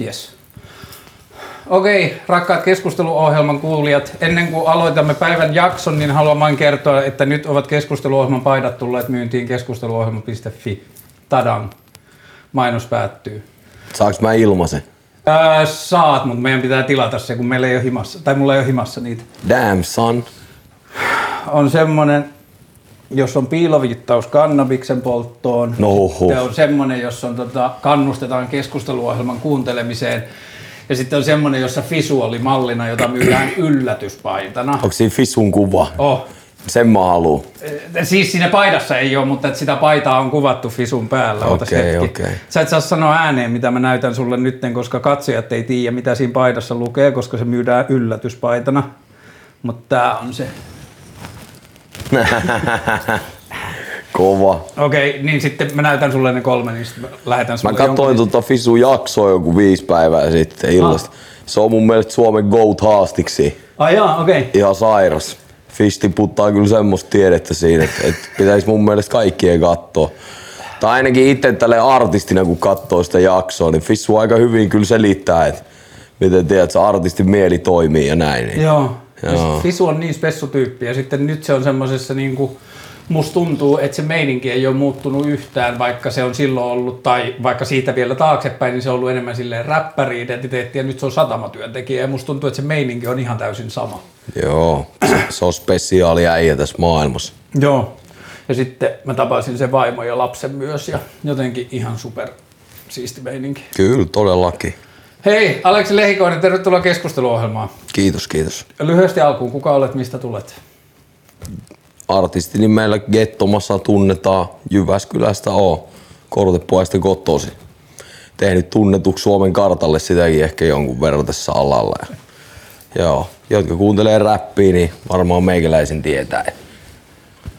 Yes. Okei, rakkaat keskusteluohjelman kuulijat, ennen kuin aloitamme päivän jakson, niin haluan vain kertoa, että nyt ovat keskusteluohjelman paidat tulleet myyntiin keskusteluohjelma.fi. Tadan. Mainos päättyy. Saanko mä ilmaisen? Ää, saat, mutta meidän pitää tilata se, kun meillä ei ole himassa, tai mulla ei ole himassa niitä. Damn son. On semmonen, jos on piiloviittaus kannabiksen polttoon. No. Sitten on semmonen, jossa on, tota, kannustetaan keskusteluohjelman kuuntelemiseen. Ja sitten on semmonen, jossa visuaalimallina, jota myydään yllätyspaitana. Onko siinä Fissun kuva? Oh. Sen mä haluun. Siis siinä paidassa ei ole, mutta sitä paitaa on kuvattu Fisun päällä. Okei, hetki. okei. Sä et saa sanoa ääneen, mitä mä näytän sulle nytten, koska katsojat ei tiedä, mitä siinä paidassa lukee, koska se myydään yllätyspaitana. Mutta tää on se. Kova. Okei, niin sitten mä näytän sulle ne kolme, niin sitten mä lähetän Mä sulle katsoin jonkun- tota Fisun jaksoa joku viisi päivää sitten illasta. Se on mun mielestä Suomen GOAT haastiksi. Ai jaa, okei. Ihan sairas. Fish tiputtaa kyllä semmoista tiedettä siinä, että, että pitäisi mun mielestä kaikkien katsoa. Tai ainakin itse tälle artistina, kun katsoo sitä jaksoa, niin Fissu aika hyvin kyllä selittää, että miten tiedät, se artistin mieli toimii ja näin. Niin. Joo. Joo. Fisu on niin spessutyyppi ja sitten nyt se on semmosessa niinku, musta tuntuu, että se meininki ei ole muuttunut yhtään, vaikka se on silloin ollut, tai vaikka siitä vielä taaksepäin, niin se on ollut enemmän silleen räppäri-identiteetti ja nyt se on satamatyöntekijä ja musta tuntuu, että se meininki on ihan täysin sama. Joo, se on spesiaali äijä tässä maailmassa. Joo. Ja sitten mä tapasin sen vaimo ja lapsen myös ja jotenkin ihan super siisti meininki. Kyllä, todellakin. Hei, Aleksi Lehikoinen, tervetuloa keskusteluohjelmaan. Kiitos, kiitos. Lyhyesti alkuun, kuka olet, mistä tulet? Artisti meillä Gettomassa tunnetaan Jyväskylästä on Kortepoista kotosi. Tehnyt tunnetuksi Suomen kartalle sitäkin ehkä jonkun verran tässä alalla. Ja, joo, jotka kuuntelee räppiä, niin varmaan meikäläisen tietää.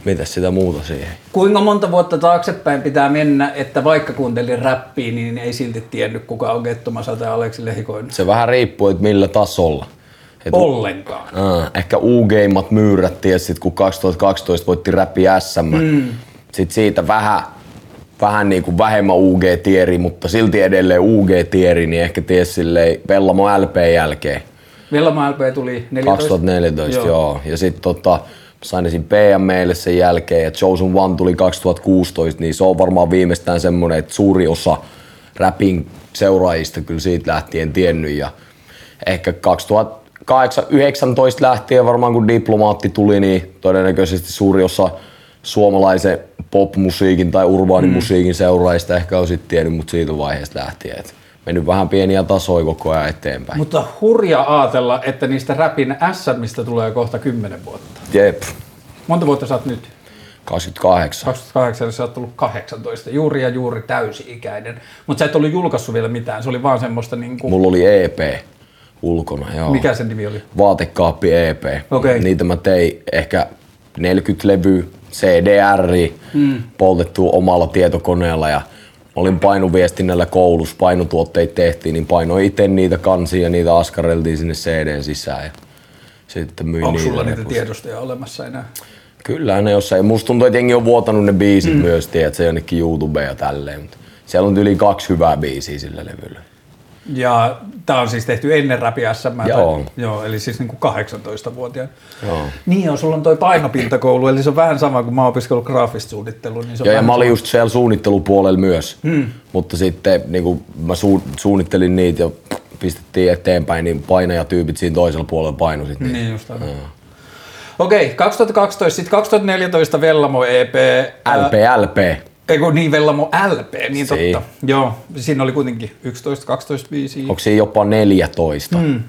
Mitäs sitä muuta siihen? Kuinka monta vuotta taaksepäin pitää mennä, että vaikka kuuntelin räppiä, niin ei silti tiennyt, kuka on Gettomasa tai Aleksi Lehikoinen? Se vähän riippuu, että millä tasolla. Et Ollenkaan. Ää, ehkä U-Gameat myyrättiin ja sitten kun 2012 voitti räppi SM, mm. sitten siitä vähän, vähän niin kuin vähemmän UG-tieri, mutta silti edelleen UG-tieri, niin ehkä ties silleen Vellamo LP jälkeen. Vellamo LP tuli 14. 2014, joo. joo. Ja sitten tota, sain esim. PMlle sen jälkeen ja Chosen One tuli 2016, niin se on varmaan viimeistään semmonen, että suuri osa rapin seuraajista kyllä siitä lähtien tiennyt ja ehkä 2019 lähtien varmaan kun diplomaatti tuli, niin todennäköisesti suuri osa suomalaisen popmusiikin tai urbaanimusiikin seuraajista ehkä on sitten tiennyt, mutta siitä vaiheesta lähtien. Et mennyt vähän pieniä tasoja koko ajan eteenpäin. Mutta hurja ajatella, että niistä räpin SMistä tulee kohta 10 vuotta. Jep, Monta vuotta sä oot nyt? 28. 28, eli sä oot tullut 18. Juuri ja juuri täysi-ikäinen. Mutta sä et ollut julkaissut vielä mitään, se oli vaan semmoista niinku... Mulla oli EP ulkona, joo. Mikä sen nimi oli? Vaatekaappi EP. Okei. Niitä mä tein ehkä 40 levyä, CDR, mm. poltettu omalla tietokoneella ja olin painuviestinnällä koulussa, painutuotteita tehtiin, niin painoin itse niitä kansia ja niitä askareltiin sinne CDn sisään ja sitten myin Onko sulla niitä repussa. tiedostoja olemassa enää? Kyllä ne jossain. Musta tuntuu, että jengi on vuotanut ne biisit mm. myös, tiedät, se jonnekin YouTubeen ja tälleen. Mutta siellä on yli kaksi hyvää biisiä sillä levyllä. Ja tää on siis tehty ennen Rapi SM. Joo. Joo, eli siis niinku 18-vuotiaan. Joo. Niin joo, sulla on toi painopintakoulu, eli se on vähän sama kuin mä oon opiskellut graafista suunnittelua. Niin se on Joo, ja vähän mä olin sama. just siellä suunnittelupuolella myös. Hmm. Mutta sitten niin kun mä su- suunnittelin niitä ja pistettiin eteenpäin, niin painajatyypit siinä toisella puolella paino sit niitä. Niin just aivan. Okei, 2012, sitten 2014 Vellamo EP. ää, LP, LP. Ei kun niin Vellamo LP, niin Sii. totta. Joo, siinä oli kuitenkin 11-12 biisiä. Onko siinä jopa 14? Hmm.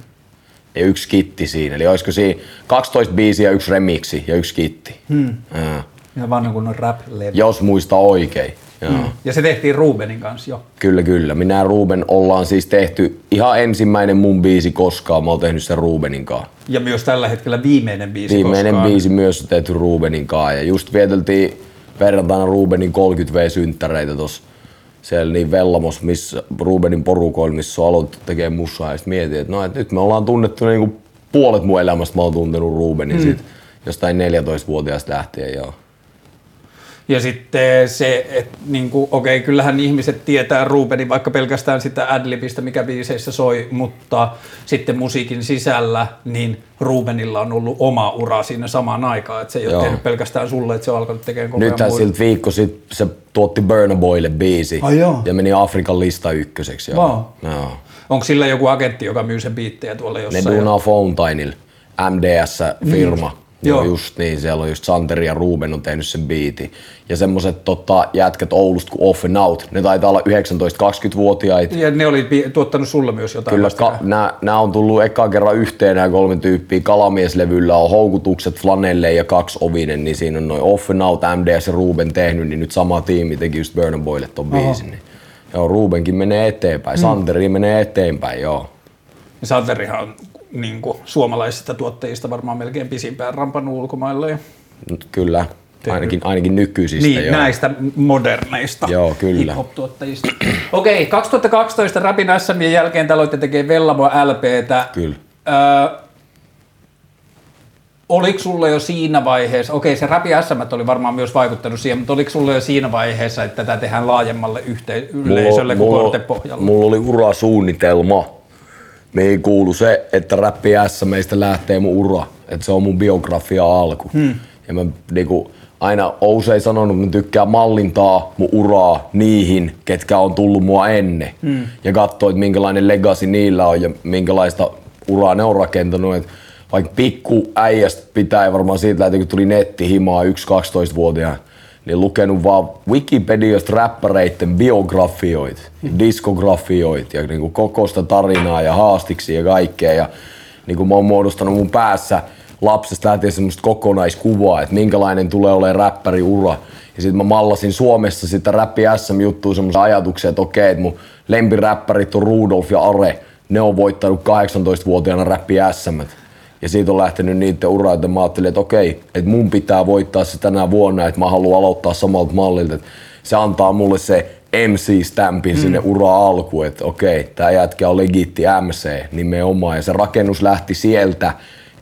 Ja yksi kitti siinä. Eli olisiko siinä 12 biisiä, yksi remiksi ja yksi kitti. Hmm. Ja. Ja vanha kunnon rap-levy. Jos muista oikein. Joo. Hmm. Ja se tehtiin Rubenin kanssa jo. Kyllä, kyllä. Minä ja Ruben ollaan siis tehty ihan ensimmäinen mun biisi koskaan. Mä oon tehnyt sen Rubenin kanssa. Ja myös tällä hetkellä viimeinen biisi Viimeinen koskaan. biisi myös on tehty Rubenin kanssa. Ja just vieteltiin perjantaina Rubenin 30V-synttäreitä tossa siellä niin Vellamos, missä Rubenin porukoilla, missä on aloitettu tekemään musaa. Ja sitten mietin, että no, et nyt me ollaan tunnettu niinku puolet mun elämästä mä oon tuntenut Rubenin mm. siitä jostain 14-vuotiaasta lähtien. Joo. Ja sitten se, että niin okei, kyllähän ihmiset tietää Rubenin vaikka pelkästään sitä adlibistä, mikä biiseissä soi, mutta sitten musiikin sisällä, niin Rubenilla on ollut oma ura siinä samaan aikaan. Että se ei ole Joo. tehnyt pelkästään sulle, että se on alkanut tekemään koko ajan Nythän siltä viikko sitten se tuotti Burna Boylle biisi Ai joo. ja meni Afrikan lista ykköseksi. Wow. Joo. Onko sillä joku agentti, joka myy sen biittejä tuolla Ne jossain? duunaa Fountainilla, MDS-firma. Niin. Joo. Joo. just niin, siellä on just Santeri ja Ruben on tehnyt sen biitin. Ja semmoset tota, jätkät Oulusta kuin Off and Out, ne taitaa olla 19-20-vuotiaita. Ja ne oli tuottanut sulle myös jotain Kyllä ka- nämä, nämä on tullut eka kerran yhteen nämä kolme tyyppiä. Kalamieslevyllä on houkutukset Flanelle ja kaksi ovinen, niin siinä on noin Off and Out, MDS ja Ruben tehnyt, niin nyt sama tiimi teki just Burna Boylle ton biisin. Niin. Joo, Rubenkin menee eteenpäin, mm. Santeri menee eteenpäin, joo. Santerihan on niin kuin, suomalaisista tuottajista varmaan melkein pisimpään rampannut ulkomaille. Ja... Kyllä, ainakin, ainakin nykyisistä Niin, joo. näistä moderneista Joo, kyllä. hip-hop-tuottajista. Okei, 2012 Rapin SMien jälkeen te aloitte tekemään Vellamo LPtä. Kyllä. Öö, oliko sulle jo siinä vaiheessa, okei se Rapi SM oli varmaan myös vaikuttanut siihen, mutta oliko sulle jo siinä vaiheessa, että tätä tehdään laajemmalle yhte- yleisölle kuin mulla, kortepohjalla? mulla oli urasuunnitelma, mihin kuului se, että räppi S meistä lähtee mun ura. Että se on mun biografia alku. Hmm. Ja mä niinku, aina usein sanonut, että mä tykkään mallintaa mun uraa niihin, ketkä on tullut mua ennen. Hmm. Ja katsoa, että minkälainen legacy niillä on ja minkälaista uraa ne on rakentanut. Et vaikka pikku äijästä pitää varmaan siitä lähtien, kun tuli nettihimaa 1-12-vuotiaan, niin lukenut vaan Wikipediasta räppäreiden biografioita, diskografioita ja niinku koko sitä tarinaa ja haastiksi ja kaikkea. Ja niinku mä oon muodostanut mun päässä lapsesta lähtien semmoista kokonaiskuvaa, että minkälainen tulee olemaan räppäriura. Ja sitten mä mallasin Suomessa sitä räppi SM-juttua semmoisen ajatuksen, että okei, että mun lempiräppärit on Rudolf ja Are. Ne on voittanut 18-vuotiaana räppi SM. Ja siitä on lähtenyt niiden ura, että mä ajattelin, että okei, että mun pitää voittaa se tänä vuonna, että mä haluan aloittaa samalta mallilta. Että se antaa mulle se MC-stämpin mm. sinne ura alkuun, että okei, tää jätkä on legitti MC nimenomaan. Ja se rakennus lähti sieltä,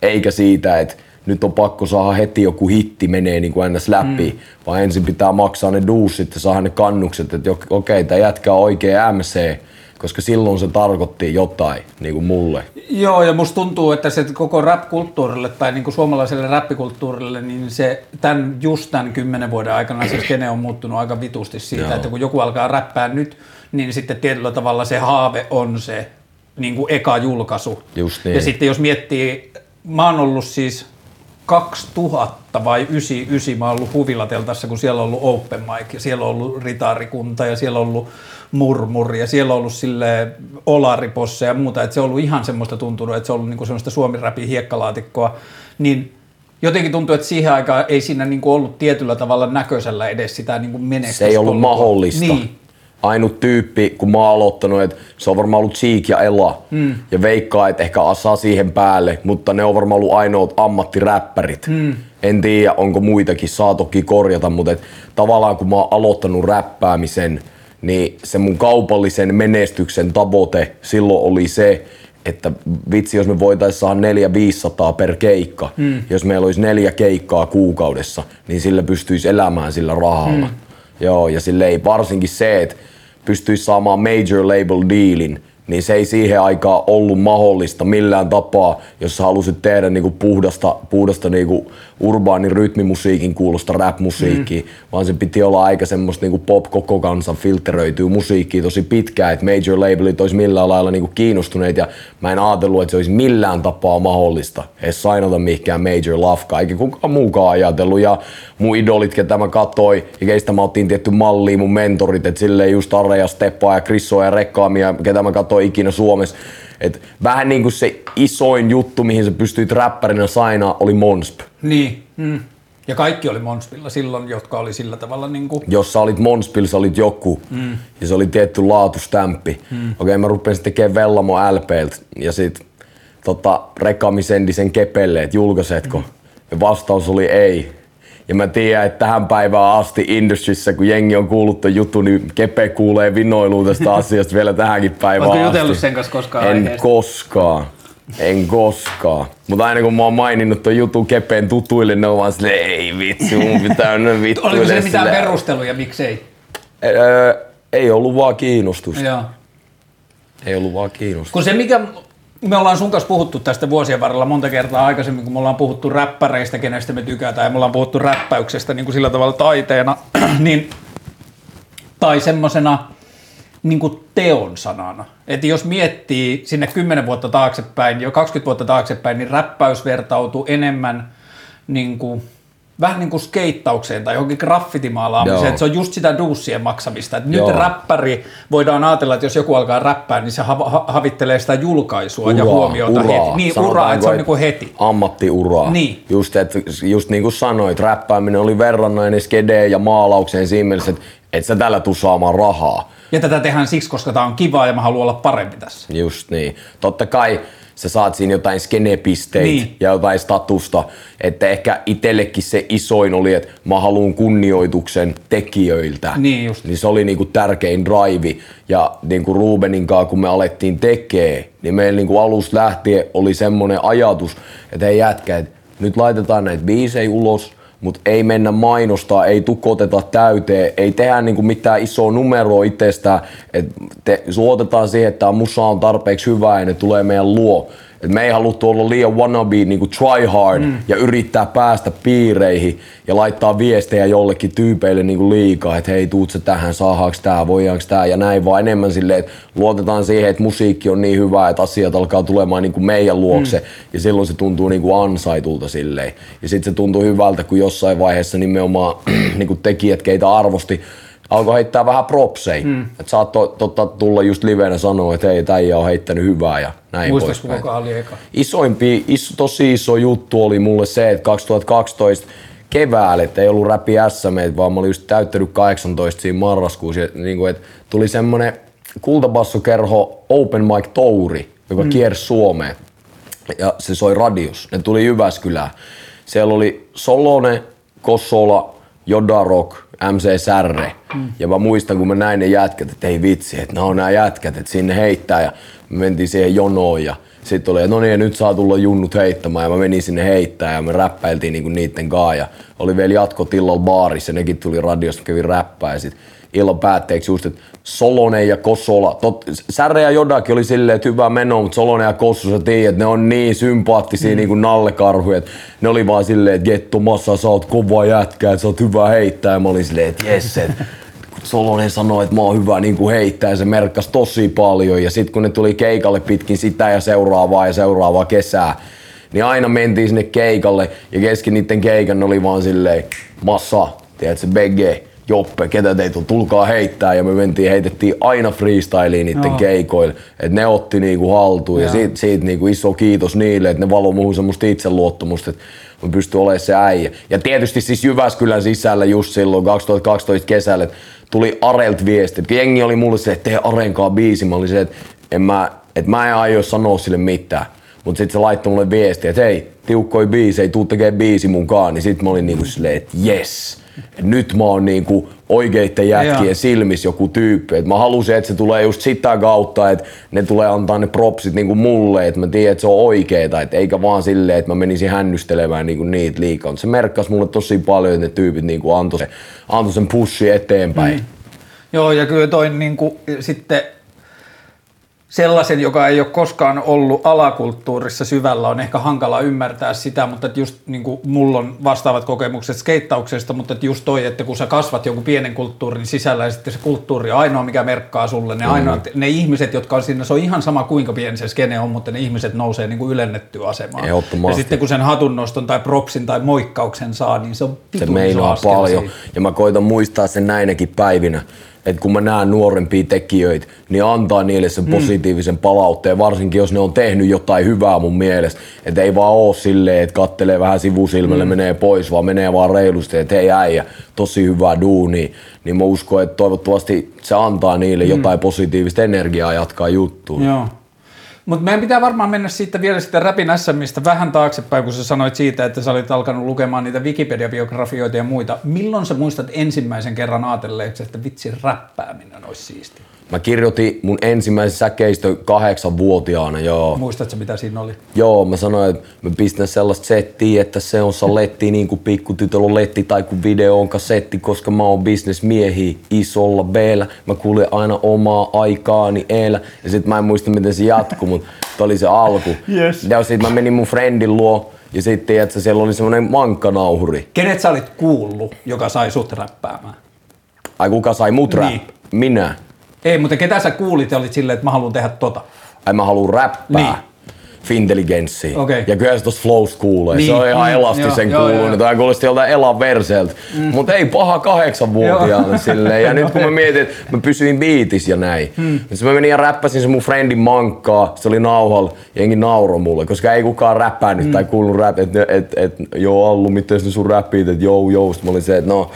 eikä siitä, että nyt on pakko saada heti joku hitti menee niin kuin ns. läpi, mm. vaan ensin pitää maksaa ne duusit ja saada ne kannukset, että okei, okay, tämä jätkä on oikea MC, koska silloin se tarkoitti jotain niin kuin mulle. Joo, ja musta tuntuu, että se koko rap-kulttuurille tai niin kuin suomalaiselle rappikulttuurille, niin se tämän, just tämän kymmenen vuoden aikana se skene on muuttunut aika vitusti siitä, Joo. että kun joku alkaa räppää nyt, niin sitten tietyllä tavalla se haave on se niin kuin eka julkaisu. Just niin. Ja sitten jos miettii, mä oon ollut siis 2000 vai 99, mä oon ollut Huvilateltassa, kun siellä on ollut open mic ja siellä on ollut ritarikunta ja siellä on ollut murmur ja siellä on ollut sille olariposse ja muuta, että se on ollut ihan semmoista tuntunut, että se on ollut niinku semmoista suomirapin hiekkalaatikkoa, niin jotenkin tuntuu, että siihen aikaan ei siinä niinku ollut tietyllä tavalla näköisellä edes sitä niinku menestystä. Se ei ollut mahdollista. Niin. Ainut tyyppi, kun mä oon aloittanut, että se on varmaan ollut Cheek ja Ela. Mm. Ja veikkaa, että ehkä saa siihen päälle, mutta ne on varmaan ollut ainoat ammattiräppärit. Mm. En tiedä, onko muitakin, saa toki korjata, mutta et, tavallaan kun mä oon aloittanut räppäämisen, niin se mun kaupallisen menestyksen tavoite silloin oli se, että vitsi, jos me voitaisiin saada 400-500 per keikka, mm. jos meillä olisi neljä keikkaa kuukaudessa, niin sillä pystyisi elämään sillä rahalla. Mm. Joo, ja sille ei varsinkin se, että pystyisi saamaan major label dealin, niin se ei siihen aikaan ollut mahdollista millään tapaa, jos sä halusit tehdä niinku puhdasta, puhdasta niinku urbaanin rytmimusiikin kuulosta rap-musiikkia, mm. vaan se piti olla aika semmoista niinku pop koko kansan filteröityy musiikkia tosi pitkään, että major labelit olisi millään lailla niinku kiinnostuneet ja mä en ajatellut, että se olisi millään tapaa mahdollista edes sainata mihinkään major lafka, eikä kukaan muukaan ajatellut ja mun idolit, ketä mä katsoin ja keistä mä otin tietty mallia, mun mentorit, että silleen just Arre ja Steppa ja Krisso ja Rekkaamia, ketä mä katsoin ikinä Suomessa, et vähän niin kuin se isoin juttu, mihin sä pystyit räppärinä sainaa, oli Monsp. Niin. Mm. Ja kaikki oli Monspilla silloin, jotka oli sillä tavalla niin kuin... Jos sä olit Monspil, sä olit joku. Mm. Ja se oli tietty laatustämppi. Mm. Okei, okay, mä rupesin tekemään Vellamo LPltä. Ja sit tota, Rekami sendi sen kepelle, että julkaisetko. Mm. Ja vastaus oli ei. Ja mä tiedän, että tähän päivään asti Industryssä, kun jengi on kuullut ton jutun, niin Kepe kuulee vinoilua tästä asiasta vielä tähänkin päivään Oletko asti. jutellut sen kanssa koskaan En aiheesta? koskaan. En koskaan. Mutta aina kun mä oon maininnut ton jutun kepeen tutuille, ne on vaan silleen, ei vitsi, mun pitää mennä vittuille. Oliko se mitään silleen. perusteluja, miksei? Öö, ei ollut vaan kiinnostusta. Joo. Ei ollut vaan kiinnostusta. Kun se mikä, me ollaan sun kanssa puhuttu tästä vuosien varrella monta kertaa aikaisemmin, kun me ollaan puhuttu räppäreistä, kenestä me tykätään, ja me ollaan puhuttu räppäyksestä niin kuin sillä tavalla taiteena, niin, tai semmosena niin kuin teon sanana. Että jos miettii sinne 10 vuotta taaksepäin, jo 20 vuotta taaksepäin, niin räppäys vertautui enemmän niin kuin, vähän niin kuin skeittaukseen tai johonkin graffitimaalaamiseen, että se on just sitä duussien maksamista. Että nyt Joo. räppäri, voidaan ajatella, että jos joku alkaa räppää, niin se ha- ha- havittelee sitä julkaisua ja huomiota heti. Niin, uraa, Sanotaanko, että se on niin kuin heti. Ammattiuraa. Niin. Just, et, just niin kuin sanoit, räppääminen oli verrannainen skedeen ja maalaukseen siinä mielessä, että et sä tällä tuu saamaan rahaa. Ja tätä tehdään siksi, koska tämä on kivaa ja mä haluan olla parempi tässä. Just niin. Totta kai sä saat siinä jotain skenepisteitä Niin. ja jotain statusta. Että ehkä itsellekin se isoin oli, että mä haluan kunnioituksen tekijöiltä. Niin just. Niin se oli niinku tärkein drive. Ja niinku Rubenin kanssa, kun me alettiin tekee, niin meillä niinku alusta lähtien oli semmoinen ajatus, että hei jätkä, että nyt laitetaan näitä biisejä ulos, mutta ei mennä mainostaa, ei tukoteta täyteen, ei tehdä niinku mitään isoa numeroa itsestään, että te, luotetaan siihen, että tämä musa on tarpeeksi hyvää ja ne tulee meidän luo. Et me ei haluttu olla liian wannabe, niinku try hard mm. ja yrittää päästä piireihin ja laittaa viestejä jollekin tyypeille niinku liikaa, että hei tuut sä tähän, saahaaks tää, voidaanko tää ja näin, vaan enemmän silleen, että luotetaan siihen, että musiikki on niin hyvää, että asiat alkaa tulemaan niinku meidän luokse mm. ja silloin se tuntuu niinku ansaitulta silleen. Ja sitten se tuntuu hyvältä, kun jossain vaiheessa nimenomaan niinku tekijät, keitä arvosti, alkoi heittää vähän propseja. Mm. Että saattoi totta tulla just livenä sanoa, että hei, täijä on heittänyt hyvää ja näin Muistatko poispäin. kuka oli eka? Isoimpi, is, tosi iso juttu oli mulle se, että 2012 keväällä, että ei ollut räpi SM, vaan mä olin just täyttänyt 18 siinä marraskuussa. Ja niin kuin, että tuli semmonen kultabassokerho Open Mic Touri, joka mm. kiersi Suomeen. Ja se soi radios. Ne tuli Jyväskylään. Siellä oli Solone, Kossola, Jodarok, MC Särre. Mm. Ja mä muistan, kun mä näin ne jätkät, että ei vitsi, että ne on nämä jätkät, että sinne heittää. Ja me mentiin siihen jonoon ja sitten oli, että no niin, ja nyt saa tulla junnut heittämään. Ja mä menin sinne heittää ja me räppäiltiin niinku niitten kanssa. Ja oli vielä jatkot illalla baarissa, nekin tuli radiosta, kävin räppää. Ja sit illan päätteeksi just, että Solonen ja Kosola, tot, Särre ja Jodakin oli silleen, että hyvä meno, mutta Solonen ja Kossu, sä tiedät, ne on niin sympaattisia mm. niin kuin nallekarhuja, ne oli vaan silleen, että Getto Massa, sä oot kova jätkä, että sä oot hyvä heittää, ja mä olin silleen, että jes, että Solonen sanoi, että mä oon hyvä niin kuin heittää ja se merkkasi tosi paljon. Ja sitten kun ne tuli keikalle pitkin sitä ja seuraavaa ja seuraavaa kesää, niin aina mentiin sinne keikalle. Ja kesken niiden keikan oli vaan silleen, massa, tiedätkö, Begge, Joppe, ketä teitä on, tulkaa heittää. Ja me mentiin, heitettiin aina freestyliin niiden Joo. keikoille. Että ne otti niinku haltuun ja Joo. siitä, siitä niinku iso kiitos niille, että ne valoi muuhun semmoista itseluottamusta, että mä pystyn olemaan se äijä. Ja tietysti siis Jyväskylän sisällä just silloin 2012 kesällä, että tuli Arelt viesti. että Jengi oli mulle se, että tee Arenkaan biisi. Mä olin se, että, en mä, että mä en aio sanoa sille mitään. Mutta sitten se laittoi mulle viesti, että hei, tiukkoi biisi, ei tuu tekee biisi munkaan. Niin sitten mä olin niinku silleen, että yes. Nyt mä oon niinku oikeitten jätkien Joo. silmissä joku tyyppi. Et mä halusin, että se tulee just sitä kautta, että ne tulee antaa ne propsit niinku mulle, että mä tiedän, että se on oikeeta, et eikä vaan silleen, että mä menisin hännystelemään niinku niitä liikaa. Mut se merkkasi mulle tosi paljon, että ne tyypit niinku antoi sen, antoi sen pushi eteenpäin. Mm. Joo, ja kyllä toi niin kuin, sitten sellaisen, joka ei ole koskaan ollut alakulttuurissa syvällä, on ehkä hankala ymmärtää sitä, mutta että just niin kuin mulla on vastaavat kokemukset skeittauksesta, mutta että just toi, että kun sä kasvat jonkun pienen kulttuurin sisällä ja sitten se kulttuuri on ainoa, mikä merkkaa sulle, ne, ainoat, ne ihmiset, jotka on siinä, se on ihan sama kuinka pieni se skene on, mutta ne ihmiset nousee niin kuin ylennettyä asemaan. Ja sitten kun sen hatunnoston tai propsin tai moikkauksen saa, niin se on Se meinaa paljon. siitä. Ja mä koitan muistaa sen näinäkin päivinä, että kun mä näen nuorempia tekijöitä, niin antaa niille sen positiivisen palautteen, varsinkin jos ne on tehnyt jotain hyvää mun mielestä. Että ei vaan oo silleen, että kattelee vähän sivusilmälle, mm. menee pois, vaan menee vaan reilusti, että hei äijä, tosi hyvää duuni. Niin mä uskon, että toivottavasti se antaa niille mm. jotain positiivista energiaa jatkaa juttua. Joo. Mutta meidän pitää varmaan mennä sitten vielä sitä räpin SMistä vähän taaksepäin, kun sä sanoit siitä, että sä olit alkanut lukemaan niitä Wikipedia-biografioita ja muita. Milloin sä muistat ensimmäisen kerran ajatelleeksi, että vitsi räppääminen olisi siisti? Mä kirjoitin mun ensimmäisen säkeistö kahdeksanvuotiaana, joo. Muistatko mitä siinä oli? Joo, mä sanoin, että mä pistän sellaista settiä, että se on saletti niin kuin pikkutytöllä letti tai kun video on kasetti, koska mä oon bisnesmiehi isolla b Mä kuulen aina omaa aikaani eellä. Ja sit mä en muista miten se jatkuu, mutta oli se alku. Yes. Ja sit mä menin mun friendin luo ja sitten että siellä oli semmonen mankkanauhuri. Kenet sä olit kuullut, joka sai sut räppäämään? Ai kuka sai mut Niin. niin. Minä. Ei, mutta ketä sä kuulit ja olit silleen, että mä haluan tehdä tota? Ai mä haluun räppää. Niin. Niin. Fintelligenssi. Okei. Ja kyllä se tosta flowsta kuulee. Niin. Se on ihan Mm, elastisen joo, kuuluu. joo. Tämä kuulosti joltain Elan verseeltä. Mm. Mutta ei paha kahdeksanvuotiaalle silleen. Ja nyt kun mä mietin, että mä pysyin biitis ja näin. Mm. Sitten mä menin ja räppäsin se mun friendin mankkaa. Se oli nauhalla. Jengi nauro mulle, koska ei kukaan räppäänyt mm. tai kuullut rap. Että et, et, joo Allu, miten ne sun räppiit, että joo joo. Sitten mä olin se, että no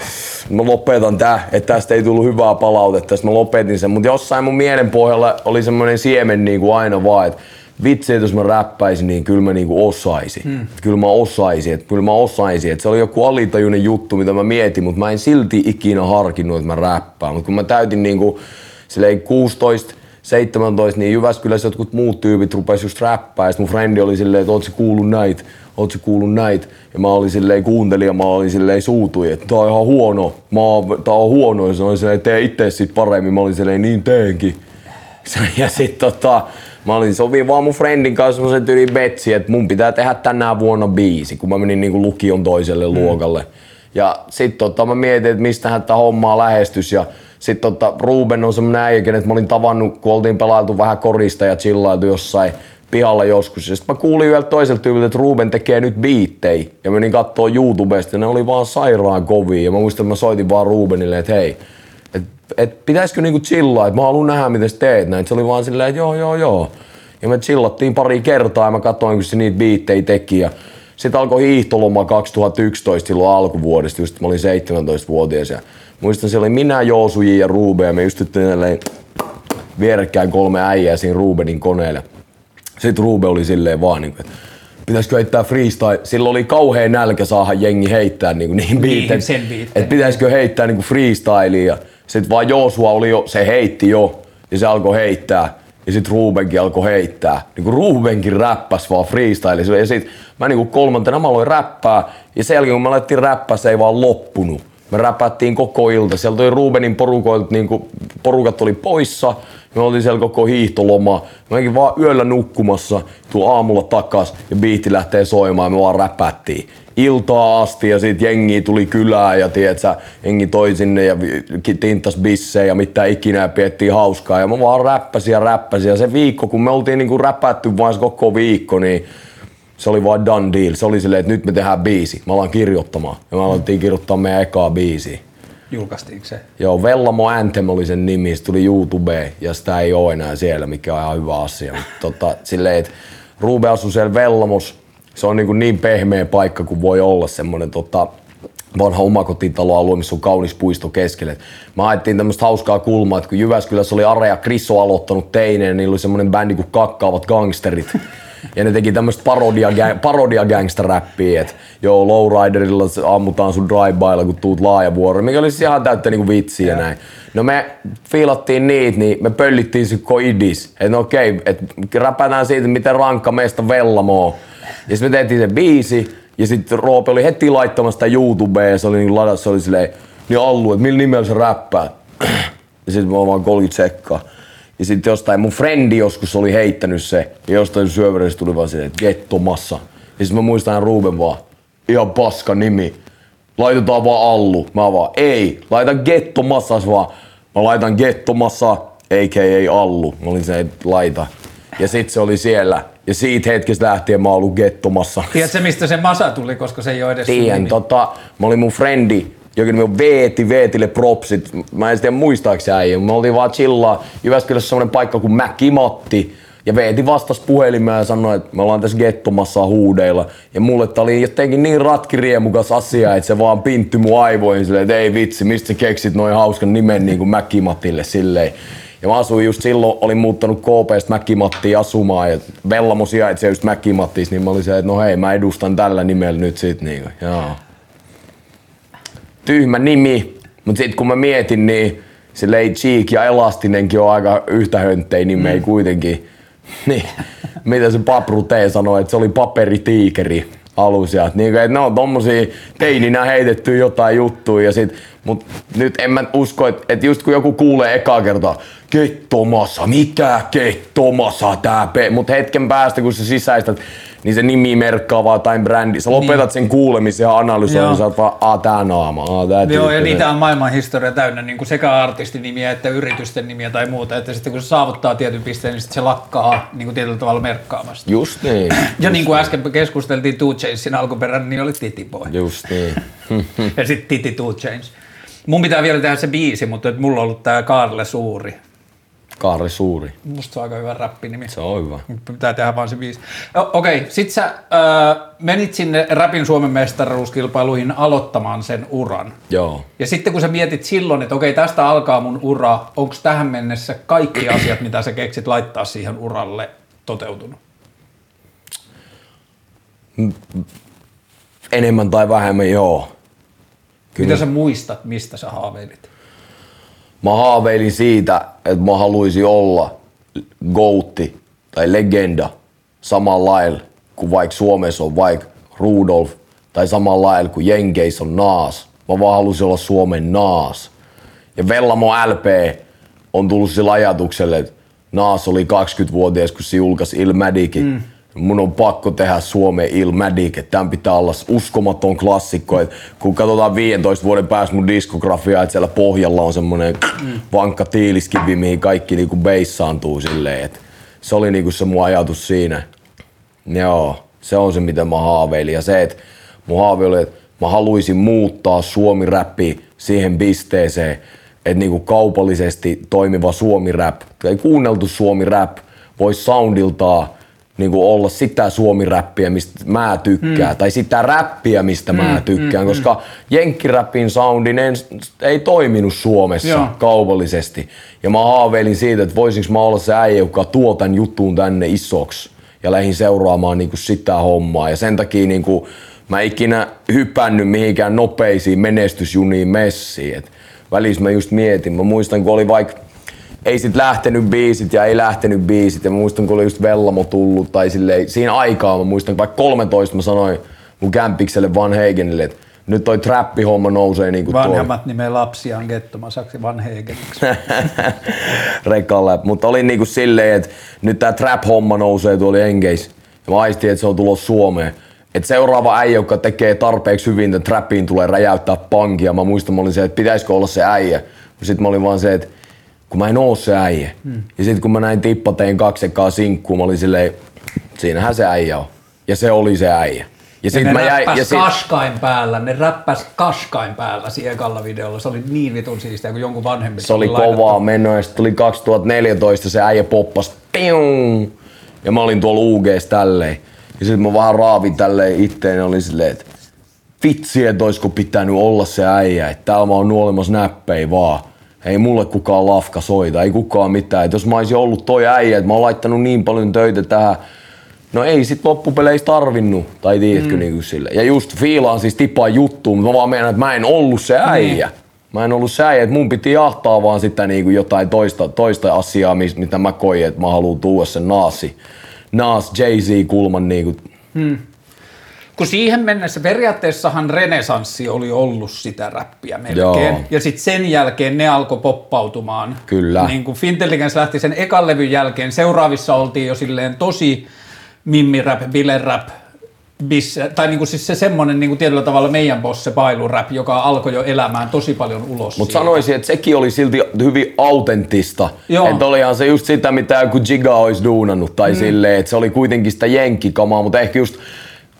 mä lopetan tää, että tästä ei tullut hyvää palautetta. Sitten mä lopetin sen. Mutta jossain mun mielen pohjalla oli semmoinen siemen niin kuin aina vaan, että vitsi, että jos mä räppäisin, niin kyllä mä niinku osaisin. Hmm. Kyllä mä osaisin, että kyllä mä osaisin. Että se oli joku alitajuinen juttu, mitä mä mietin, mutta mä en silti ikinä harkinnut, että mä räppään. Mutta kun mä täytin niinku silleen 16, 17, niin Jyväskylässä jotkut muut tyypit rupes just räppää. Ja mun frendi oli silleen, että oot sä kuullut näit, oot sä kuullut näit. Ja mä olin silleen kuuntelin ja mä olin silleen suutui, että tää on ihan huono. Mä oon, tää on huono. Ja sanoin silleen, tee itse sit paremmin. Mä olin silleen, niin teenkin. Ja sit tota, mä olin sovin vaan mun friendin kanssa semmosen tyyli betsi, että mun pitää tehdä tänä vuonna biisi, kun mä menin niinku lukion toiselle mm. luokalle. Ja sit tota, mä mietin, että mistähän tää hommaa lähestys ja sit tota, Ruben on semmonen äijä, kenet mä olin tavannut, kun oltiin pelailtu vähän korista ja chillailtu jossain pihalla joskus. Ja sit mä kuulin yhdeltä toiselta tyyliltä, että Ruben tekee nyt biittei. Ja menin kattoo YouTubesta ja ne oli vaan sairaan kovia. Ja mä muistan, että mä soitin vaan Rubenille, että hei, et, pitäisikö niinku chillaa, että mä haluan nähdä miten sä teet näin. Se oli vaan silleen, että joo joo joo. Ja me chillattiin pari kertaa ja mä katsoin, kun se niitä biittejä teki. Ja sitten alkoi hiihtoloma 2011 silloin alkuvuodesta, just mä olin 17-vuotias. Ja muistan, se oli minä, Joosuji ja Ruben ja me istyttiin tälleen vierekkäin kolme äijää siinä Rubenin koneelle. Sitten Ruben oli silleen vaan, niin, että pitäisikö heittää freestyle. Silloin oli kauhean nälkä saada jengi heittää niin, niin biittejä. sen biittejä. Että pitäisikö heittää niin freestylia. Sitten vaan Joosua oli jo, se heitti jo ja se alkoi heittää. Ja sitten Rubenkin alkoi heittää. Niin kuin Rubenkin räppäs vaan freestyle. Ja sitten mä niin kuin kolmantena mä aloin räppää. Ja sen jälkeen kun mä alettiin räppää, se ei vaan loppunut. Me räpättiin koko ilta. Sieltä oli Rubenin porukoilta, niin kuin, porukat oli poissa. Me oltiin siellä koko hiihtoloma. Mäkin vaan yöllä nukkumassa, tuu aamulla takas ja biitti lähtee soimaan ja me vaan räpättiin. Iltaa asti ja sit jengi tuli kylään ja tietsä, jengi toi sinne ja tinttas bissejä ja mitä ikinä ja piettiin hauskaa. Ja mä vaan räppäsin ja räppäsin ja se viikko, kun me oltiin niinku räpätty vaan se koko viikko, niin se oli vaan done deal. Se oli silleen, että nyt me tehdään biisi. Mä alan kirjoittamaan. Ja me alettiin kirjoittaa meidän ekaa biisiä. Julkaistiinko se? Joo, Vellamo Anthem oli sen nimi, se tuli YouTubeen ja sitä ei ole enää siellä, mikä on ihan hyvä asia. Mutta tota, silleen, että Ruube asui siellä Vellamos, se on niin, kuin niin pehmeä paikka kuin voi olla semmoinen tota, vanha omakotitaloalue, missä on kaunis puisto keskelle. Mä ajettiin tämmöistä hauskaa kulmaa, että kun Jyväskylässä oli Are ja Krisso aloittanut teineen, niin niillä oli semmoinen bändi kuin Kakkaavat gangsterit. Ja ne teki tämmöistä parodia, parodia gangsta-räppiä, että joo, lowriderilla ammutaan sun drive kun tuut laajavuoroon, mikä oli siis ihan täyttä niinku vitsiä ja näin. No me fiilattiin niitä, niin me pöllittiin se koidis, että no okei, että räpätään siitä, miten rankka meistä Vellamoo. Ja sitten me tehtiin se biisi, ja sitten Roope oli heti laittamassa sitä YouTubeen, ja se oli niin ladassa, se oli silleen, niin Allu, että millä nimellä se räppää? Ja sitten mä oon vaan 30 sekkaa. Ja sitten jostain mun frendi joskus oli heittänyt se, ja jostain syövereistä tuli vaan silleen, että gettomassa. Ja sitten mä muistan Ruben vaan, ihan paska nimi. Laitetaan vaan Allu. Mä vaan, ei, laita gettomassas vaan. Mä laitan gettomassa, a.k.a. Allu. Mä olin se, laita. Ja sit se oli siellä. Ja siitä hetkestä lähtien mä oon ollut gettomassa. Tiedätkö mistä se masa tuli, koska se ei ole edes Tien, tota, mä olin mun frendi, joka nimi on Veeti, Veetille propsit. Mä en tiedä muistaaks äijä. Me oltiin vaan chillaa. Jyväskylässä semmonen paikka kuin Mäki Matti. Ja Veeti vastasi puhelimeen ja sanoi, että me ollaan tässä gettomassa huudeilla. Ja mulle tää oli jotenkin niin ratkiriemukas asia, että se vaan pintti mun aivoihin silleen, että ei vitsi, mistä sä keksit noin hauskan nimen niin kuin Mäki Matille silleen. Ja mä asuin just silloin, olin muuttanut KPstä Mäkimattiin asumaan ja Vellamo sijaitsee just Mäkimattis, niin mä olin se, että no hei, mä edustan tällä nimellä nyt sit niinku, joo. Tyhmä nimi, mutta sitten kun mä mietin, niin se Lei Cheek ja Elastinenkin on aika yhtä hönttei nimeä mm. kuitenkin. niin, mitä se Papru T sanoi, että se oli paperitiikeri alusia. Niin, että ne on tommosia teininä heitetty jotain juttuja ja sit, mut nyt en mä usko, että, että just kun joku kuulee ekaa kertaa, Kettomassa, mikä Kettomassa tää pe... Mut hetken päästä kun sä sisäistät, niin se nimi merkkaa vaan jotain brändi. Sä lopetat niin. sen kuulemisen ja analysoinnin, niin sä oot vaan, aa tää naama, aa tää Joo, ja niitä on maailman historia täynnä niin kuin sekä artistinimiä että yritysten nimiä tai muuta, että sitten kun se saavuttaa tietyn pisteen, niin sitten se lakkaa niin kuin tietyllä tavalla merkkaamasta. Just niin. Ja niin kuin äsken keskusteltiin Two Chainsin alkuperäinen, niin oli Titi Boy. Just niin. ja sitten Titi Two Chains. Mun pitää vielä tehdä se biisi, mutta mulla on ollut tää Kaarle Suuri. Kaari Suuri. Musta se on aika hyvä räppinimi. Se on hyvä. Pitää tehdä vaan se biisi. Okei, okay, sit sä äh, menit sinne räpin Suomen mestaruuskilpailuihin aloittamaan sen uran. Joo. Ja sitten kun sä mietit silloin, että okei, okay, tästä alkaa mun ura, onko tähän mennessä kaikki asiat, mitä sä keksit laittaa siihen uralle, toteutunut? Enemmän tai vähemmän, joo. Kyllä. Mitä sä muistat, mistä sä haaveilit? Mä haaveilin siitä, että mä haluaisin olla goutti tai legenda samalla lailla kuin vaikka Suomessa on vaikka Rudolf tai samalla lailla kuin Jenkeissä on Naas. Mä vaan halusin olla Suomen Naas. Ja Vellamo LP on tullut sillä ajatukselle, että Naas oli 20-vuotias, kun se julkaisi Ilmädikin. Mm mun on pakko tehdä Suomeen Ilmatic, että tämän pitää olla uskomaton klassikko. Et kun katsotaan 15 vuoden päästä mun diskografiaa, että siellä pohjalla on semmonen mm. vankka tiiliskivi, mihin kaikki niinku beissaantuu silleen. Et se oli niinku se mun ajatus siinä. Joo, se on se mitä mä haaveilin. Ja se, että mun haaveili oli, että mä haluaisin muuttaa suomi-räppi siihen pisteeseen, että niinku kaupallisesti toimiva suomi-rap, tai kuunneltu suomi-rap, voisi soundiltaan niin kuin olla sitä suomiräppiä, mistä mä tykkään, mm. tai sitä räppiä, mistä mm, mä tykkään, mm, koska mm. jenkkiräppin soundin en, ei toiminut Suomessa Joo. kaupallisesti. Ja mä haaveilin siitä, että voisinko mä olla se äijä, joka tuo tämän jutun tänne isoksi ja lähdin seuraamaan niin kuin sitä hommaa. Ja sen takia niin kuin, mä ikinä hypännyt mihinkään nopeisiin menestysjuniin messiin. Et välissä mä just mietin, mä muistan kun oli vaikka ei sit lähtenyt biisit ja ei lähtenyt biisit. Ja mä muistan, kun oli just Vellamo tullut tai silleen, siinä aikaa mä muistan, vaikka 13 mä sanoin mun kämpikselle Van Heigenille, että nyt toi trappi-homma nousee niinku Vanhemmat nimeä lapsiaan Gettomasaksi Van Heigeniksi. Rekalle. Mutta oli niinku silleen, että nyt tää trap-homma nousee tuolla Engeis. Ja mä aistin, että se on tulossa Suomeen. Et seuraava äijä, joka tekee tarpeeksi hyvin, että trappiin tulee räjäyttää pankia. Mä muistan, mä olin se, että pitäisikö olla se äijä. Sitten mä olin vaan se, että kun mä en oo se äijä. Hmm. Ja sitten kun mä näin Tippa tein kaksi ekaa sinkkuun, mä olin silleen, siinähän se äijä on. Ja se oli se äijä. Ja, sit ne mä jäin, ja sit... kaskain päällä, ne räppäs kaskain päällä siinä ekalla videolla. Se oli niin vitun siistiä, kun jonkun vanhempi Se oli kovaa menoa ja tuli 2014 se äijä poppas. Pium! Ja mä olin tuolla UGs tälleen. Ja sitten mä vähän raavin tälleen itteen ja olin silleen, että vitsi, että olisiko pitänyt olla se äijä, että täällä mä oon nuolemassa näppei vaan ei mulle kukaan lafka soita, ei kukaan mitään. Et jos mä olisin ollut toi äijä, että mä oon laittanut niin paljon töitä tähän, no ei sit loppupeleissä tarvinnut, tai tiedätkö mm. niin sille. Ja just fiilaan siis tippaa juttuun, mutta mä vaan menen, että mä en ollut se äijä. Mm. Mä en ollut se äijä, että mun piti jahtaa vaan sitä niin kuin jotain toista, toista asiaa, mitä mä koin, että mä haluan tuoda sen Naasi, Naas Jay-Z-kulman niin kuin, mm kun siihen mennessä periaatteessahan renesanssi oli ollut sitä räppiä melkein. Joo. Ja sitten sen jälkeen ne alkoi poppautumaan. Kyllä. Niin kuin Fintelligence lähti sen ekan levyn jälkeen. Seuraavissa oltiin jo silleen tosi mimmirap, bilerap, bis, tai niinku siis se semmoinen niinku tietyllä tavalla meidän boss, se bailurap, joka alkoi jo elämään tosi paljon ulos. Mutta sanoisin, että sekin oli silti hyvin autenttista. Että olihan se just sitä, mitä joku Giga olisi duunannut, tai mm. silleen, että se oli kuitenkin sitä jenkkikamaa, mutta ehkä just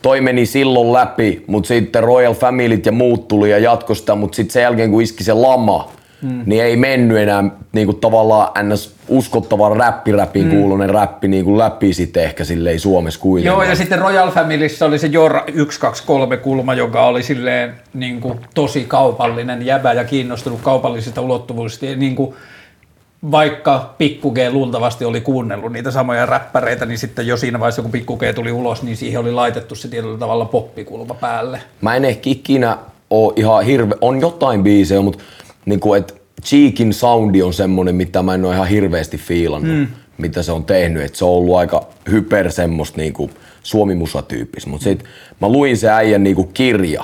toi meni silloin läpi, mutta sitten Royal Familyt ja muut tuli ja jatkoi sitä, mutta sitten sen jälkeen kun iski se lama, mm. niin ei mennyt enää niin kuin tavallaan ns. uskottavan räppiräppiin mm. kuulunen räppi niin kuin läpi sitten ehkä silleen Suomessa kuitenkaan. Joo ja sitten Royal Familyssä oli se Jor 123 kulma, joka oli silleen niin kuin tosi kaupallinen jäbä ja kiinnostunut kaupallisista ulottuvuuksista. Niin kuin vaikka Pikku G luultavasti oli kuunnellut niitä samoja räppäreitä, niin sitten jo siinä vaiheessa, kun Pikku G tuli ulos, niin siihen oli laitettu se tietyllä tavalla poppikulma päälle. Mä en ehkä ikinä oo ihan hirve... On jotain biisejä, mutta niinku, et Cheekin soundi on semmonen, mitä mä en oo ihan hirveästi fiilannut, mm. mitä se on tehnyt. Et se on ollut aika hyper semmoista niinku suomimusatyyppistä. Mutta sit mä luin se äijän niinku kirja,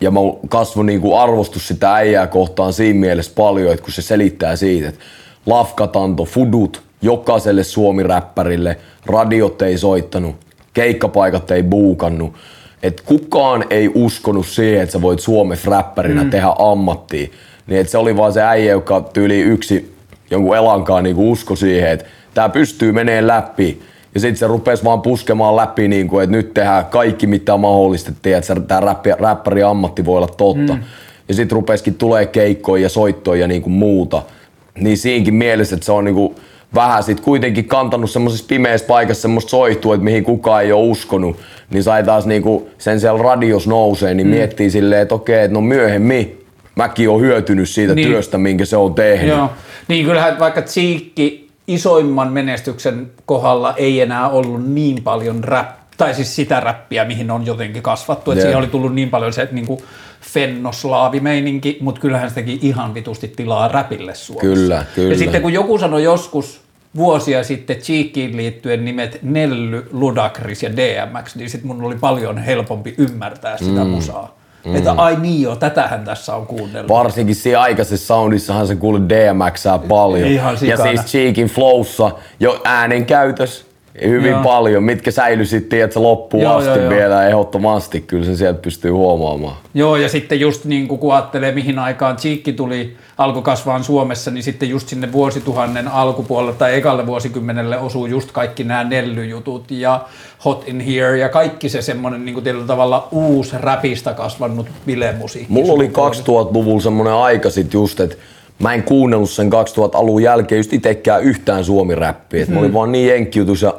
ja mä kasvoin niinku arvostus sitä äijää kohtaan siinä mielessä paljon, että kun se selittää siitä, että lafkatanto, fudut jokaiselle suomiräppärille, radiot ei soittanut, keikkapaikat ei buukannut, että kukaan ei uskonut siihen, että sä voit Suomessa räppärinä mm. tehdä ammattia. Niin että se oli vaan se äijä, joka tyyli yksi jonkun elankaan niinku usko siihen, että tämä pystyy menee läpi. Ja sitten se rupesi vaan puskemaan läpi, niin kuin, että nyt tehdään kaikki mitä mahdollista, että tämä räppi, räppäri ammatti voi olla totta. Mm. Ja sitten rupesikin tulee keikkoja ja soittoja ja niin kuin muuta. Niin siinkin mielessä, että se on niin kuin vähän sit kuitenkin kantanut semmoisessa pimeässä paikassa semmoista soihtua, että mihin kukaan ei ole uskonut, niin sai taas niinku sen siellä radios nousee, niin mm. miettii silleen, että okei, että no myöhemmin mäkin on hyötynyt siitä niin. työstä, minkä se on tehnyt. Joo. Niin kyllähän vaikka Tsiikki isoimman menestyksen kohdalla ei enää ollut niin paljon rap, tai siis sitä räppiä, mihin on jotenkin kasvattu. Että siihen oli tullut niin paljon se, että niinku fennoslaavimeininki, mutta kyllähän se teki ihan vitusti tilaa räpille Suomessa. Kyllä, kyllä. Ja sitten kun joku sanoi joskus vuosia sitten Cheekiin liittyen nimet Nelly, Ludacris ja DMX, niin sitten mun oli paljon helpompi ymmärtää sitä mm. musaa. Mm. Että ai niin joo, tätähän tässä on kuunnellut. Varsinkin siinä aikaisessa soundissahan se kuuli DMXää paljon. Ihan ja siis Cheekin flowssa jo äänen käytös hyvin joo. paljon, mitkä säilyi sitten että loppuun joo, asti joo, vielä ehdottomasti. Kyllä se sieltä pystyy huomaamaan. Joo, ja sitten just niin kun ajattelee, mihin aikaan Cheekki tuli alkoi kasvaa Suomessa, niin sitten just sinne vuosituhannen alkupuolelle tai ekalle vuosikymmenelle osuu just kaikki nämä nellyjutut ja Hot in Here ja kaikki se semmoinen niin kuin tavalla uusi räpistä kasvanut bilemusiikki. Mulla oli 2000-luvulla semmoinen aika sit just, että mä en kuunnellut sen 2000-alun jälkeen just itsekään yhtään suomi-räppiä. Mm. Mä olin hmm. vaan niin jenkkiutus ja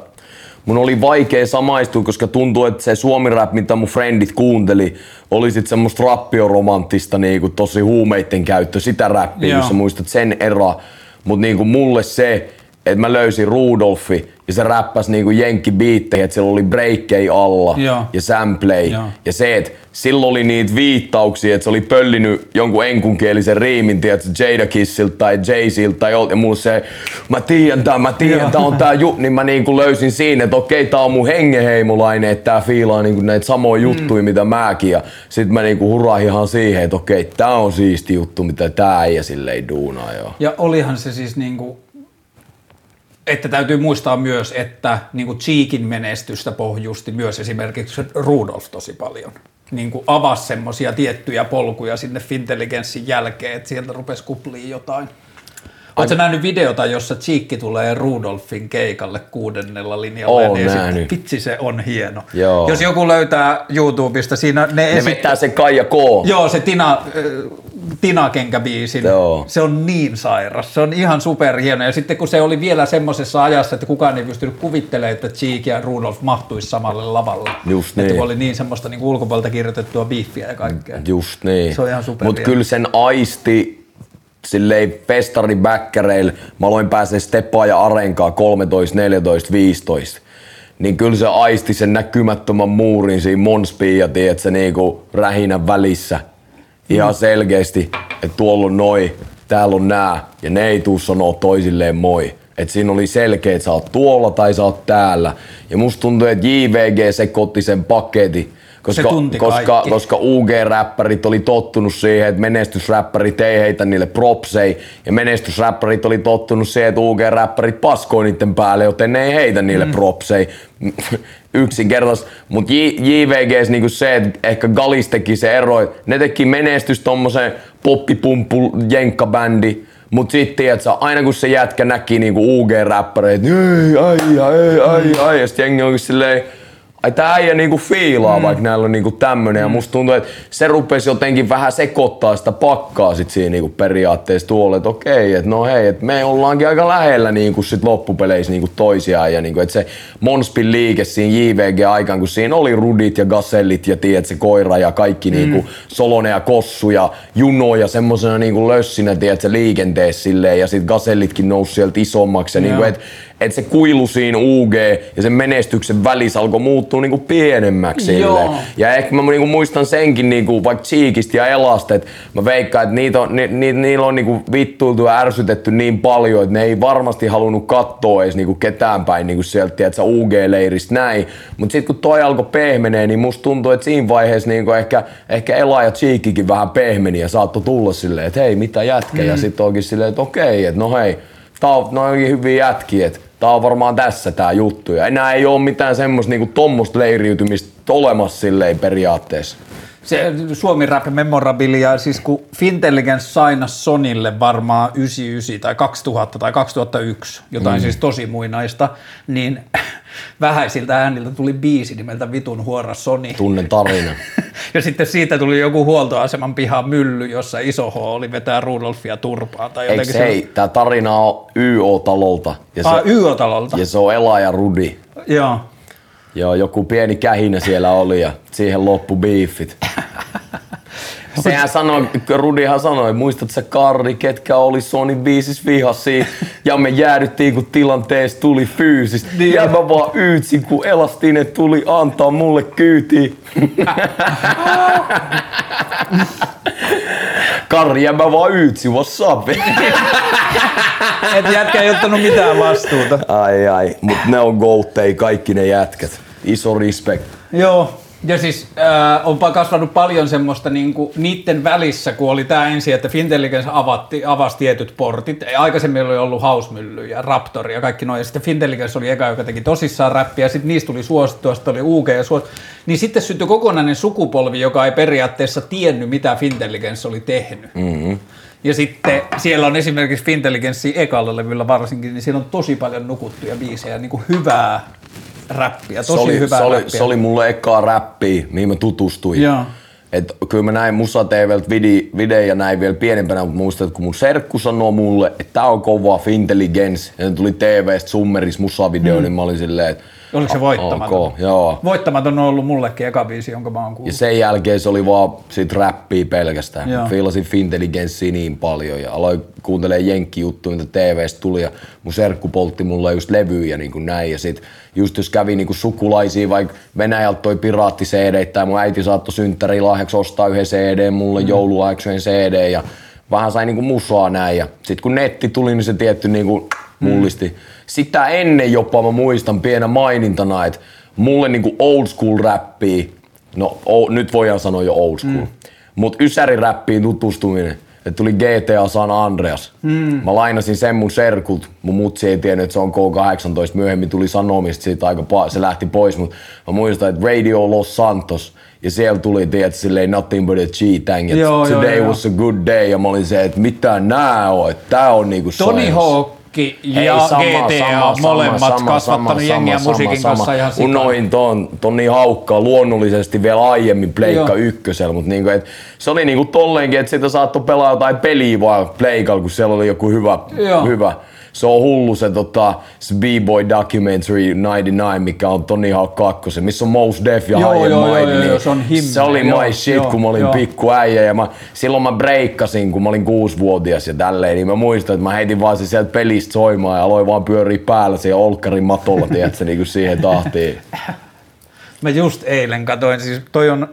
mun oli vaikea samaistua, koska tuntuu, että se suomi-rap, mitä mun friendit kuunteli, oli sit semmoista rappioromanttista niinku tosi huumeitten käyttö, sitä räppiä, jos sä muistat sen eroa. Mut niinku mulle se, että mä löysin Rudolfi ja se räppäsi niinku jenkkibiittejä, että siellä oli breakkei alla Joo. ja samplei. Joo. Ja se, että silloin oli niitä viittauksia, että se oli pöllinyt jonkun enkunkielisen riimin, tiedätkö, Jada Kissiltä tai Jay-Ziltä tai ja mulla se, mä tiedän tää, mä tiedän, tää on tää juttu, niin mä niinku löysin siinä, että okei, tää on mun hengeheimolainen, että tää fiilaa niinku näitä samoja mm. juttuja, mitä mäkin. Ja sit mä niinku hurahin ihan siihen, että okei, tää on siisti juttu, mitä tää ei silleen duunaa jo. Ja olihan se siis niinku että täytyy muistaa myös, että niin kuin Cheekin menestystä pohjusti myös esimerkiksi Rudolf tosi paljon. Niin kuin avasi semmoisia tiettyjä polkuja sinne Fintelligenssin jälkeen, että sieltä rupesi kupliin jotain. Oletko nähnyt videota, jossa Cheekki tulee Rudolfin keikalle kuudennella linjalla? Oon ja nähnyt. Vitsi, se on hieno. Joo. Jos joku löytää YouTubesta, siinä ne, ne esittää sen Kaija K. Joo, se Tina, Tinakenkä-biisin. Joo. Se on niin sairas. Se on ihan superhieno. Ja sitten kun se oli vielä semmoisessa ajassa, että kukaan ei pystynyt kuvittelemaan, että Cheek ja Rudolf mahtuisi samalle lavalle. Just niin. Että oli niin semmoista niin ulkopuolelta kirjoitettua biiffiä ja kaikkea. Just niin. Se on ihan Mutta kyllä sen aisti silleen festari backereille, mä aloin pääsee Steppaa ja Arenkaa 13, 14, 15 niin kyllä se aisti sen näkymättömän muurin siinä Monspiin ja tiedät, se niinku rähinän välissä. Ihan selkeästi, että tuolla on noi, täällä on nää, ja ne ei tuu sanoa toisilleen moi. Et siinä oli selkeä, että sä oot tuolla tai sä oot täällä. Ja musta tuntuu, että JVG sekoitti sen paketin koska, koska, koska UG-räppärit oli tottunut siihen, että menestysräppärit ei heitä niille propsei, ja menestysräppärit oli tottunut siihen, että UG-räppärit paskoi niiden päälle, joten ne ei heitä niille mm. propsei. Yksinkertaisesti. Mutta JVG niinku se, että ehkä Galis teki se ero, että ne teki menestys tommoseen poppipumppu jenkkabändi, Mut sit tiedätkö, aina kun se jätkä näki niinku UG-räppäreitä, niin ei, ai, ai, ai, ai, ja sit jengi onkin silleen, ai tää äijä niinku fiilaa, mm. vaikka näillä on niinku tämmönen. Mm. Ja musta tuntuu, että se rupesi jotenkin vähän sekoittaa sitä pakkaa sit siinä niinku periaatteessa tuolle, että okei, että no hei, että me ollaankin aika lähellä niinku sit loppupeleissä niinku toisiaan. Ja niinku, että se Monspin liike siinä JVG-aikaan, kun siinä oli rudit ja gasellit ja tiedät, se koira ja kaikki mm. niinku Solone ja Kossu ja Juno ja semmosena niinku lössinä, tiedät, se liikenteessä silleen. Ja sit gasellitkin nousi sieltä isommaksi. Ja niinku, että että se kuilu siinä UG ja sen menestyksen välissä alkoi muuttua niinku pienemmäksi. Joo. Ja ehkä mä niinku muistan senkin niinku vaikka Cheekistä ja Elasta, että mä veikkaan, että niitä on, ni, ni, niillä on niinku vittuiltu ja ärsytetty niin paljon, että ne ei varmasti halunnut katsoa edes niinku ketään päin niinku sieltä, tiedätkö, UG-leiristä näin. Mutta sitten kun toi alkoi pehmenee, niin musta tuntuu, että siinä vaiheessa niinku ehkä, ehkä Ela ja Cheekikin vähän pehmeni ja saattoi tulla silleen, että hei, mitä jätkä? Mm. Ja sitten onkin silleen, että okei, että no hei, tää on, no onkin hyviä jätkiä, että tää on varmaan tässä tää juttu. Ja enää ei ole mitään semmoista niinku tommosta leiriytymistä olemassa silleen periaatteessa. Se Suomi Rap Memorabilia, siis kun Fintelligence sainas Sonille varmaan 99 tai 2000 tai 2001, jotain mm. siis tosi muinaista, niin vähäisiltä ääniltä tuli biisi nimeltä Vitun huora Sony. Tunnen tarina. ja sitten siitä tuli joku huoltoaseman piha mylly, jossa iso H oli vetää Rudolfia turpaan. Tai Eiks jotenkin hei, tää tarina on YO-talolta. Ja se, Ah, YO-talolta. ja se on Ela ja Rudi. Joo. Joo, joku pieni kähinä siellä oli ja siihen loppu beefit. Sehän sanoi, Rudihan sanoi, muistat sä Karri, ketkä oli Sony biisis vihasi ja me jäädyttiin kun tilanteessa tuli fyysistä. Niin. Ja mä vaan yytsin, kun Elastinen tuli antaa mulle kyyti. Karri ja mä vaan yytsin, what's up? Et jätkä ei ottanut mitään vastuuta. ai ai, mut ne on goattei kaikki ne jätkät. Iso respect. Joo. Ja siis äh, onpa kasvanut paljon semmoista niinku, niiden välissä, kun oli tämä ensin, että Fintelligence avatti, avasi tietyt portit. Aikaisemmin oli ollut Hausmylly ja Raptor ja kaikki noin. Ja sitten Fintelligence oli eka, joka teki tosissaan räppiä. Sitten niistä tuli suosittua, sitten oli UG ja suosittua. Niin sitten syntyi kokonainen sukupolvi, joka ei periaatteessa tiennyt, mitä Fintelligence oli tehnyt. Mm-hmm. Ja sitten siellä on esimerkiksi Fintelligenssi ekalla levyllä varsinkin, niin siellä on tosi paljon nukuttuja biisejä, niin kuin hyvää räppiä, tosi se oli, hyvää se oli, räppiä. se oli mulle ekaa räppiä, mihin mä tutustuin. Joo. Et kyllä mä näin Musa TVltä vide, videoja näin vielä pienempänä, mutta muistan, että kun mun serkku sanoo mulle, että tää on kova Fintelligence, ja ne tuli TVstä summeris musavideo, mm. niin mä olin silleen, että Oliko se voittamaton? ok, joo. Voittamaton on ollut mullekin eka biisi, jonka mä oon Ja kuullut. sen jälkeen se oli vaan sit räppiä pelkästään. Joo. Fiilasin Fintelligenssiä niin paljon ja aloin kuuntelemaan jenkkijuttuja, mitä TVstä tuli ja mun serkku poltti mulle just levyjä niin kuin näin. Ja sit just jos kävi niin kuin sukulaisia, vaikka Venäjältä toi piraatti CD, tai mun äiti saattoi synttäri lahjaksi ostaa yhden CD, mulle mm. jouluajaksi yhden CD ja vähän sai niinku musaa näin. Ja sit kun netti tuli, niin se tietty niinku mullisti. Mm. Sitä ennen jopa mä muistan pienä mainintana, että mulle niinku old school räppiä, no o, nyt voidaan sanoa jo old school, mm. mutta ysäriräppiin tutustuminen, että tuli GTA San Andreas. Mm. Mä lainasin sen mun serkult, mun mutsi ei tiennyt, että se on K18, myöhemmin tuli sanomista siitä aika pa- se lähti pois, mutta mä muistan, että Radio Los Santos, ja siellä tuli, tiedät, silleen nothing but a G-tang, että Joo, joo, today joo. was a good day, ja mä olin se, että mitä nää on, että tää on niinku Tony science. Hawkki ja GTA molemmat kasvattanut jengiä musiikin kanssa ihan sikana. Unohin ton, ton niin haukkaa luonnollisesti vielä aiemmin Pleikka Joo. ykkösellä, mutta niinku, et se oli niinku tolleenkin, että sitä saattoi pelaa jotain peliä vaan Pleikalla, kun siellä oli joku hyvä, Joo. hyvä. Se on hullu se, tota, B-Boy Documentary 99, mikä on Tony Hawk 2, missä on Mos Def ja Joo, High joo, and joo, Mighty, joo, niin se on himmeä, Se oli joo, my shit, joo, kun mä olin joo. pikku äijä ja mä, silloin mä breikkasin, kun mä olin kuusivuotias ja tälleen, niin mä muistan, että mä heitin vaan se sieltä pelistä soimaan ja aloin vaan pyöriä päällä siihen olkkarin matolla, tiedätkö, niin kuin siihen tahtiin. Mä just eilen katsoin, siis toi on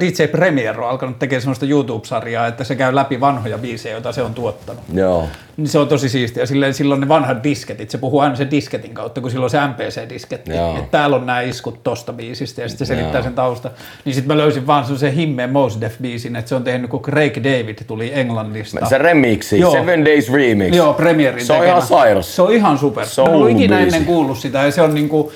DJ Premier on alkanut tekemään semmoista YouTube-sarjaa, että se käy läpi vanhoja biisejä, joita se on tuottanut. Joo. Niin se on tosi siistiä. Silleen, silloin ne vanhat disketit, se puhuu aina sen disketin kautta, kun silloin se MPC-disketti. Joo. Että täällä on nämä iskut tosta biisistä ja sitten se selittää Joo. sen tausta. Niin sitten mä löysin vaan semmoisen himmeen Mos Def-biisin, että se on tehnyt, kun Craig David tuli Englannista. Se remixi, Joo. Seven Days Remix. Joo, Premierin Se on tekemä. ihan sairas. Se on ihan super. Se on Mä en ollut ikinä biisi. ennen kuullut sitä ja se on niinku,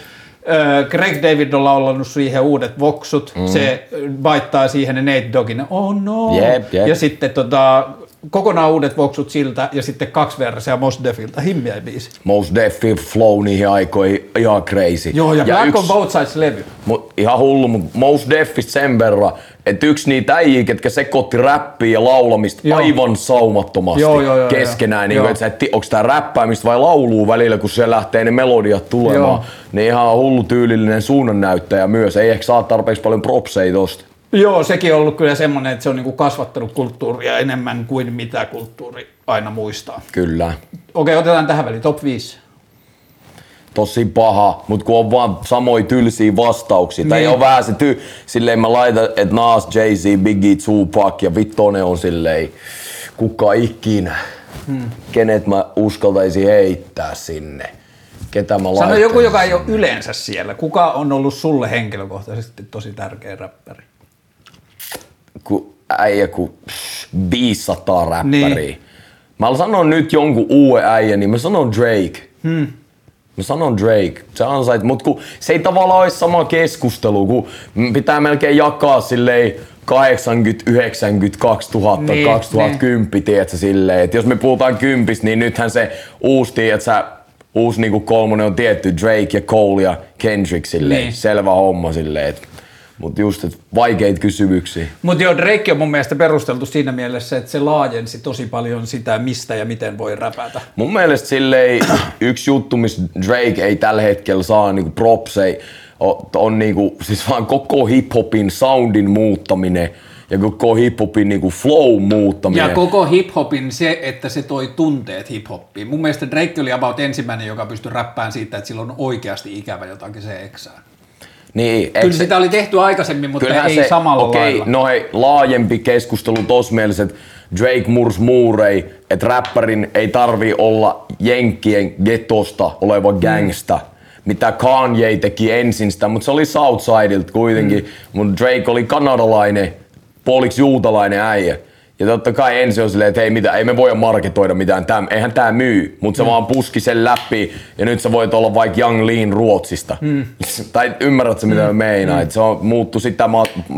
Craig David on laulannut siihen uudet voksut, mm. se vaittaa siihen ne Nate Doggin oh no, Jep, jep. ja sitten tota, kokonaan uudet voksut siltä ja sitten kaksi verseä Mos Defiltä, himmeä biisi. Most Def Flow niihin aikoihin ihan crazy. Joo, ja, Black yksi- on Both Sides-levy. Mut ihan hullu, mutta Mos Defistä sen verran, että yksi niitä äijiä, ketkä sekoitti räppiä ja laulamista Joo. aivan saumattomasti Joo, joo, joo, keskenään. Niin joo. että et, onko tää räppäämistä vai lauluu välillä, kun siellä lähtee ne melodiat tulemaan. Joo. Niin ihan hullu tyylillinen suunnannäyttäjä myös. Ei ehkä saa tarpeeksi paljon propseja tosta. Joo, sekin on ollut kyllä semmoinen, että se on niinku kasvattanut kulttuuria enemmän kuin mitä kulttuuri aina muistaa. Kyllä. Okei, otetaan tähän väliin top 5. tosi paha, mutta kun on vaan samoja tylsiä vastauksia. Niin. Tai on vähän se ty... Silleen mä laitan, että Nas, Jay-Z, Biggie, Tupac ja Vittone on silleen, kuka ikinä. Hmm. Kenet mä uskaltaisin heittää sinne. Ketä mä Sano joku, joka ei ole sinne. yleensä siellä. Kuka on ollut sulle henkilökohtaisesti tosi tärkeä räppäri? Ku, äijä ku pff, 500 räppäriä. Niin. Mä sanon nyt jonkun uuden äijän, niin mä sanon Drake. Hmm. Mä sanon Drake. Se ansait, mut kun se ei tavallaan ole sama keskustelu, kun pitää melkein jakaa silleen 80, 90, 2000, Niin, niin, 2010, niin. tiedätkö, silleen. Et jos me puhutaan kympistä, niin nythän se uusi, tiedätkö, uusi niinku kolmonen on tietty Drake ja Cole ja Kendrick silleen. Niin. Selvä homma silleen. Et, mut just, et vaikeita kysymyksiä. Mutta joo, Drake on mun mielestä perusteltu siinä mielessä, että se laajensi tosi paljon sitä, mistä ja miten voi räpätä. Mun mielestä silleen yksi juttu, missä Drake ei tällä hetkellä saa niinku propsei, on, on niinku, siis vaan koko hiphopin soundin muuttaminen ja koko hiphopin niinku flow muuttaminen. Ja koko hiphopin se, että se toi tunteet hiphoppiin. Mun mielestä Drake oli about ensimmäinen, joka pystyi räppään siitä, että sillä on oikeasti ikävä jotakin se eksää. Niin, Kyllä eikö- sitä oli tehty aikaisemmin, mutta ei samalla okei, lailla. no hei, laajempi keskustelu tossa mielessä, että Drake murs Murray, että räppärin ei tarvi olla Jenkkien getosta oleva gangsta. Mitä Kanye teki ensin sitä, mutta se oli Southsideilta kuitenkin. Mm. Mutta Drake oli kanadalainen, puoliksi juutalainen äijä. Ja totta kai ensin on silleen, että hei, mitä, ei me voida marketoida mitään, täm, eihän tää myy, mutta se mm. vaan puski sen läpi ja nyt sä voit olla vaikka Young Lean Ruotsista. Mm. tai ymmärrät sä mitä mm. mä meinaan, mm. se on muuttu sitä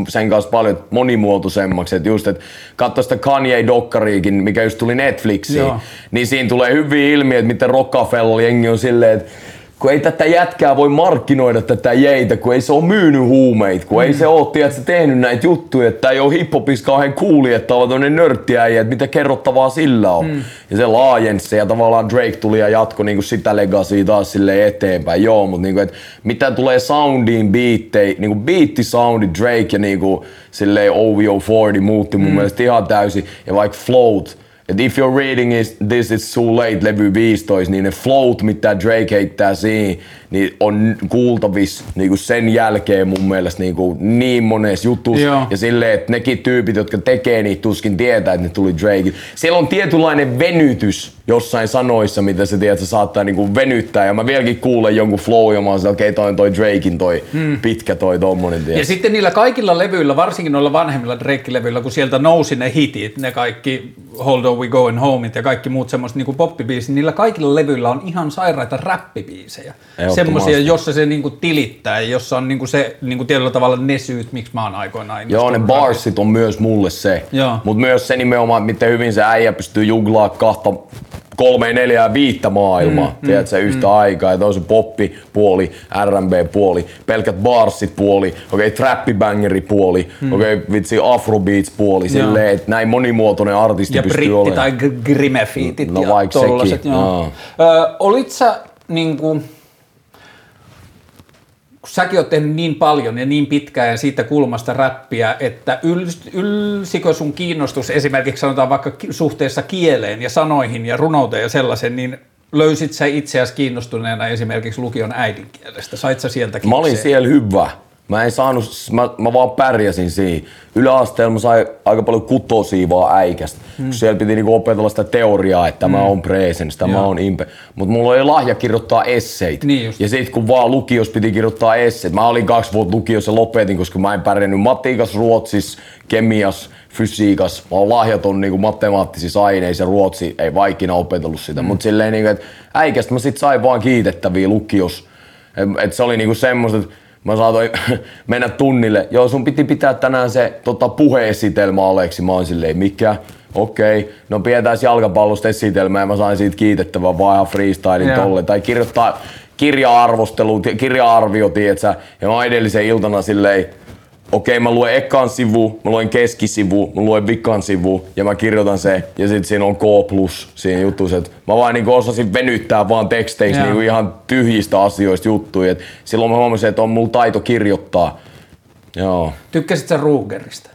sen kanssa paljon monimuotoisemmaksi, että just, että katso sitä Kanye-dokkariikin, mikä just tuli Netflixiin, Joo. niin siinä tulee hyvin ilmi, että miten Rockefeller jengi on silleen, että kun ei tätä jätkää voi markkinoida tätä jeitä, kun ei se ole myynyt huumeita, kun mm. ei se ole tiedätkö, tehnyt näitä juttuja, että ei ole hiphopissa kauhean kuuli, että on tämmöinen nörttiäijä, että mitä kerrottavaa sillä on. Mm. Ja se laajensi ja tavallaan Drake tuli ja jatkoi niinku sitä legacya taas sille eteenpäin. Joo, mutta niinku, et mitä tulee soundiin, beattei, niinku beatti soundi Drake ja niinku silleen OVO40 muutti mun mm. mielestä ihan täysin. Ja vaikka float, et if you're reading is, This is too late, levy 15, niin ne float, mitä Drake heittää siinä, niin on kuultavis niinku sen jälkeen mun mielestä niinku niin monessa jutussa. Joo. Ja silleen, että nekin tyypit, jotka tekee niitä, tuskin tietää, että ne tuli Drake. Siellä on tietynlainen venytys jossain sanoissa, mitä se tiedät, se saattaa niinku venyttää. Ja mä vieläkin kuulen jonkun flow ja mä oon okei, okay, toi on toi Drakein toi hmm. pitkä toi tommonen, Ja tiedät. sitten niillä kaikilla levyillä, varsinkin noilla vanhemmilla Drake-levyillä, kun sieltä nousi ne hitit, ne kaikki Hold On We Going Homeit ja kaikki muut semmoiset niin poppibiisit, niillä kaikilla levyillä on ihan sairaita räppibiisejä. Ehdottomasti. Semmoisia, jossa se niinku tilittää jossa on niinku se niinku tietyllä tavalla ne syyt, miksi mä oon aikoinaan Joo, ne barsit on myös mulle se. Mutta myös se nimenomaan, miten hyvin se äijä pystyy juglaa kahta, kolme, neljää, viittä maailmaa, mm, tiedätkö, mm, yhtä mm. aikaa. Että on se poppi-puoli, R&B-puoli, pelkät barsit-puoli, okei, okay, trappibangeri-puoli, mm. okei, okay, vitsi, afrobeats-puoli, silleen, että näin monimuotoinen artisti ja pystyy britti- olemaan. tai gr- grimefiitit No ja tollaset, joo. joo. Ö, olit sä niinku, kun säkin oot tehnyt niin paljon ja niin pitkään ja siitä kulmasta räppiä, että yls, ylsikö sun kiinnostus esimerkiksi sanotaan vaikka suhteessa kieleen ja sanoihin ja runouteen ja sellaisen, niin löysit sä itseäsi kiinnostuneena esimerkiksi lukion äidinkielestä? Sait sä sieltä Mä olin siellä hyvä. Mä en saanut, mä, mä vaan pärjäsin siinä. Yläasteella mä sain aika paljon kutosia vaan äikästä. Hmm. Siellä piti niinku opetella sitä teoriaa, että tämä on presens, tämä Joo. on impe. Mutta mulla oli lahja kirjoittaa esseitä. Niin just. Ja sit kun vaan lukios piti kirjoittaa esseitä. Mä olin kaksi vuotta lukiossa ja lopetin, koska mä en pärjännyt matiikas, ruotsis, kemias, fysiikas. Mä oon lahjaton niinku matemaattisissa aineissa ja ruotsi ei vaikina opetellut sitä. Mm. Mut silleen niinku, että äikästä mä sit sain vaan kiitettäviä lukios. Et, et se oli niinku semmoset, että mä saatoin mennä tunnille. Joo, sun piti pitää tänään se tota, puheesitelmä Aleksi. Mä oon silleen, mikä? Okei, okay. no pidetään jalkapallosta esitelmää ja mä sain siitä kiitettävän vaan ihan freestylin Joo. tolle. Tai kirjoittaa kirja-arvostelu, kirja-arvio, tietsä, ja mä edellisen iltana silleen, okei mä luen ekan sivu, mä luen keskisivu, mä luen vikan sivu ja mä kirjoitan se ja sit siinä on K plus siinä jutussa, että mä vaan niinku osasin venyttää vaan teksteiksi niinku ihan tyhjistä asioista juttuja, et silloin mä huomasin, että on mulla taito kirjoittaa. Joo. Tykkäsit sä Rugerista?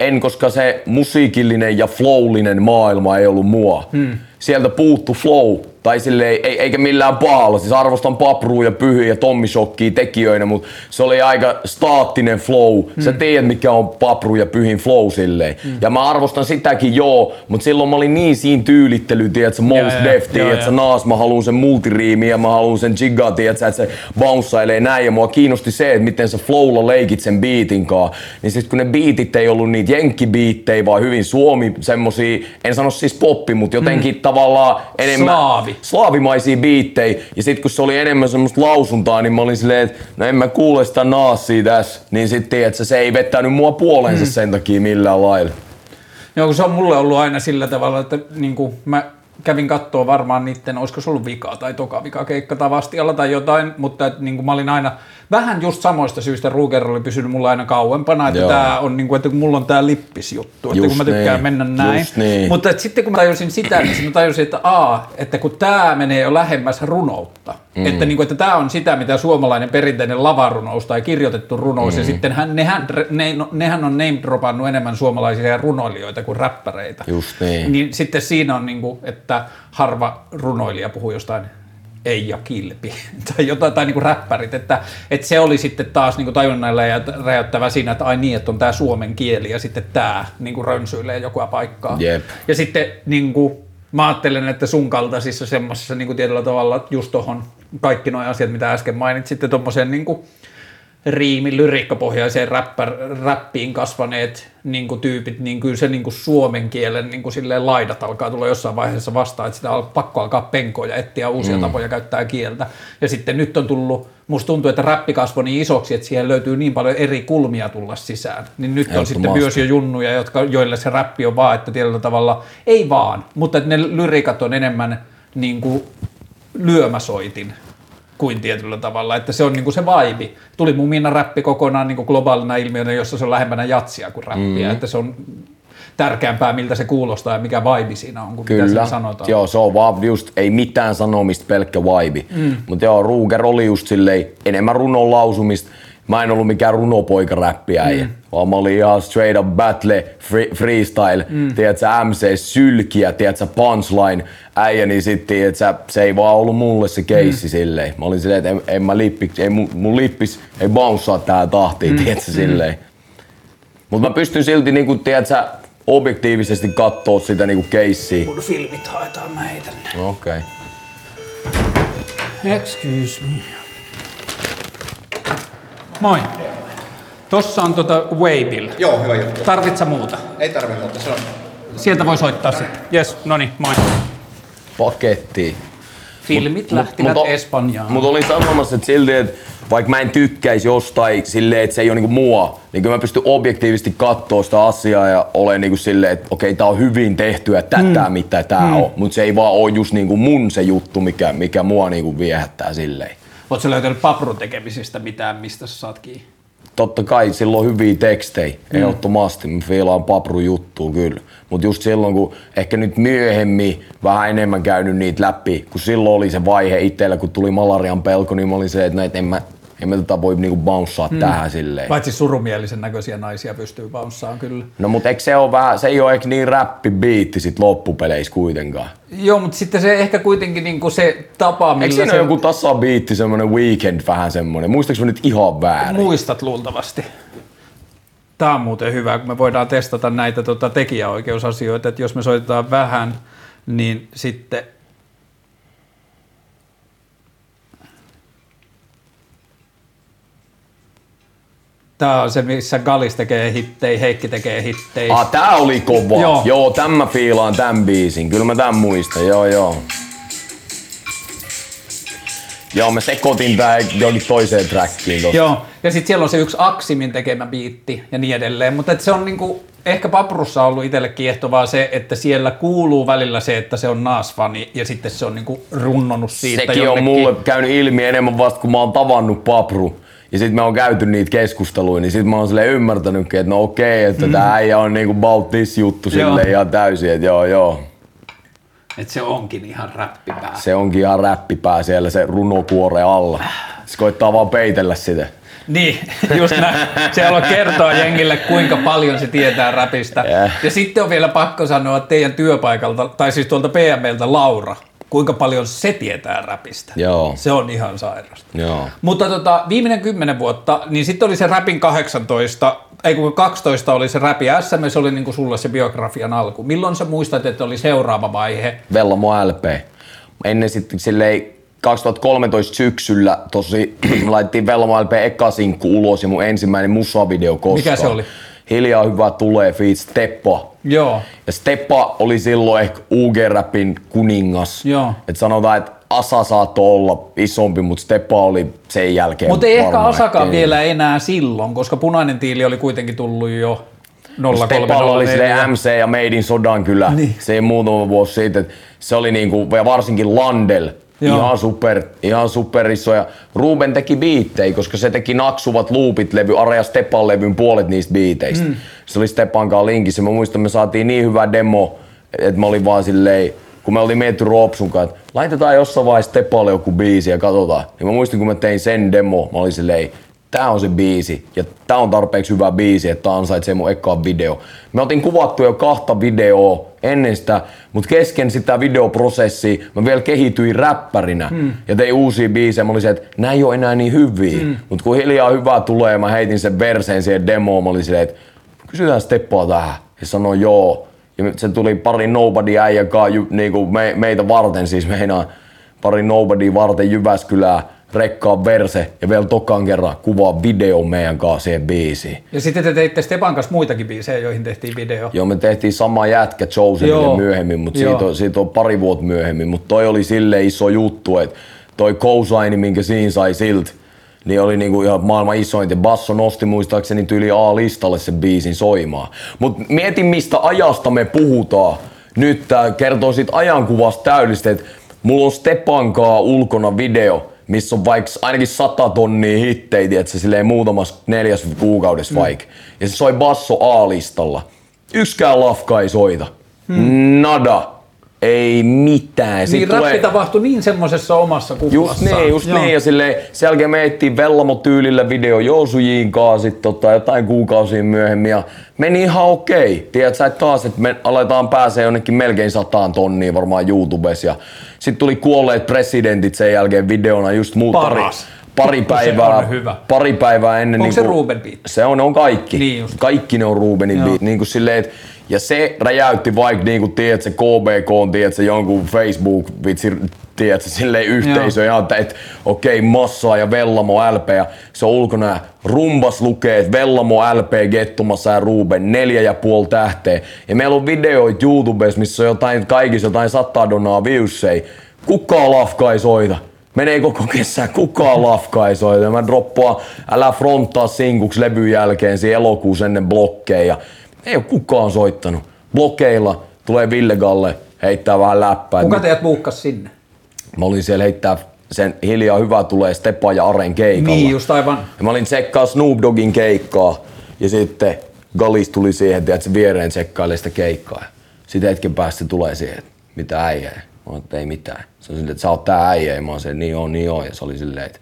En, koska se musiikillinen ja flowlinen maailma ei ollut mua. Hmm. Sieltä puuttu flow, tai sille ei, eikä millään pahalla. Siis arvostan Papruu ja Pyhy ja Tommi Shokkiin tekijöinä, mutta se oli aika staattinen flow. Mm. Sä tiedät mikä on Papru ja Pyhin flow silleen. Mm. Ja mä arvostan sitäkin joo, mutta silloin mä olin niin siinä tyylittely, tiedätkö, Most Def, tiedätkö, Naas, mä haluan sen multiriimi ja mä haluan sen jigga, tiedätkö, että se bounceilee näin. Ja mua kiinnosti se, että miten sä flowlla leikit sen beatin kaa. Niin sit kun ne beatit ei ollut niitä jenkkibiittejä, vaan hyvin suomi, semmosia, en sano siis poppi, mutta jotenkin mm. tavallaan enemmän... Slaavi slaavimaisia biittejä. Ja sitten kun se oli enemmän semmoista lausuntaa, niin mä olin silleen, että no en mä kuule sitä naassia tässä. Niin sitten että se ei vettänyt mua puoleensa mm. sen takia millään lailla. Joo, se on mulle ollut aina sillä tavalla, että niin kuin mä kävin katsoa varmaan niiden, olisiko se ollut vikaa tai toka vika keikka tai vastialla tai jotain, mutta että, niin kuin mä olin aina vähän just samoista syistä Ruger oli pysynyt mulla aina kauempana, että tämä on niin kuin, että kun mulla on tämä lippisjuttu, että just kun mä tykkään niin. mennä näin. Niin. Mutta että sitten kun mä tajusin sitä, niin mä tajusin, että a, että kun tämä menee jo lähemmäs runoutta, mm. että, niin kuin, että tämä on sitä, mitä suomalainen perinteinen lavarunous tai kirjoitettu runous, mm. ja sitten hän, nehän, ne, no, nehän on name dropannut enemmän suomalaisia runoilijoita kuin räppäreitä. Just niin. niin sitten siinä on, niin kuin, että harva runoilija puhuu jostain Eija Kilpi tai jotain, tai niinku räppärit, että, että se oli sitten taas niinku tajunnailla ja räjäyttävä siinä, että ai niin, että on tämä suomen kieli ja sitten tämä niinku rönsyilee joku paikkaa. Jep. Ja sitten niinku, mä ajattelen, että sun kaltaisissa semmoisessa niinku tietyllä tavalla just tuohon kaikki nuo asiat, mitä äsken mainitsitte, tuommoisen niinku, riimi, lyrikkapohjaiseen räppär, räppiin kasvaneet niin kuin tyypit, niin kyllä se niin kuin suomen kielen niin kuin silleen laidat alkaa tulla jossain vaiheessa vastaan, että sitä on pakko alkaa penkoa ja etsiä uusia mm. tapoja käyttää kieltä. Ja sitten nyt on tullut, musta tuntuu, että räppi kasvoi niin isoksi, että siihen löytyy niin paljon eri kulmia tulla sisään. Niin nyt on sitten myös jo junnuja, jotka, joille se räppi on vaan, että tietyllä tavalla, ei vaan, mutta että ne lyrikat on enemmän niin kuin lyömäsoitin kuin tietyllä tavalla, että se on niinku se vibe. Tuli mun minna räppi kokonaan niinku globaalina ilmiönä, jossa se on lähempänä jatsia kuin räppiä, mm. että se on tärkeämpää, miltä se kuulostaa ja mikä vibe siinä on, kuin Kyllä. mitä sanotaan. Joo, se on vaan just, ei mitään sanomista, pelkkä vibe. Mm. Mutta joo, Ruger oli just silleen enemmän runon lausumista, mä en ollut mikään runopoikaräppiä, mm. vaan mä olin ihan straight up battle, free, freestyle, mm. tiedätkö, MC sylkiä, tiedätkö, punchline äijä, niin sitten tiedätkö, se ei vaan ollut mulle se keissi mm. silleen. Mä olin silleen, että en, en mä lippi, ei mun, mun lippis ei bouncea tää tahtiin, mm. tiedätkö, silleen. Mm. Mutta mä pystyn silti niinku, tiedätkö, objektiivisesti kattoo sitä niinku keissiä. Mun filmit haetaan mä heitän Okei. Okay. Excuse me. Moi. Tossa on tota Waybill. Joo, hyvä juttu. Tarvitsa muuta? Ei tarvi muuta, se on... Sieltä voi soittaa sitten. Jes, no niin, moi. Paketti. Filmit mut, lähtivät mut, Espanjaan. Mutta olin sanomassa, että silti, että vaikka mä en tykkäisi jostain silleen, että se ei ole niinku mua, niin kyllä mä pystyn objektiivisesti katsoa sitä asiaa ja olen niinku silleen, että okei, tää on hyvin tehtyä tätä, mm. mitä tää mm. on. Mutta se ei vaan ole just niinku mun se juttu, mikä, mikä mua niinku viehättää silleen. Oletko löytänyt paprun tekemisistä mitään, mistä sä saat kiinni? Totta kai silloin hyviä tekstejä, mm. ehdottomasti. Mä fiilaan papru juttuun kyllä. Mutta just silloin, kun ehkä nyt myöhemmin vähän enemmän käynyt niitä läpi, kun silloin oli se vaihe itsellä, kun tuli malarian pelko, niin mä olin se, että näitä en mä en mä tätä voi niinku bouncea hmm. tähän silleen. Paitsi surumielisen näköisiä naisia pystyy bouncaan kyllä. No mut eikö se ole vähän, se ei ole ehkä niin räppibiitti sit loppupeleissä kuitenkaan. Joo, mutta sitten se ehkä kuitenkin niinku se tapa, millä Eikö siinä se... joku tasabiitti, semmonen weekend vähän semmonen? Muistatko nyt ihan väärin? Muistat luultavasti. Tämä on muuten hyvä, kun me voidaan testata näitä tota, tekijäoikeusasioita, että jos me soitetaan vähän, niin sitten Tää on se, missä Galis tekee hittei, Heikki tekee hittei. Ah, tää oli kova. Joo, joo tän mä fiilaan tän biisin. Kyllä mä tän muistan, joo joo. Joo, mä sekoitin tää johonkin toiseen trackiin tossa. Joo, ja sitten siellä on se yksi Aksimin tekemä biitti ja niin edelleen, mutta et se on niinku, ehkä Paprussa ollut itselle kiehtovaa se, että siellä kuuluu välillä se, että se on naasfani ja sitten se on niinku runnonut siitä Sekin on jonnekin. mulle käynyt ilmi enemmän vasta, kun mä oon tavannut Papru. Ja sit me on käyty niitä keskusteluja, niin sit mä oon silleen ymmärtänytkin, että no okei, että mm. tää äijä on niinku this juttu Joo. silleen ihan täysin, että joo joo. Et se onkin ihan räppipää. Se onkin ihan räppipää siellä se runokuore alla. Se koittaa vaan peitellä sitä. Niin, just näin. Se haluaa kertoa jengille, kuinka paljon se tietää räpistä. Äh. Ja sitten on vielä pakko sanoa teidän työpaikalta, tai siis tuolta PMLtä Laura, kuinka paljon se tietää räpistä. Joo. Se on ihan sairasta. Joo. Mutta tota, viimeinen kymmenen vuotta, niin sitten oli se Rapin 18, ei kun 12 oli se Rapi SMS, oli niinku sulle se biografian alku. Milloin sä muistat, että oli seuraava vaihe? Vellamo LP. Ennen sitten silleen 2013 syksyllä tosi laitettiin Vellamo LP eka sinkku ulos ja mun ensimmäinen musavideo koskaan. Mikä se oli? Hiljaa hyvä tulee feat Steppa. Joo. Ja Steppa oli silloin ehkä UG-rapin kuningas. Joo. Et sanotaan, että Asa saattoi olla isompi, mutta Steppa oli sen jälkeen Mutta ei ehkä Asakaan ehkä vielä enää silloin, koska punainen tiili oli kuitenkin tullut jo Steppalla oli 0304. silleen MC ja Made in Sodan kyllä. Niin. Se ei muutama vuosi siitä. että Se oli niinku, ja varsinkin Landel. Joo. Ihan super, ihan super iso. Ja Ruben teki biittejä, koska se teki naksuvat loopit levy, Are ja Stepan levyn puolet niistä biiteistä. Mm. Se oli Stepan kanssa linkissä. Mä muistan, me saatiin niin hyvä demo, että mä olin vaan silleen, kun me oltiin mietitty Roopsun kanssa, että laitetaan jossain vaiheessa Stepalle joku biisi ja katsotaan. Niin mä muistin, kun mä tein sen demo, mä olin silleen, tää on se biisi ja tää on tarpeeksi hyvä biisi, että tää ansaitsee mun ekaan video. Me otin kuvattu jo kahta videoa ennen sitä, mutta kesken sitä videoprosessia mä vielä kehityin räppärinä mm. ja tein uusia biisejä. Mä olin se, että nää ei ole enää niin hyviä. Mm. Mutta kun hiljaa hyvää tulee, mä heitin sen verseen siihen demoon, mä olin silleen, että kysytään steppaa tähän. Ja sanoi joo. Ja se tuli pari nobody äijän kanssa, niinku me, meitä varten siis meinaa pari nobody varten Jyväskylää rekkaa verse ja vielä tokan kerran kuvaa video meidän kanssa siihen biisiin. Ja sitten te teitte Stepan kanssa muitakin biisejä, joihin tehtiin video. Joo, me tehtiin sama jätkä Chosenille myöhemmin, mutta siitä on, siitä on pari vuotta myöhemmin. Mutta toi oli sille iso juttu, että toi cosign, minkä siinä sai siltä, niin oli niinku ihan maailman isoin. Ja Basso nosti muistaakseni tyyli A-listalle sen biisin soimaan. Mutta mietin, mistä ajasta me puhutaan. Nyt tää kertoo siitä ajankuvasta täydellisesti, että mulla on Stepankaa ulkona video, missä on vaikka ainakin sata tonnia hittejä, että se silleen muutamassa neljäs kuukaudessa Mm. vaikka. Ja se soi Basso A-listalla. Yksikään lafka ei soita. Nada. Ei mitään. Sit Niin räppi tapahtui niin semmoisessa omassa kuplassa. Just niin, just Joo. niin. Ja silleen, sen jälkeen me ettiin Vellamo-tyylillä video Joosujiin kanssa sit, tota, jotain kuukausia myöhemmin ja meni ihan okei. Tiedätkö sä, että taas, että me aletaan pääsee jonnekin melkein sataan tonnia varmaan YouTubessa. Ja sitten tuli kuolleet presidentit sen jälkeen videona just muut Paras. pari, pari Se päivää, on hyvä. pari päivää ennen. Onko se niinku- Ruben beat? Se on, ne on kaikki. Niin just. Kaikki ne on Rubenin Joo. beat. Niin kuin silleen, et, ja se räjäytti vaikka niinku, tiedätkö, KBK on, tiedätkö, jonkun Facebook vitsi, tiedätkö, silleen yhteisö, ihan, että et, okei, Massaa ja Vellamo LP, ja se on ulkona ja rumbas lukee, että Vellamo LP Gettumassa ja Ruben, neljä ja puoli tähteä. Ja meillä on videoita YouTubessa, missä on jotain, kaikissa jotain sataa donaa viussei. Kukaan lafka ei soita. Menee koko kesä, kukaan lafka ei soita. Mä droppaan Älä fronttaa sinkuksi levyn jälkeen siinä elokuussa ennen blokkeja. Ei ole kukaan soittanut. Blokeilla tulee Ville Galle, heittää vähän läppää. Kuka teidät buukkas sinne? Mä olin siellä heittää sen hiljaa hyvä tulee Stepa ja Aren keikalla. Niin, just aivan. Ja mä olin tsekkaa Snoop Doggin keikkaa ja sitten Galis tuli siihen, että se viereen tsekkailee sitä keikkaa. Sitten hetken päästä tulee siihen, että mitä äijä. Mä olin, että ei mitään. Se on silleen, että sä oot tää äijä. Ja mä olin silleen, niin on, niin on. Ja se oli silleen, että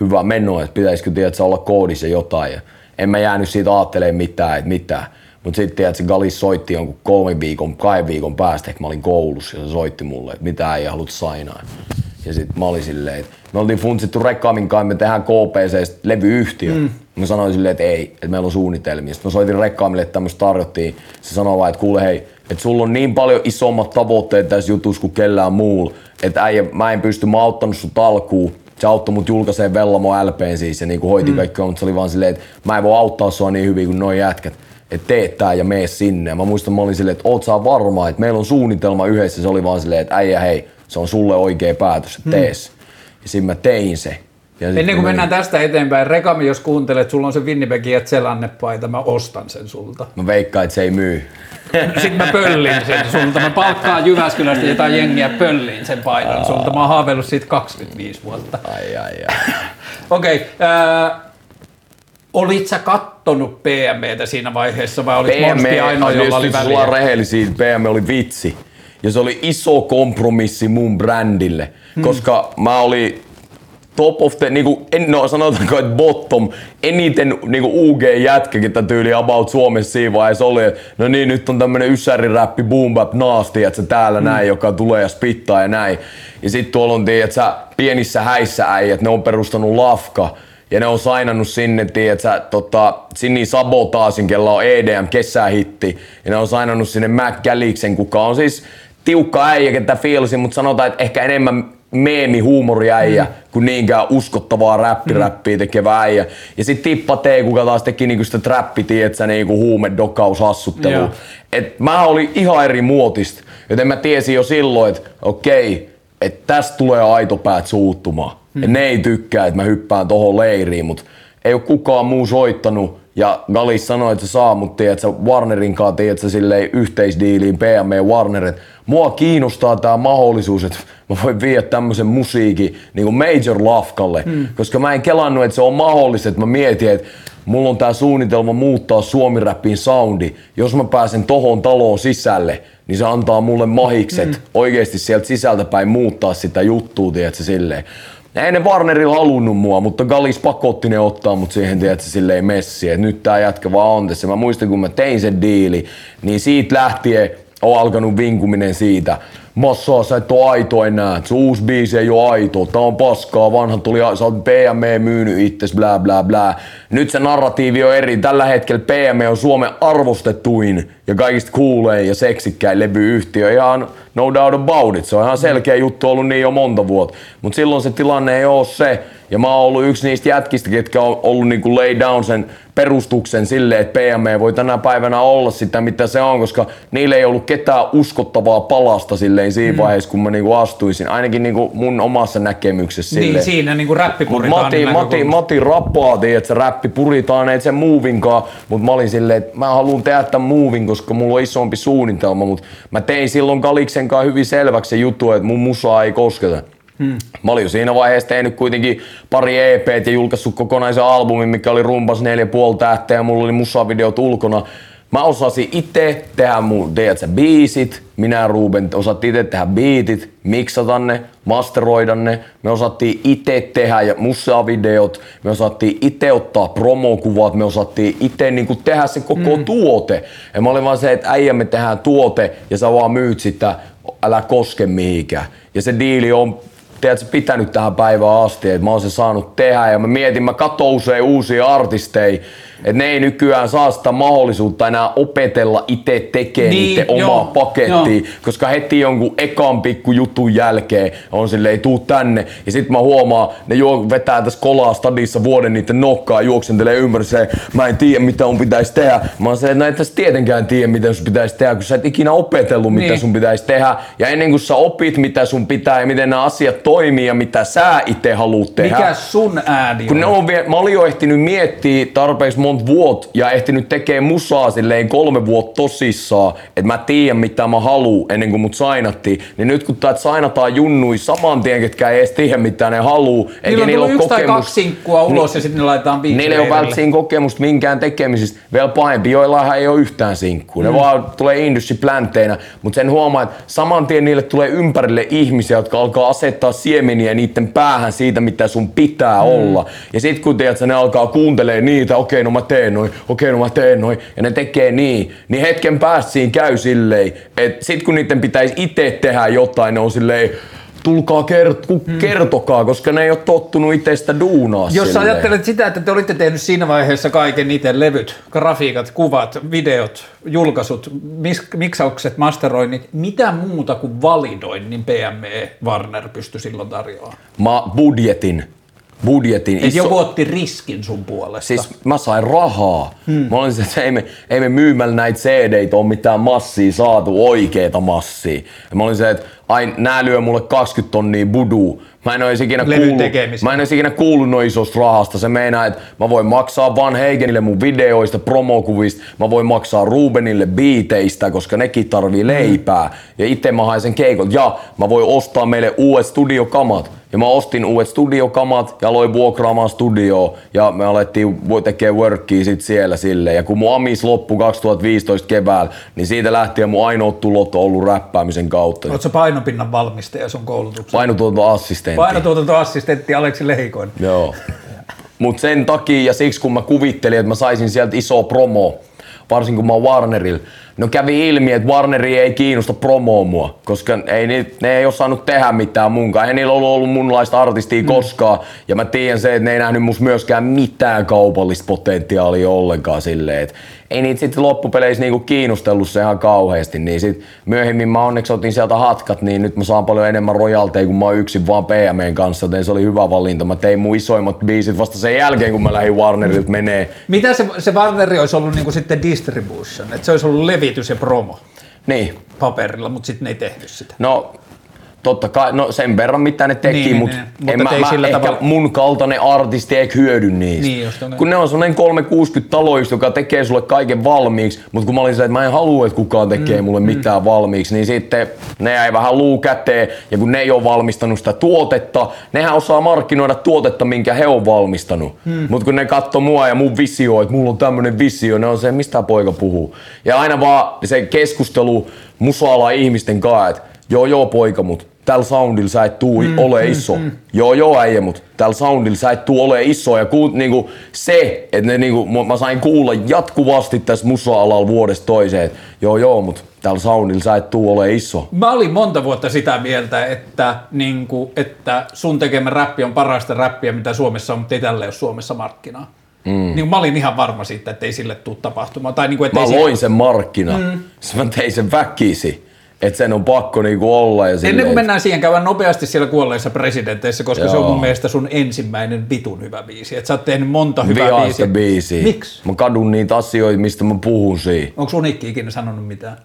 hyvä meno, että pitäisikö tiedät, olla koodissa jotain. Ja en mä jäänyt siitä ajattelemaan mitään, että mitään. Mutta sitten tiedät, se Galis soitti jonkun kolmen viikon, kahden viikon päästä, että mä olin koulussa ja se soitti mulle, että mitä ei haluta sainaa. Ja sitten mä olin silleen, että me oltiin funtsittu Rekkaamin kanssa, me tehdään KPC levyyhtiö. Mm. Mä sanoin silleen, että ei, että meillä on suunnitelmia. Sitten mä soitin Rekkaamille, että tämmöistä tarjottiin. Se sanoi vaan, että kuule hei, että sulla on niin paljon isommat tavoitteet tässä jutussa kuin kellään muulla, että äijä, mä en pysty, mä auttanut sut alkuun. Se auttoi mut julkaisee Vellamo LPn siis ja niinku hoiti mm. kaikkea, mutta se oli vaan silleen, että mä en voi auttaa sua niin hyvin kuin noi jätkät että tee tää ja mene sinne. Ja mä muistan, mä olin silleen, että oot sä varma, että meillä on suunnitelma yhdessä. Se oli vaan silleen, että äijä hei, se on sulle oikea päätös, että tee se. Ja siinä mä tein se. Ja Ennen kuin mennään tästä eteenpäin, Rekami, jos kuuntelet, että sulla on se Winnipeg Jetselannepaita, mä ostan sen sulta. Mä veikkaan, että se ei myy. Sitten mä pöllin sen sulta. Mä palkkaan Jyväskylästä jotain jengiä pöllin sen paidan sulta. Mä oon haaveillut siitä 25 vuotta. Ai ai ai. Okei. Okay, äh, olit sä kattonut PMEtä siinä vaiheessa vai olit Monsti ainoa, jolla oli väliä? ollaan rehellisiä, PM oli vitsi. Ja se oli iso kompromissi mun brändille. Hmm. Koska mä olin top of the, niinku, en, no sanotaanko, että bottom, eniten niinku UG-jätkä, ketä tyyli about Suomessa siinä vaiheessa oli, että no niin, nyt on tämmönen ysäriräppi, boom bap, nasty, että se täällä mm. näin, joka tulee ja spittaa ja näin. Ja sit tuolla on, että sä pienissä häissä äijät, ne on perustanut lafka, ja ne on sainannut sinne, tiedät sä, tota, Sinni Sabotaasin, kella on EDM kesähitti. Ja ne on sainannut sinne Mac Galliksen, kuka on siis tiukka äijä, ketä fiilsi, mutta sanotaan, että ehkä enemmän meemi huumoriäijä mm. kuin niinkään uskottavaa räppiräppiä tekevä äijä. Ja sit Tippa T, kuka taas teki niinku sitä trappi, tietsä, niinku huume dokkaushassuttelua. Joo. Et mä olin ihan eri muotista, joten mä tiesin jo silloin, että okei, että tästä tulee aitopäät suuttumaan. Mm. Ja ne ei tykkää, että mä hyppään tohon leiriin, mutta ei ole kukaan muu soittanut. Ja Galis sanoi, että se saa mut, tiedätkö, Warnerin kanssa, tiedätkö, silleen yhteisdiiliin PM Warner, että mua kiinnostaa tää mahdollisuus, että mä voin viedä tämmöisen musiikin niin kuin major lafkalle, mm. koska mä en kelannut, että se on mahdollista, että mä mietin, että mulla on tää suunnitelma muuttaa suomiräppiin soundi. Jos mä pääsen tohon taloon sisälle, niin se antaa mulle mahikset mm. oikeesti sieltä sisältä päin muuttaa sitä juttua, tiedätkö, silleen. Ei ne Warnerilla halunnut mua, mutta Galis pakotti ne ottaa mut siihen, tiedätkö, silleen messiin, että nyt tää jätkä vaan on tässä. Mä muistan, kun mä tein sen diili, niin siitä lähtien on alkanut vinkuminen siitä. Massaa, sä et oo aito enää. Se uusi biisi ei oo aito. Tää on paskaa. Vanha tuli, sä oot PME myynyt itses, blää blää blää. Nyt se narratiivi on eri. Tällä hetkellä PME on Suomen arvostetuin ja kaikista kuulein ja seksikkäin levyyhtiö. Ihan no doubt about it. Se on ihan selkeä juttu ollut niin jo monta vuotta. Mutta silloin se tilanne ei oo se. Ja mä oon ollut yksi niistä jätkistä, ketkä on ollut niinku lay down sen perustuksen silleen, että PME voi tänä päivänä olla sitä, mitä se on, koska niillä ei ollut ketään uskottavaa palasta silleen siinä mm. vaiheessa, kun mä niinku astuisin. Ainakin niinku mun omassa näkemyksessä silleen. Niin siinä niinku Mut räppipuritaan. Mati, Mati, Mati rappaa, että se räppi puritaan, ei sen movinkaan, mutta mä olin silleen, että mä haluan tehdä tämän movin, koska mulla on isompi suunnitelma, mutta mä tein silloin Galiksen kanssa hyvin selväksi se juttu, että mun musaa ei kosketa. Hmm. Mä olin jo siinä vaiheessa tehnyt kuitenkin pari EPt ja julkaissut kokonaisen albumin, mikä oli rumpas 4,5 tähteä ja mulla oli musavideot ulkona. Mä osasin itse tehdä mun, tiedätkö, biisit, minä ja Ruben osattiin itse tehdä biitit, miksata ne, masteroida ne. Me osattiin itse tehdä ja musavideot, me osattiin itse ottaa promokuvat, me osattiin itse niinku tehdä se koko mm. tuote. Ja mä olin vaan se, että äijä me tehdään tuote ja sä vaan myyt sitä, älä koske mihinkään. Ja se diili on tiedätkö, pitänyt tähän päivään asti, että mä oon se saanut tehdä. Ja mä mietin, mä katson usein uusia artisteja, että ne ei nykyään saa sitä mahdollisuutta enää opetella itse tekee Niin, niiden joo, omaa pakettia, koska heti jonkun ekan pikku jutun jälkeen on silleen, ei tuu tänne. Ja sit mä huomaan, ne juo, vetää tässä kolaa stadissa vuoden niiden nokkaa, juoksentelee ympäri se, mä en tiedä mitä mun pitäisi tehdä. Mä oon se, että no et tässä tietenkään tiedä mitä sun pitäisi tehdä, kun sä et ikinä opetellut mitä Niin. sun pitäisi tehdä. Ja ennen kuin sä opit mitä sun pitää ja miten nämä asiat toimii ja mitä sä itse haluut tehdä. Mikä sun ääni Kun on? ne on mä olin jo ehtinyt miettiä tarpeeksi monta vuotta ja ehtinyt tekemään musaa silleen kolme vuotta tosissaan, että mä tiedän mitä mä haluun ennen kuin mut sainattiin. Niin nyt kun täältä sainataan junnui saman tien, ketkä ei edes tiedä mitä ne haluu, eikä Niillä niillä ole yksi tai kokemus. kaksi sinkkua ulos ja sitten ne laitetaan Niillä ei ole välttämättä kokemusta minkään tekemisistä. Vielä pahempi, joillahan ei ole yhtään sinkkua. Ne vaan tulee industry-pläntteinä. Mutta sen huomaa, että saman tien niille tulee ympärille ihmisiä, jotka alkaa asettaa siemeniä niiden päähän siitä, mitä sun pitää mm. olla. Ja sit kun tiedät, ne alkaa kuuntelee niitä, okei, no mä teen noin, okei, no mä teen noin, ja ne tekee niin, niin hetken päästä siinä käy silleen, että sit kun niiden pitäisi itse tehdä jotain, ne on silleen, tulkaa kert- mm. kertokaa, koska ne ei ole tottunut itse sitä duunaa Jos silleen. ajattelet sitä, että te olitte tehnyt siinä vaiheessa kaiken itse, levyt, grafiikat, kuvat, videot, julkaisut, mis- miksaukset, masteroinnit, mitä muuta kuin validoinnin PME Warner pystyi silloin tarjoamaan? Mä budjetin, budjetin. Et joku otti riskin sun puolesta. Siis mä sain rahaa. Hmm. Mä olin se, että ei me, ei me myymällä näitä CD-tä ole mitään massia saatu, oikeeta massia. Ja mä olin se, että ai nää lyö mulle 20 tonnia buduu. Mä en edes ikinä kuullut, mä en ikinä kuullut noin isosta rahasta. Se meinaa, että mä voin maksaa Van Heigenille mun videoista, promokuvista, mä voin maksaa Rubenille biiteistä, koska nekin tarvii leipää. Ja itse mä haen sen keikot. Ja mä voin ostaa meille uudet studiokamat. Ja mä ostin uudet studiokamat ja aloin vuokraamaan studioa ja me alettiin voi tekee workia sit siellä sille. Ja kun mun amis loppui 2015 keväällä, niin siitä lähtien mun ainoat tulot on ollut räppäämisen kautta. Oletko painopinnan valmistaja sun koulutuksessa? Painotuotantoassistentti. Painotuotantoassistentti Aleksi Lehikoinen. Joo. Mut sen takia ja siksi kun mä kuvittelin, että mä saisin sieltä iso promo, varsinkin kun mä oon Warnerilla, no kävi ilmi, että Warneri ei kiinnosta promoa mua, koska ei, ni- ne ei ole saanut tehdä mitään munkaan. Ei niillä ollut ollut munlaista artistia koskaan. Ja mä tiedän se, että ne ei nähnyt musta myöskään mitään kaupallista potentiaalia ollenkaan silleen. Et ei niitä sitten loppupeleissä niinku kiinnostellut se ihan kauheasti. Niin sit myöhemmin mä onneksi otin sieltä hatkat, niin nyt mä saan paljon enemmän rojalteja, kun mä oon yksin vaan PMn kanssa, joten se oli hyvä valinta. Mä tein mun isoimmat biisit vasta sen jälkeen, kun mä lähdin Warnerilta menee. Mitä se, se Warneri olisi ollut niinku sitten distribution? Että se olisi ollut levitys ja promo Niin, paperilla, mutta sitten ne ei tehnyt sitä. No, totta kai, no sen verran mitä ne teki, Niin, mut niin, en mutta mä, ei mä sillä ehkä tavalla- mun kaltainen artisti ei hyödy niistä. Niin, just on. kun ne on semmonen 360 taloista, joka tekee sulle kaiken valmiiksi, mutta kun mä olin se, että mä en halua, että kukaan tekee mm, mulle mitään valmiiksi, niin sitten ne jäi vähän luu käteen, ja kun ne ei ole valmistanut sitä tuotetta, nehän osaa markkinoida tuotetta, minkä he on valmistanut. Mm. Mutta kun ne katto mua ja mun visio, että mulla on tämmönen visio, ne on se, mistä poika puhuu. Ja aina vaan se keskustelu musaala ihmisten kanssa, että joo joo poika, mut tällä soundilla sä et tuu mm, ole iso. Mm, joo joo äijä, mut tällä soundilla sä et tuu ole iso. Ja ku, niinku, se, että ne, niinku, mä- sain kuulla jatkuvasti tässä musa-alalla vuodesta toiseen, että joo joo, mut tällä soundilla sä et tuu ole iso. Mä olin monta vuotta sitä mieltä, että, niin kuin, että sun tekemä räppi on parasta räppiä, mitä Suomessa on, mutta ei tälle ole Suomessa markkinaa. Mm. Niin mä olin ihan varma siitä, että ei sille tule tapahtumaan. Tai niin kuin, että Mä loin sen markkina. Mm. Mä tein sen väkisi. Että sen on pakko niinku olla. Ja Ennen kuin mennään siihen, käydään nopeasti siellä kuolleissa presidenteissä, koska Joo. se on mun mielestä sun ensimmäinen vitun hyvä biisi. Et sä oot tehnyt monta hyvää Vihaan biisiä. biisiä. Miksi? Mä kadun niitä asioita, mistä mä puhun siinä. Onko Unikki ikinä sanonut mitään?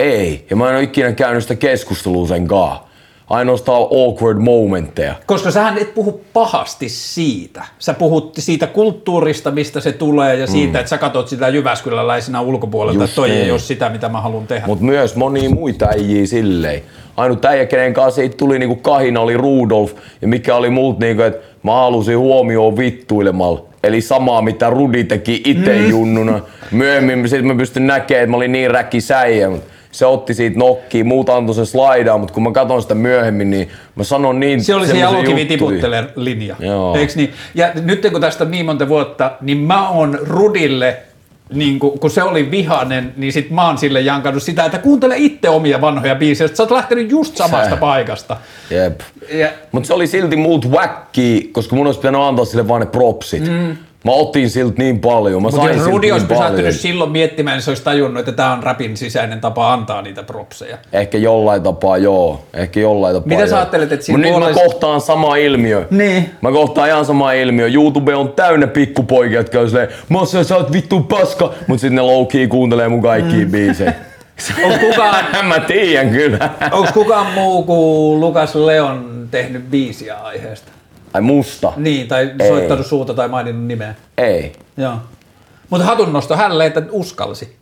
Ei. Ja mä en ole ikinä käynyt sitä keskustelua sen kaa. Ainoastaan awkward momentteja. Koska sähän et puhu pahasti siitä. Sä puhut siitä kulttuurista, mistä se tulee ja siitä, mm. että sä katot sitä Jyväskyläläisenä ulkopuolelta, Just että toi niin. ei ole sitä, mitä mä haluan tehdä. Mutta myös monia muita äijiä silleen. Ainut äijä, kenen kanssa siitä tuli niinku kahina, oli Rudolf. Ja mikä oli muut niinku, että mä halusin huomioon vittuilemalla. Eli samaa, mitä Rudi teki itse mm. junnuna. Myöhemmin sit mä pystyn näkemään, että mä olin niin räkisäijä. Mut se otti siitä nokkiin, muut antoi sen slaidaa, mutta kun mä katson sitä myöhemmin, niin mä sanon niin Se oli se jalokivi juttuja. tiputtelee linja. Joo. Eiks niin? Ja nyt kun tästä on niin monta vuotta, niin mä oon Rudille, niin kun, kun se oli vihanen, niin sit mä oon sille jankannut sitä, että kuuntele itse omia vanhoja biisejä. Sä oot lähtenyt just samasta Sä. paikasta. Jep. Ja, Mutta se oli silti muut wacky, koska mun olisi pitänyt antaa sille vaan ne propsit. Mm. Mä otin siltä niin paljon. Mä mutta sain jos siltä Rudi niin olisi paljon. pysähtynyt silloin miettimään, niin se olisi tajunnut, että tämä on rapin sisäinen tapa antaa niitä propseja. Ehkä jollain tapaa joo. Ehkä jollain tapaa Mitä sä joo. ajattelet, että siinä Mut nyt mä kohtaan sama ilmiö. Niin. Mä kohtaan ihan sama ilmiö. YouTube on täynnä pikkupoikia, jotka on silleen, Massa sä oot vittu paska, mut sitten ne low key kuuntelee mun kaikkia mm. biisejä. Onko kukaan, mä tiedän kyllä. onks kukaan muu kuin Lukas Leon tehnyt biisiä aiheesta? Ai musta? Niin, tai Ei. soittanut suuta tai maininnut nimeä. Ei. Joo. Mutta hatunnosto hälle, että uskalsi.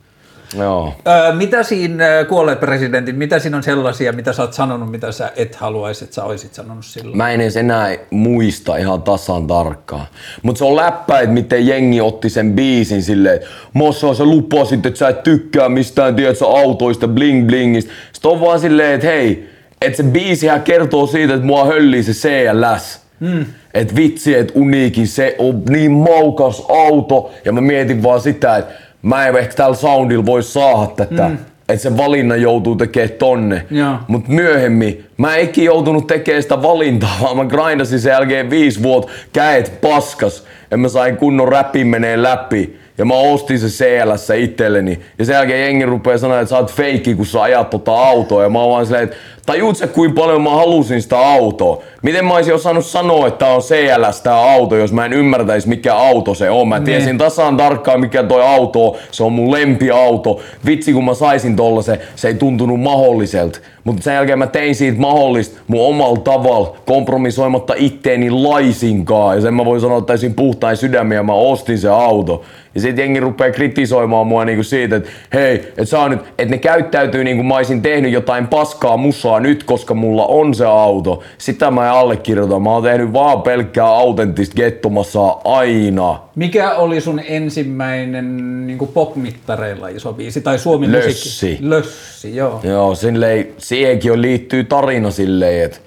Joo. Öö, mitä siinä kuolleet presidentin, mitä siinä on sellaisia, mitä sä oot sanonut, mitä sä et haluaisi, että sä olisit sanonut silloin? Mä en edes enää muista ihan tasan tarkkaan. Mutta se on läppä, että miten jengi otti sen biisin silleen, Mossa sä lupasit, että sä et tykkää mistään, tiedät sä, autoista, bling blingistä. Sitten on vaan silleen, että hei, että se biisihän kertoo siitä, että mua höllii se CLS. Mm. Et vitsi, että uniikin se on niin maukas auto. Ja mä mietin vaan sitä, että mä en ehkä tällä soundilla voi saada tätä. Mm. Että se valinnan joutuu tekemään tonne. Joo. Mut myöhemmin mä en ikin joutunut tekemään sitä valintaa, vaan mä grindasin sen jälkeen viisi vuotta käet paskas. Ja mä sain kunnon räppi menee läpi. Ja mä ostin se CLS itselleni. Ja sen jälkeen jengi rupeaa sanoa, että sä oot feikki, kun sä ajat tota autoa. Ja mä oon vaan silleen, että Tajuut sä, kuinka paljon mä halusin sitä autoa? Miten mä olisin osannut sanoa, että on CLS tää auto, jos mä en ymmärtäis mikä auto se on. Mä tiesin Niin. tasan tarkkaan mikä toi auto on. Se on mun lempiauto. Vitsi kun mä saisin tollasen, se ei tuntunut mahdolliselta. Mutta sen jälkeen mä tein siitä mahdollista mun omalla tavalla, kompromisoimatta itteeni laisinkaan. Ja sen mä voin sanoa täysin puhtain sydämiä, mä ostin se auto. Ja sit jengi rupeaa kritisoimaan mua niinku siitä, että hei, että saa nyt, että ne käyttäytyy niin kuin mä olisin tehnyt jotain paskaa musaa nyt, koska mulla on se auto. Sitä mä en allekirjoita. Mä oon tehnyt vaan pelkkää autenttista gettomassaa aina. Mikä oli sun ensimmäinen niin pop-mittareilla iso biisi? Tai suomi Lössi. musiikki? Lössi, joo. Joo, silleen, siihenkin on liittyy tarina silleen, että,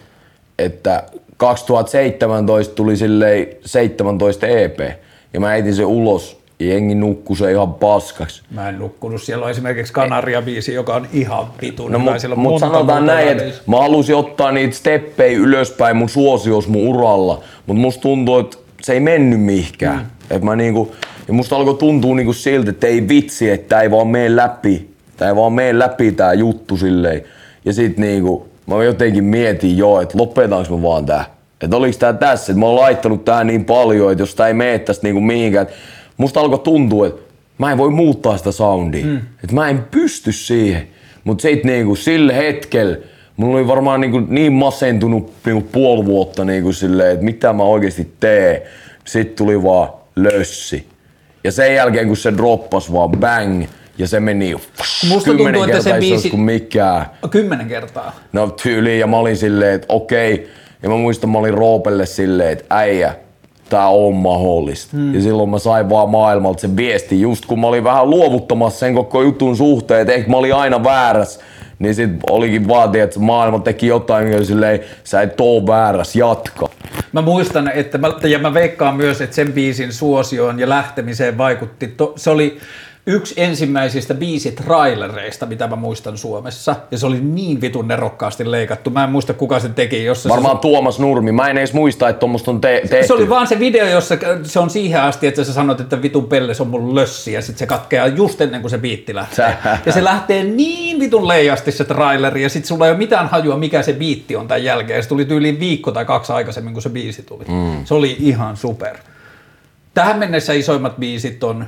että 2017 tuli silleen 17 EP. Ja mä heitin se ulos jengi nukkui se ihan paskaksi. Mä en nukkunut. Siellä on esimerkiksi Kanaria-biisi, joka on ihan vitun No, mutta mut sanotaan näin, että mä halusin ottaa niitä steppejä ylöspäin mun suosios mun uralla, mutta musta tuntuu, että se ei mennyt mihinkään. Mm. Et mä niinku, ja musta alkoi tuntua niinku siltä, että ei vitsi, että ei vaan mene läpi. Tää ei vaan mene läpi tää juttu silleen. Ja sit niinku, mä jotenkin mietin jo, että lopetaanko mä vaan tää. Että oliks tää tässä, että mä oon laittanut tähän niin paljon, että jos tää ei mene tästä niinku mihinkään. et Musta alkoi tuntua, että mä en voi muuttaa sitä soundia. Mm. Että mä en pysty siihen. Mut sit niinku sillä hetkellä mulla oli varmaan niinku niin masentunut niinku puoli vuotta niinku silleen, että mitä mä oikeesti teen. Sitten tuli vaan lössi. Ja sen jälkeen kun se droppas vaan bang ja se meni Musta kymmenen tuntuu, se kertaa isoksi biisi- kuin mikään. Kymmenen kertaa. No tyyliin ja mä olin silleen, että okei. Ja mä muistan, mä olin Roopelle silleen, että äijä, tää on mahdollista. Hmm. Ja silloin mä sain vaan maailmalta sen viesti, just kun mä olin vähän luovuttamassa sen koko jutun suhteen, että ehkä mä olin aina väärässä. Niin sit olikin vaati, että maailma teki jotain, mikä oli silleen, sä et oo väärässä, jatka. Mä muistan, että mä, ja mä veikkaan myös, että sen biisin suosioon ja lähtemiseen vaikutti. To, se oli yksi ensimmäisistä biisitrailereista, mitä mä muistan Suomessa. Ja se oli niin vitun nerokkaasti leikattu. Mä en muista, kuka sen teki. Jossa Varmaan Tuomas Nurmi, mä en edes muista, että tuommoista on te- tehty. se, se oli vaan se video, jossa se on siihen asti, että sä sanot, että vitun pelle, se on mun lössi, ja sitten se katkeaa just ennen kuin se biitti lähtee. Ja se lähtee niin vitun leijasti se traileri, ja sitten sulla ei ole mitään hajua, mikä se biitti on tämän jälkeen. Ja se tuli tyyliin viikko tai kaksi aikaisemmin, kun se biisi tuli. Mm. Se oli ihan super. Tähän mennessä isoimmat biisit on,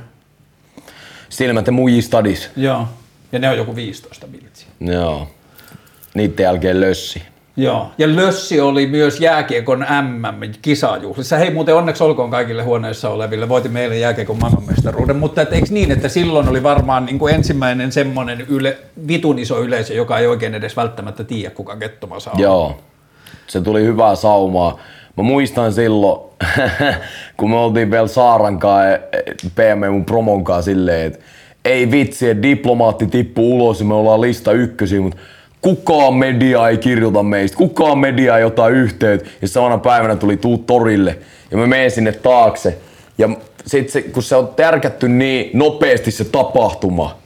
Silmät ja mujistadis. joo, ja ne on joku 15 biisiä. Joo. Niiden jälkeen lössi. Joo, ja Lössi oli myös jääkiekon MM-kisajuhlissa. Hei muuten onneksi olkoon kaikille huoneessa oleville. Voitin meille jääkiekon maailmanmestaruuden, mutta et eikö niin, että silloin oli varmaan niin kuin ensimmäinen semmoinen yle, vitun iso yleisö, joka ei oikein edes välttämättä tiedä, kuka Kettomasa on. Joo. Se tuli hyvää saumaa. Mä muistan silloin, kun me oltiin vielä Saaran kanssa, PM mun promon kanssa silleen, että ei vitsi, että diplomaatti tippuu ulos ja me ollaan lista ykkösiä, mutta kukaan media ei kirjoita meistä, kukaan media ei ota yhteyttä. Ja samana päivänä tuli tuu torille ja mä menen sinne taakse. Ja sit se, kun se on tärkätty niin nopeasti se tapahtuma,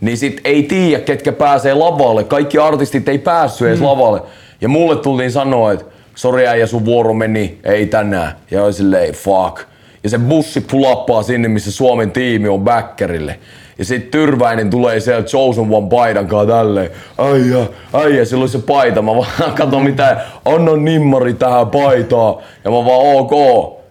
niin sit ei tiedä, ketkä pääsee lavalle. Kaikki artistit ei päässyt edes lavalle. Ja mulle tultiin sanoa, että sori äijä, sun vuoro meni, ei tänään. Ja oli silleen, fuck. Ja se bussi pulappaa sinne, missä Suomen tiimi on backerille. Ja sit Tyrväinen tulee sieltä Chosen One paidan kanssa tälleen. Äijä, äijä, sillä oli se paita. Mä vaan katon mitä, anna nimmari tähän paitaan. Ja mä vaan ok.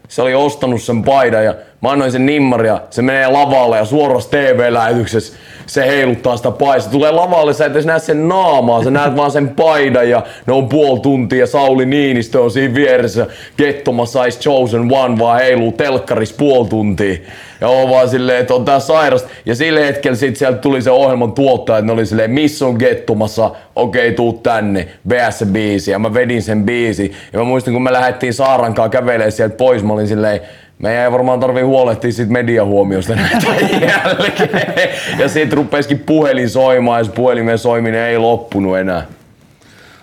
Se oli ostanut sen paidan ja mä annoin sen nimmaria. Se menee lavalle ja suorassa TV-lähetyksessä se heiluttaa sitä paista. Tulee lavalle, sä et edes näe sen naamaa, sä näet vaan sen paidan ja ne on puoli tuntia ja Sauli Niinistö on siinä vieressä. Gettomassa is chosen one vaan heiluu telkkaris puoli tuntia. Ja on vaan silleen, että on tää sairasta. Ja sillä hetkellä sit sieltä tuli se ohjelman tuottaja, että ne oli silleen, missä on Gettomassa, okei tuu tänne, se biisi. Ja mä vedin sen biisi. Ja mä muistin, kun me lähdettiin Saarankaan kävelemään sieltä pois, mä olin silleen, meidän ei varmaan tarvii huolehtia siitä mediahuomiosta näiden jälkeen. Ja sit rupesikin puhelin soimaan ja se puhelimen soiminen ei loppunut enää.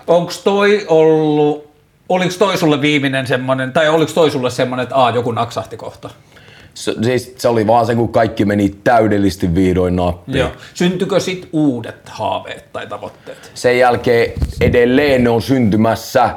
Onko toi ollut, oliko toi sulle viimeinen semmoinen, tai oliko toi sulle semmoinen, että aa, joku naksahti kohta? Se, siis se oli vaan se, kun kaikki meni täydellisesti vihdoin nappiin. Joo. Syntykö sit uudet haaveet tai tavoitteet? Sen jälkeen edelleen ne on syntymässä,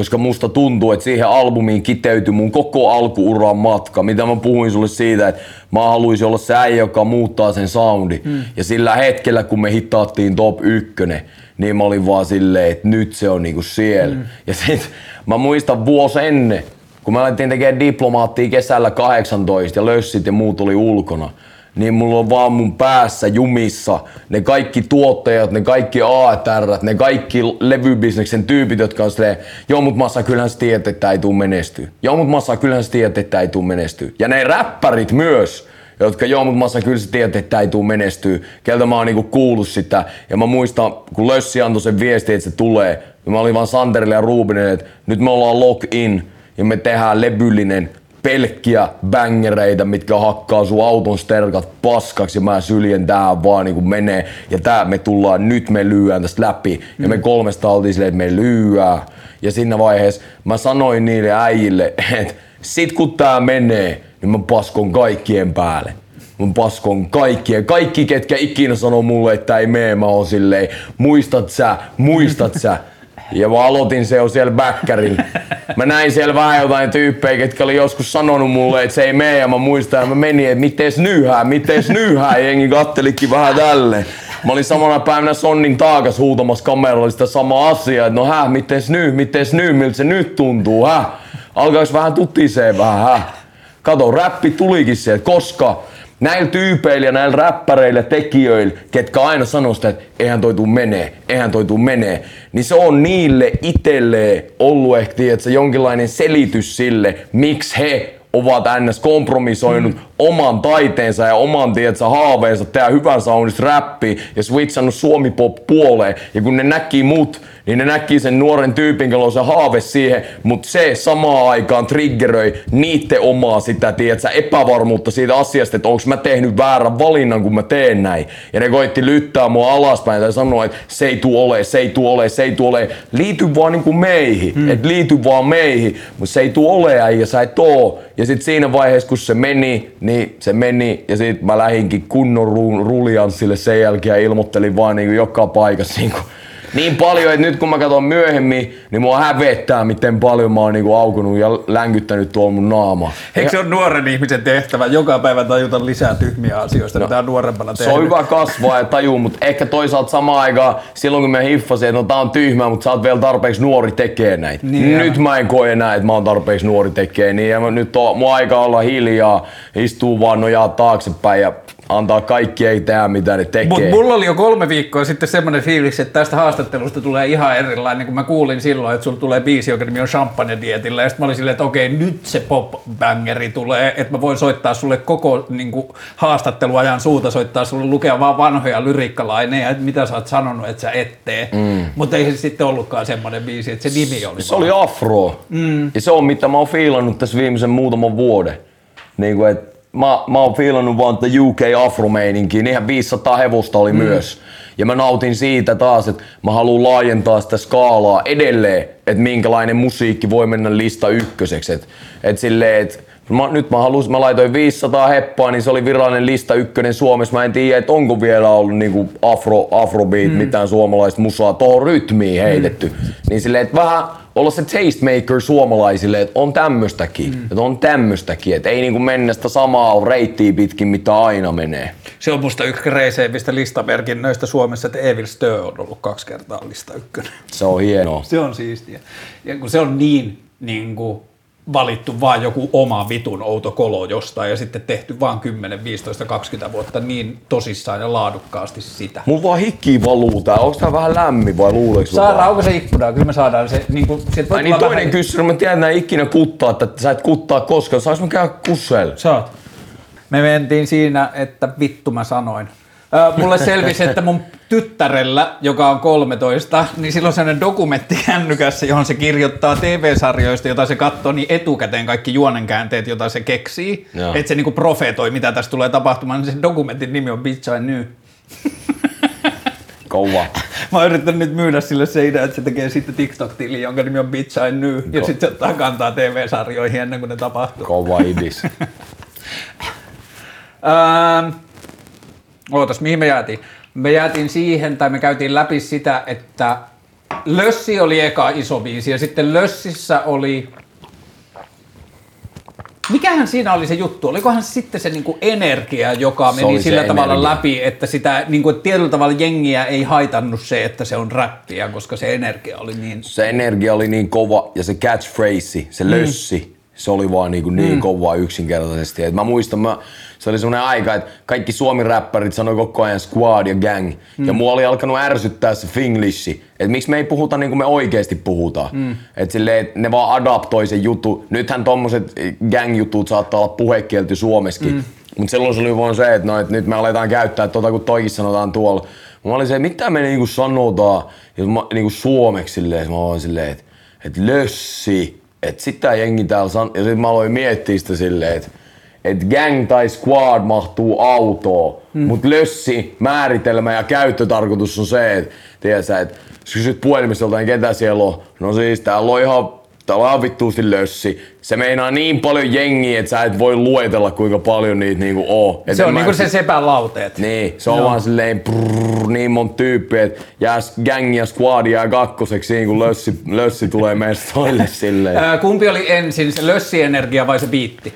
koska musta tuntuu, että siihen albumiin kiteytyi mun koko alkuuran matka. Mitä mä puhuin sulle siitä, että mä haluaisin olla se äijä, joka muuttaa sen soundi. Hmm. Ja sillä hetkellä, kun me hittaattiin top ykkönen, niin mä olin vaan silleen, että nyt se on niinku siellä. Mm. Ja sit mä muistan vuosi ennen, kun mä alettiin tekemään diplomaattia kesällä 18 ja lössit ja muut oli ulkona, niin mulla on vaan mun päässä jumissa ne kaikki tuottajat, ne kaikki ATR, ne kaikki levybisneksen tyypit, jotka on silleen, joo mut massa kyllähän sä tiedät, että ei tuu menestyä. Joo mut massa kyllähän sä tiedät, että ei tuu menestyä. Ja ne räppärit myös, jotka joo, mutta massa kyllä sä tiedät, että ei tuu menestyä, keltä mä oon niinku kuullut sitä. Ja mä muistan, kun Lössi antoi sen viesti, että se tulee, niin mä olin vaan Santerille ja Ruubinille, että nyt me ollaan lock in ja me tehdään lebyllinen pelkkiä bängereitä, mitkä hakkaa sun auton sterkat paskaksi ja mä syljen tää vaan niin menee. Ja tää me tullaan, nyt me lyöään tästä läpi. Ja me kolmesta oltiin silleen, että me lyöää. Ja siinä vaiheessa mä sanoin niille äijille, että sit kun tää menee, niin mä paskon kaikkien päälle. Mä paskon kaikkien. Kaikki, ketkä ikinä sanoo mulle, että ei mene, mä oon silleen, muistat sä, muistat sä. Ja mä aloitin se jo siellä bäkkärin. Mä näin siellä vähän jotain tyyppejä, ketkä oli joskus sanonut mulle, että se ei mene ja mä muistan, ja mä menin, että miten nyhää, miten nyhää, jengi kattelikin vähän tälle. Mä olin samana päivänä Sonnin taakas huutamassa kameralla sitä samaa asiaa, että no hä, miten nyt, miten nyt, miltä se nyt tuntuu, hä? Alkaisi vähän tutisee vähän, hä? Kato, räppi tulikin sieltä, koska näillä tyypeillä ja näillä räppäreillä, tekijöillä, ketkä aina sanoo sitä, että eihän toi tuu menee, eihän toi tuu menee, niin se on niille itselleen ollut ehkä tiedätkö, jonkinlainen selitys sille, miksi he ovat ns. kompromisoinut mm. oman taiteensa ja oman tiedätkö, haaveensa tehdä hyvän soundista räppi ja switchannut suomi pop puoleen. Ja kun ne näki mut, niin ne näki sen nuoren tyypin, jolla on se haave siihen, mutta se samaan aikaan triggeröi niiden omaa sitä, tiedätkö, epävarmuutta siitä asiasta, että onko mä tehnyt väärän valinnan, kun mä teen näin. Ja ne koitti lyttää mua alaspäin tai sanoa, että se ei tuu ole, se ei tuu ole, se ei tuu ole. Liity vaan niinku meihin, hmm. että liity vaan meihin, mutta se ei tuu ole ja sä et oo. Ja sitten siinä vaiheessa, kun se meni, niin se meni ja sitten mä lähinkin kunnon rulianssille sen jälkeen ja ilmoittelin vaan niinku joka paikassa niinku niin paljon, että nyt kun mä katson myöhemmin, niin mua hävettää, miten paljon mä oon niinku aukunut ja länkyttänyt tuolla mun naama. Eikö se ole nuoren ihmisen tehtävä joka päivä tajuta lisää tyhmiä asioista, no, mitä nuorempana Se on hyvä kasvaa ja tajuu, mutta ehkä toisaalta samaan aikaan, silloin kun mä hiffasin, että no tää on tyhmää, mutta sä oot vielä tarpeeksi nuori tekee näitä. Niin nyt mä en koe enää, että mä oon tarpeeksi nuori tekee niin ja nyt on mun aika olla hiljaa, istuu vaan nojaa taaksepäin ja antaa kaikki ei tehdä mitä ne tekee. Mut mulla oli jo kolme viikkoa sitten semmoinen fiilis, että tästä haastattelusta tulee ihan erilainen, kun mä kuulin silloin, että sulla tulee biisi, joka nimi on Champagne Dietillä, ja sitten mä olin silleen, että okei, nyt se pop-bangeri tulee, että mä voin soittaa sulle koko niin kuin, haastatteluajan suuta, soittaa sulle lukea vaan vanhoja lyrikkalaineja, että mitä sä oot sanonut, että sä et tee. Mm. Mutta ei se sitten ollutkaan semmoinen biisi, että se nimi oli Se vaan. oli afro, mm. ja se on mitä mä oon fiilannut tässä viimeisen muutaman vuoden. Niin kuin, että mä, mä oon fiilannut vaan että UK afromeininkiä, ihan 500 hevosta oli mm. myös. Ja mä nautin siitä taas, että mä haluan laajentaa sitä skaalaa edelleen, että minkälainen musiikki voi mennä lista ykköseksi. Että et silleen, että Mä, nyt mä, halus, mä laitoin 500 heppaa, niin se oli virallinen lista ykkönen Suomessa. Mä en tiedä, että onko vielä ollut niinku afro, afrobeat, mm. mitään suomalaista musaa tuohon rytmiin heitetty. Mm. Niin silleen, että vähän olla se tastemaker suomalaisille, että on tämmöstäkin, mm. että on tämmöstäkin, että ei niinku mennä sitä samaa reittiä pitkin, mitä aina menee. Se on musta yksi kreiseimmistä listamerkinnöistä Suomessa, että Evil Stö on ollut kaksi kertaa lista ykkönen. Se on hienoa. Se on siistiä. Ja kun se on niin, niin kuin valittu vaan joku oma vitun outo kolo jostain ja sitten tehty vaan 10, 15, 20 vuotta niin tosissaan ja laadukkaasti sitä. Mun vaan hikki valuu tää. Onko tää vähän lämmin vai luuleeko Saadaan, onko se ikkuna? Kyllä me saadaan se. Niin kuin, Ai niin toinen vähän... kysymys, mä tiedän, että ikinä kuttaa, että sä et kuttaa koskaan. Saanko mä käydä kusseilla? Saat. Me mentiin siinä, että vittu mä sanoin mulle selvisi, että mun tyttärellä, joka on 13, niin silloin sellainen dokumentti kännykässä, johon se kirjoittaa TV-sarjoista, jota se katsoo, niin etukäteen kaikki juonenkäänteet, jota se keksii. Että se niinku profeetoi, mitä tässä tulee tapahtumaan. Niin se dokumentin nimi on Bitch I Knew. Kova. Mä oon yrittänyt nyt myydä sille se idea, että se tekee sitten TikTok-tili, jonka nimi on Bitch I Knew, ja sitten se ottaa kantaa TV-sarjoihin ennen kuin ne tapahtuu. Kova idis. Ootas, mihin me jäätiin? Me jäätiin siihen, tai me käytiin läpi sitä, että Lössi oli eka iso biisi, ja sitten Lössissä oli Mikähän siinä oli se juttu? Olikohan sitten se niinku energia, joka Se meni sillä tavalla energia. läpi, että sitä niinku, tietyllä tavalla jengiä ei haitannut se, että se on räppiä, koska se energia oli niin... se energia oli niin kova ja se catchphrase, se lössi, se oli vaan niin, niin mm. kova yksinkertaisesti. Et mä muistan, mä, se oli semmoinen aika, että kaikki suomi-räppärit sanoi koko ajan squad ja gang. Mm. Ja mua oli alkanut ärsyttää se finglishi. Että miksi me ei puhuta niin kuin me oikeasti puhutaan. Mm. Että et ne vaan adaptoi sen juttu. Nythän tommoset gang-jutut saattaa olla puhekielty Suomessakin. Mm. Mutta silloin se oli vaan se, että no, et nyt me aletaan käyttää tota, kun toikin sanotaan tuolla. Mä olin se, mitä me niinku sanotaan ja mä, niinku suomeksi silleen, mä olin silleen, että et lössi, että sitä jengi täällä san... Ja sitten mä aloin miettiä sitä silleen, että et gang tai squad mahtuu autoon, mm. mutta lössi, määritelmä ja käyttötarkoitus on se, että tiedätkö, että jos kysyt puhelimestolta, niin ketä siellä on, no siis täällä on ihan Täällä on vittuusti lössi. Se meinaa niin paljon jengiä, että sä et voi luetella kuinka paljon niitä niinku oo. Et Se on niinku se sepälauteet. niin, se on vaan silleen prrrr, niin monta tyyppiä, että jää gang ja squad jää kakkoseksi siinä, kun lössi, lössi tulee mestoille silleen. Ää, kumpi oli ensin, se lössienergia vai se biitti?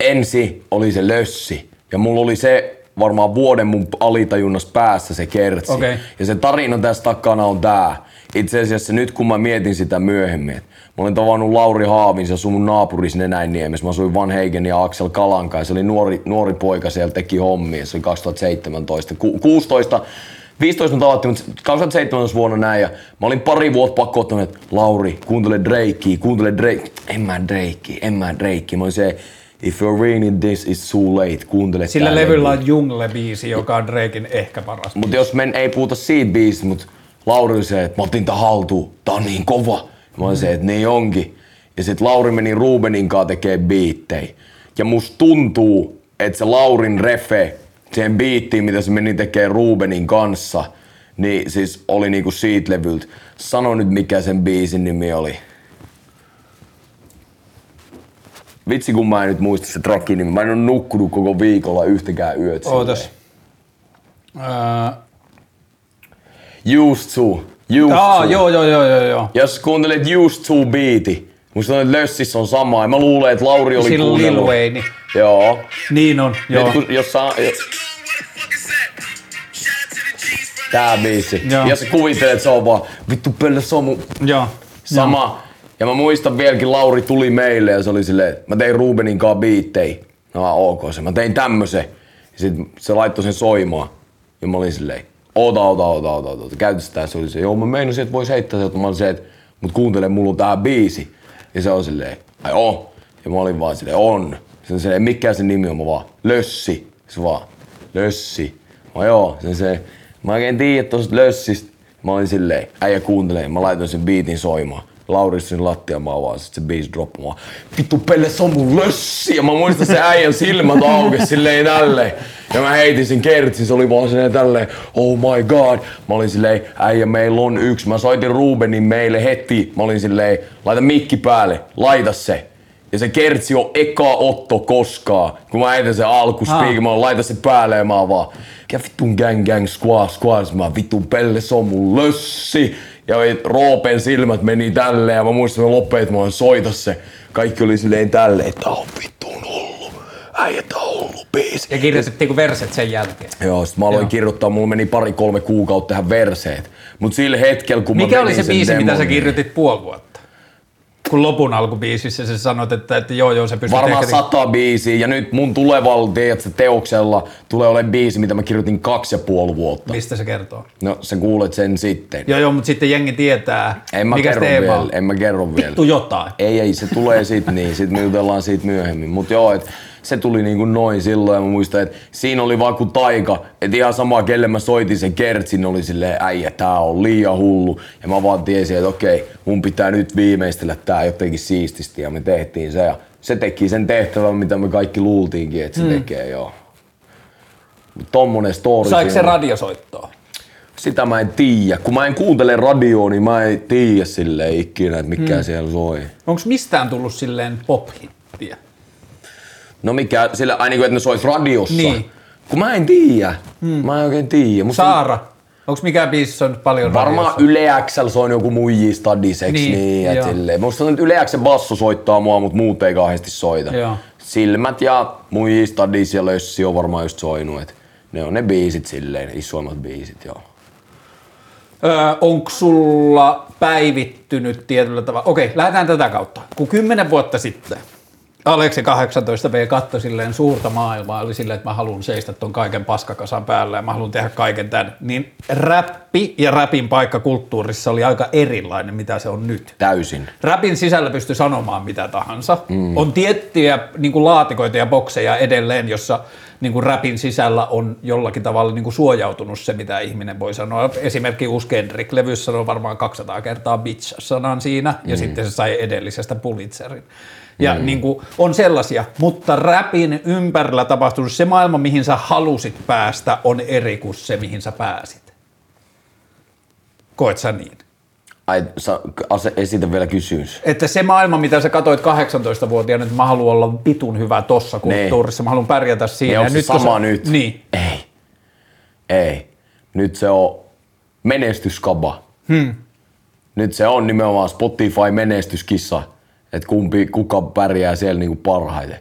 Ensi oli se lössi ja mulla oli se varmaan vuoden mun alitajunnassa päässä se kertsi. Okei. Ja se tarina tässä takana on tää. Itse asiassa nyt kun mä mietin sitä myöhemmin, että mä olin tavannut Lauri Haavin, se asui mun naapurissa Nenäinniemessä. Mä asuin Van Heigen ja Aksel Kalanka ja se oli nuori, nuori poika siellä teki hommia. Se oli 2017. Ku, 16, 15 mä tavattiin, mutta 2017 vuonna näin ja mä olin pari vuotta pakko ottanut, että Lauri, kuuntele Drakea, kuuntele Drake. En mä Drakea, en mä Drakea. Mä olin se, if you're reading this, it's too late. Kuuntele Sillä tää levyllä levy. on Jungle-biisi, joka on Draken ehkä paras. Mutta jos men ei puhuta siitä biisistä, mutta Lauri se, että mä otin tän haltuun, tää on niin kova. Mä olin se, että niin onkin. Ja sit Lauri meni Rubenin kanssa tekee biittei. Ja musta tuntuu, että se Laurin refe siihen biittiin, mitä se meni tekee Rubenin kanssa, niin siis oli niinku siitä levyltä. Sano nyt mikä sen biisin nimi oli. Vitsi kun mä en nyt muista se trackin nimi. Mä en oo nukkunut koko viikolla yhtäkään yöt. Ootas. silleen. Öö, Used Used aa, to. joo, joo, joo, joo, joo. Jos kuuntelet Used to beati, musta on, että Lössissä on sama. Ja mä luulen, että Lauri oli on Lil. Wayne. Joo. Niin on, joo. Nyt kun, jos saa, tää biisi. Joo. Ja sä kuvittelet, että se on vaan vittu pelle se on mun Joo. sama. Ja mä muistan vieläkin, Lauri tuli meille ja se oli silleen, että mä tein Rubenin kanssa biittei. No ok se, mä tein tämmösen. Ja sit se laittoi sen soimaan. Ja mä olin silleen, oota, oota, oota, oota. Käytä sitä. Se oli se, joo mä meinasin, että vois heittää se. Mä olin se, että mut kuuntele, mulla on tää biisi. Ja se on silleen, ai on. Ja mä olin vaan silleen, on. Se on silleen, mikä se nimi on, mä vaan, Lössi. Se vaan, Lössi. Mä joo, se on se, mä oikein tiedä tosta Lössistä. Mä olin silleen, äijä kuuntelee, mä laitoin sen biitin soimaan. Lauri sen lattiamaan vaan, sit se biisi droppamaan. Vittu pelle, se on mun lössi! Ja mä muistan se äijän silmät auki silleen tälleen. Ja mä heitin sen kertsin, se oli vaan silleen tälleen, oh my god. Mä olin silleen, äijä meillä on yksi. Mä soitin Rubenin meille heti. Mä olin silleen, laita mikki päälle, laita se. Ja se kertsi on eka otto koskaan. Kun mä heitän sen alkuspiikin, mä laita se päälle ja mä vaan, mikä vitun gang gang squad squad, mä vitun pelle, se on mun lössi. Ja Roopen silmät meni tälleen ja mä muistan, että että mä soita se. Kaikki oli silleen tälleen, että on vitun hullu. Tää on hullu biisi. Ja kirjoitettiinko verset sen jälkeen? Joo, sit mä aloin Joo. kirjoittaa, mulla meni pari-kolme kuukautta tehdä verseet. Mut sillä hetkellä, kun Mikä mä oli se biisi, mitä demon, sä kirjoitit puoli vuotta? Kun lopun alkubiisissä sä sanoit, että, että joo joo se pystyt Varmaan ehkä... sata biisiä ja nyt mun tulevalla tiedätkö, teoksella tulee olemaan biisi, mitä mä kirjoitin kaksi ja puoli vuotta. Mistä se kertoo? No sä kuulet sen sitten. Joo joo, mutta sitten jengi tietää, En mä mikä se kerro teema vielä, en mä kerro vielä. Vittu jotain. Ei, ei, se tulee sit niin, sit me jutellaan siitä myöhemmin. Mut joo, et se tuli niinku noin silloin ja mä muistan, että siinä oli vaan kuin taika. Et ihan sama, kelle mä soitin sen kertsin, oli silleen, äijä, tää on liian hullu. Ja mä vaan tiesin, että okei, mun pitää nyt viimeistellä tää jotenkin siististi ja me tehtiin se. Ja se teki sen tehtävän, mitä me kaikki luultiinkin, että se tekee, joo. Tommonen story Saiko se radiosoittoa? Sitä mä en tiedä. Kun mä en kuuntele radioa, niin mä en tiedä silleen ikinä, että mikä siellä soi. Onko mistään tullut silleen pop-hittiä? No mikä, sillä aina niin kuin, että ne soit radiossa. Niin. Kun mä en tiedä. Hmm. Mä en oikein tiedä. Musta Saara. Onko mikään biisi on nyt paljon Varmaan radiossa? Yle Xl se on joku muijii stadiseks Niin, niin, et silleen. Musta nyt Yle Xl basso soittaa mua, mutta muut ei kauheasti soita. Joo. Silmät ja muijii stadis ja lössi on varmaan just soinut. Et ne on ne biisit silleen, isoimmat biisit joo. Öö, onko sulla päivittynyt tietyllä tavalla? Okei, lähdetään tätä kautta. Kun kymmenen vuotta sitten Aleksi 18V katsoi silleen suurta maailmaa, oli silleen, että mä haluan seistä ton kaiken paskakasan päällä ja mä haluan tehdä kaiken tämän, niin räppi ja räpin paikka kulttuurissa oli aika erilainen, mitä se on nyt. Täysin. Rapin sisällä pystyy sanomaan mitä tahansa. Mm. On tiettyjä niin laatikoita ja bokseja edelleen, jossa niin kuin rapin sisällä on jollakin tavalla niin kuin suojautunut se, mitä ihminen voi sanoa. Esimerkki Uusi Kendrick-levyssä sanoo varmaan 200 kertaa bitch-sanan siinä, ja sitten se sai edellisestä Pulitzerin. Ja niin kuin, on sellaisia, mutta rapin ympärillä tapahtunut se maailma, mihin sä halusit päästä, on eri kuin se, mihin sä pääsit. Koet sä niin? Ai, sa, ase, esitä vielä kysymys. Että se maailma, mitä sä katsoit 18-vuotiaana, että mä haluan olla vitun hyvä tossa kulttuurissa, mä haluan pärjätä siinä. Niin onko se kun sama sä- nyt? Niin. Ei. Ei. Nyt se on menestyskaba. Hmm. Nyt se on nimenomaan Spotify menestyskissa, että kumpi, kuka pärjää siellä niinku parhaiten.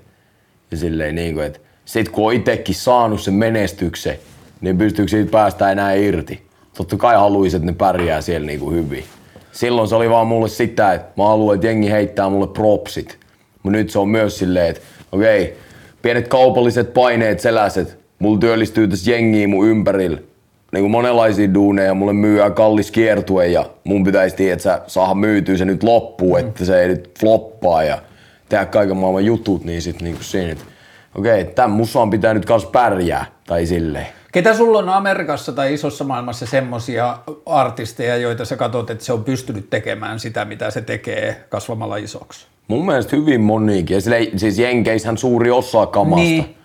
Ja silleen niinku, että sit kun on itekin saanut sen menestyksen, niin pystyykö siitä päästä enää irti. Totta kai haluaisin, että ne pärjää siellä niinku hyvin. Silloin se oli vaan mulle sitä, että mä haluan, että jengi heittää mulle propsit. Mutta nyt se on myös silleen, että okei, pienet kaupalliset paineet seläset, mulla työllistyy tässä jengiä mun ympärillä. Niin kuin monenlaisia duuneja, mulle myyään kallis kiertue ja mun pitäisi tiedä, että saada myytyä se nyt loppuun, että se ei nyt floppaa ja tehdä kaiken maailman jutut, niin sit niinku siinä, että okei, tämän musaan pitää nyt kans pärjää, tai silleen. Ketä sulla on Amerikassa tai isossa maailmassa semmosia artisteja, joita sä katsot, että se on pystynyt tekemään sitä, mitä se tekee kasvamalla isoksi? Mun mielestä hyvin monikin. Ja sille, siis Jenkeissähän suuri osa kamasta. Niin.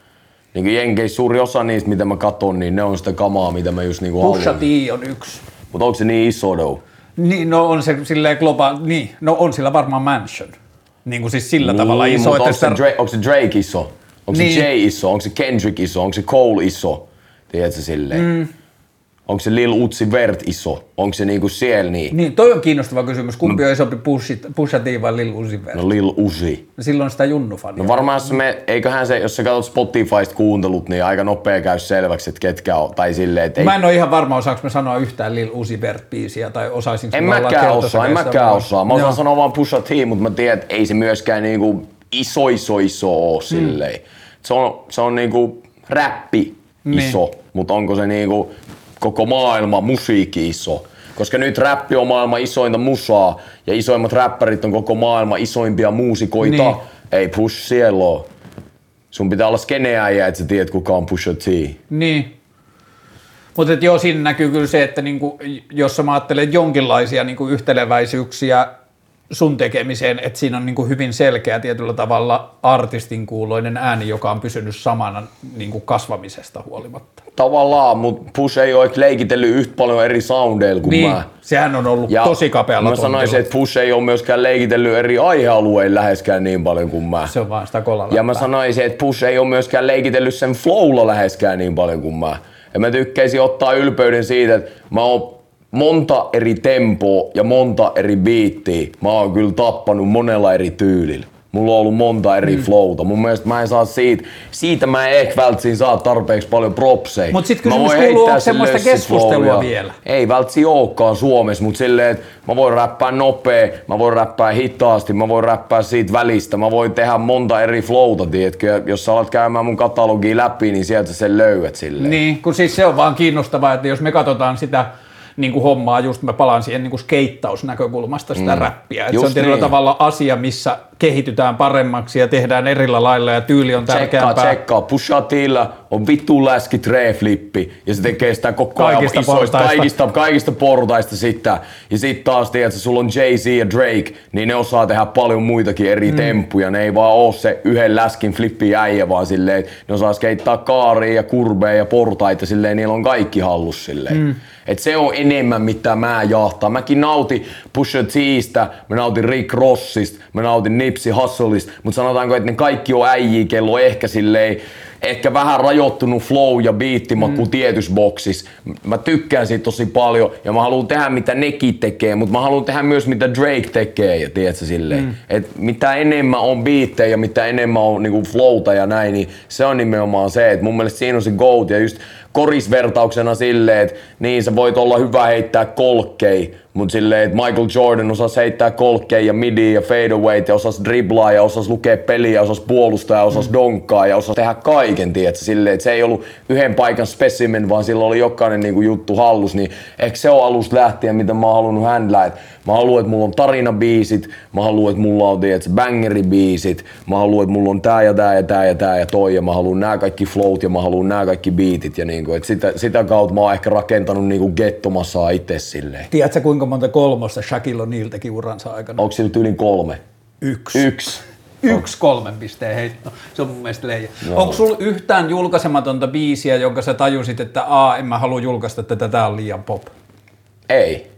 Niin. Kuin Jenkeissä suuri osa niistä, mitä mä katon, niin ne on sitä kamaa, mitä mä just niinku Pusha haluan. T on yksi. Mutta onko se niin iso though? Niin, no on se silleen globaali, niin, no on sillä varmaan mansion. Niin kuin siis sillä tavalla niin, iso, mutta että onko, se Drake, onko se Drake iso? Onko Niin. se Jay iso? Onko se Kendrick iso? Onko se Cole iso? Tiedätkö silleen? Mm. Onko se Lil Uzi Vert iso? Onko se niinku siellä niin? Niin, toi on kiinnostava kysymys. Kumpi on isompi Pusha, T vai Lil Uzi Vert? No Lil Uzi. Silloin sitä junnufania. No varmaan jos me, eiköhän se, jos sä katsot Spotifysta kuuntelut, niin aika nopea käy selväksi, että ketkä on. Tai silleen, että ei, Mä en ole ihan varma, osaanko mä sanoa yhtään Lil Uzi Vert-biisiä tai osaisinko En mäkään osaa, en mäkään osaa. Mä osaan sanoa vaan Pusha T, mutta mä tiedän, että ei se myöskään niinku iso iso iso oo silleen. Se on, se on niinku räppi Niin. iso, mutta onko se niinku koko maailma musiikki iso? Koska nyt räppi on maailman isointa musaa ja isoimmat räppärit on koko maailman isoimpia muusikoita. Niin. Ei Push siellä oo. Sun pitää olla skeneäjä, että sä tiedät kuka on Pusha T. Niin. Mutta joo, siinä näkyy kyllä se, että niinku, jos mä ajattelen jonkinlaisia niinku yhteleväisyyksiä sun tekemiseen, että siinä on niinku hyvin selkeä tietyllä tavalla artistin kuuloinen ääni, joka on pysynyt samana niinku kasvamisesta huolimatta. Tavallaan, mutta Push ei ole leikitellyt yhtä paljon eri soundeilla kuin Niin, mä. sehän on ollut tosi kapealla Mä sanoisin, tontilla. että Push ei ole myöskään leikitellyt eri aihealueilla läheskään niin paljon kuin mä. Se on vaan sitä kolalla. Ja mä sanoisin, että Push ei ole myöskään leikitellyt sen flowlla läheskään niin paljon kuin mä. Ja mä tykkäisin ottaa ylpeyden siitä, että mä oon monta eri tempoa ja monta eri biittiä. Mä oon kyllä tappanut monella eri tyylillä. Mulla on ollut monta eri mm. flowta. Mun mielestä mä en saa siitä, siitä mä en ehkä välttämättä saa tarpeeksi paljon propseja. Mut sit kysymys kuuluu, onko semmoista keskustelua vielä? Ei välttämättä olekaan Suomessa, mutta silleen, että mä voin räppää nopea, mä voin räppää hitaasti, mä voin räppää siitä välistä, mä voin tehdä monta eri flowta, tiedätkö? Ja Jos sä alat käymään mun katalogia läpi, niin sieltä sä sen löydät silleen. Niin, kun siis se on vaan kiinnostavaa, että jos me katsotaan sitä niin kuin hommaa, just mä palaan siihen niin kuin skeittausnäkökulmasta sitä mm. räppiä. Että se on tietyllä niin. tavalla asia, missä kehitytään paremmaksi ja tehdään erillä lailla ja tyyli on Tsekkaa, tärkeämpää. tsekkaa. Pusha Tilla on vittu läski treflippi ja se tekee sitä koko ajan Kaikista isoista, portaista. kaikista, kaikista portaista sitä. Ja sit taas tiedät, että sulla on Jay-Z ja Drake, niin ne osaa tehdä paljon muitakin eri mm. temppuja. Ne ei vaan oo se yhden läskin flippi äijä, vaan silleen, ne osaa skeittää kaaria ja kurbeja ja portaita, silleen niillä on kaikki hallus silleen. Mm. Et se on enemmän mitä mä jahtaa. Mäkin nautin Pusha Tistä, mä nautin Rick Rossista, mä nautin Nipsey Hussleista, mutta sanotaanko, että ne kaikki on äijiä, kello on ehkä silleen ehkä vähän rajoittunut flow ja biittimakku mm. tietyssä boksissa. Mä tykkään siitä tosi paljon ja mä haluan tehdä mitä nekin tekee, mutta mä haluan tehdä myös mitä Drake tekee ja tiedätkö silleen. Mm. Et mitä enemmän on biittejä ja mitä enemmän on niinku flowta ja näin, niin se on nimenomaan se, että mun mielestä siinä on se goat ja just korisvertauksena silleen, että niin sä voit olla hyvä heittää kolkkei, mutta silleen, että Michael Jordan osasi heittää kolkkei ja midi ja fadeaway ja osasi driblaa ja osasi lukea peliä ja osasi puolustaa ja osasi mm. donkkaa ja osasi tehdä kaiken, tiedätkö? Silleen, että se ei ollut yhden paikan specimen, vaan sillä oli jokainen niinku juttu hallus, niin ehkä se on alusta lähtien, mitä mä oon halunnut handlaa. Et mä haluan, että mulla on tarinabiisit, mä haluan, että mulla on tiedätkö, bangeribiisit, mä haluan, että mulla on tää ja tää ja tää ja tää ja toi ja mä haluan nää kaikki flowt ja mä haluan nää kaikki beatit ja niinku, että sitä, sitä kautta mä oon ehkä rakentanut niinku gettomassaa itse silleen. Tiedätkö kuinka monta kolmosta Shaquille O'Neal teki uransa aikana? Onko sillä yli kolme? Yksi. Yksi. Yksi kolmen pisteen heitto. Se on mun mielestä leija. No. Onko sulla yhtään julkaisematonta biisiä, jonka sä tajusit, että a, en mä halua julkaista tätä, tää on liian pop? Ei.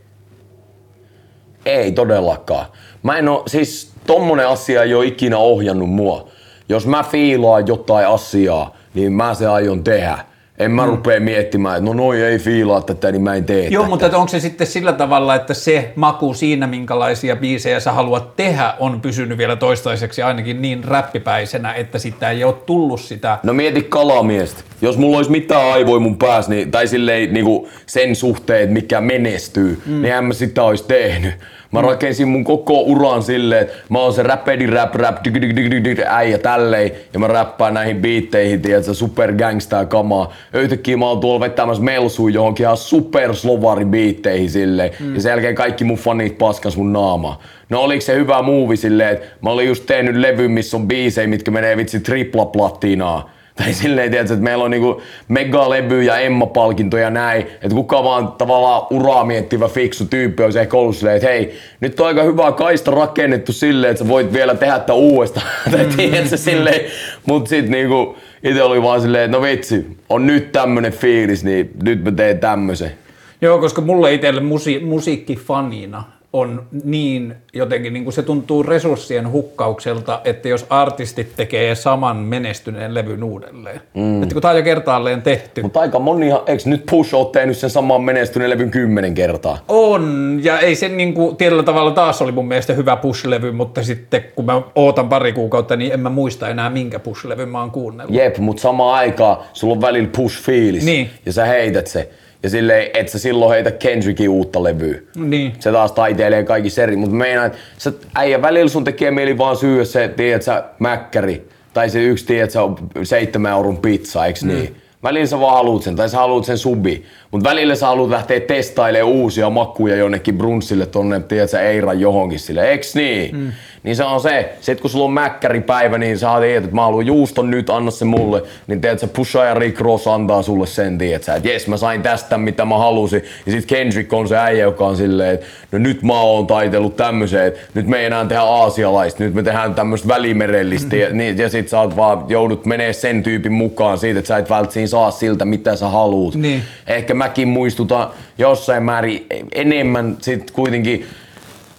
Ei todellakaan. Mä en oo, siis tommonen asia ei ole ikinä ohjannut mua. Jos mä fiilaan jotain asiaa, niin mä se aion tehdä. En mä mm. rupea miettimään, että no noi ei fiilaa tätä, niin mä en tee Joo, tätä. mutta onko se sitten sillä tavalla, että se maku siinä, minkälaisia biisejä sä haluat tehdä, on pysynyt vielä toistaiseksi ainakin niin räppipäisenä, että sitä ei ole tullut sitä. No mieti kalamiestä. Jos mulla olisi mitään aivoja mun päässä, niin, tai silleen niinku sen suhteen, että mikä menestyy, mm. niin en mä sitä olisi tehnyt. Mä rakensin mun koko uran silleen, että mä oon se räpedi rap rap dig, dig, dig, dig, dig, äijä tälleen ja mä räppään näihin biitteihin, tiedätkö, super gangsta kamaa. Yhtäkkiä mä oon tuolla vetämässä melsuun johonkin ihan super slovari biitteihin silleen mm. ja sen jälkeen kaikki mun fanit paskas mun naamaa. No oliks se hyvä muuvi silleen, että mä olin just tehnyt levy, missä on biisejä, mitkä menee vitsi tripla platinaa. Tai silleen, tiedätkö, että meillä on niinku megalevy ja Emma-palkintoja ja näin. Että kuka vaan tavallaan uraa miettivä fiksu tyyppi olisi ehkä ollut silleen, että hei, nyt on aika hyvä kaista rakennettu silleen, että sä voit vielä tehdä tätä uudestaan. tai tiedätkö, silleen. Mut sit niinku itse oli vaan silleen, että no vitsi, on nyt tämmönen fiilis, niin nyt mä teen tämmösen. Joo, koska mulle itselle musi- musiikkifanina on niin jotenkin, niin kuin se tuntuu resurssien hukkaukselta, että jos artistit tekee saman menestyneen levyn uudelleen. Mm. Että kun tämä on jo kertaalleen tehty. Mutta aika moni, eikö nyt Push ole tehnyt sen saman menestyneen levyn kymmenen kertaa? On, ja ei se niin kuin, tietyllä tavalla taas oli mun mielestä hyvä Push-levy, mutta sitten kun mä ootan pari kuukautta, niin en mä muista enää minkä Push-levyn mä oon kuunnellut. Jep, mutta samaan aikaan sulla on välillä Push-fiilis Niin. ja sä heität se. Ja silleen, et sä silloin heitä Kendrickin uutta levyä. Niin. Se taas taiteilee kaikki eri, mutta meinaa, että sä, äijä välillä sun tekee mieli vaan syödä se, tiedät sä, mäkkäri. Tai se yksi, tiedät sä, seitsemän euron pizza, eiks niin? Välillä sä vaan haluut sen, tai sä haluut sen subi. Mutta välillä sä haluat lähteä testailemaan uusia makkuja jonnekin brunssille tonne, tiedät sä, Eiran johonkin sille, eiks niin? Mm. Niin se on se, sit kun sulla on mäkkäripäivä, niin sä tiedät, että mä haluan juuston nyt, anna se mulle. Niin tiedät sä, Pusha ja Rick Ross antaa sulle sen, tiedät sä, että jes mä sain tästä mitä mä halusin. Ja sit Kendrick on se äijä, joka on silleen, että no nyt mä oon taitellut tämmöiseen, että nyt me ei enää tehdä aasialaista, nyt me tehdään tämmöistä välimerellistä. Ja, niin, ja sit sä oot vaan, joudut menee sen tyypin mukaan siitä, että sä et välttämättä saa siltä, mitä sä haluut. Niin. Ehkä mäkin muistutan jossain määrin enemmän sit kuitenkin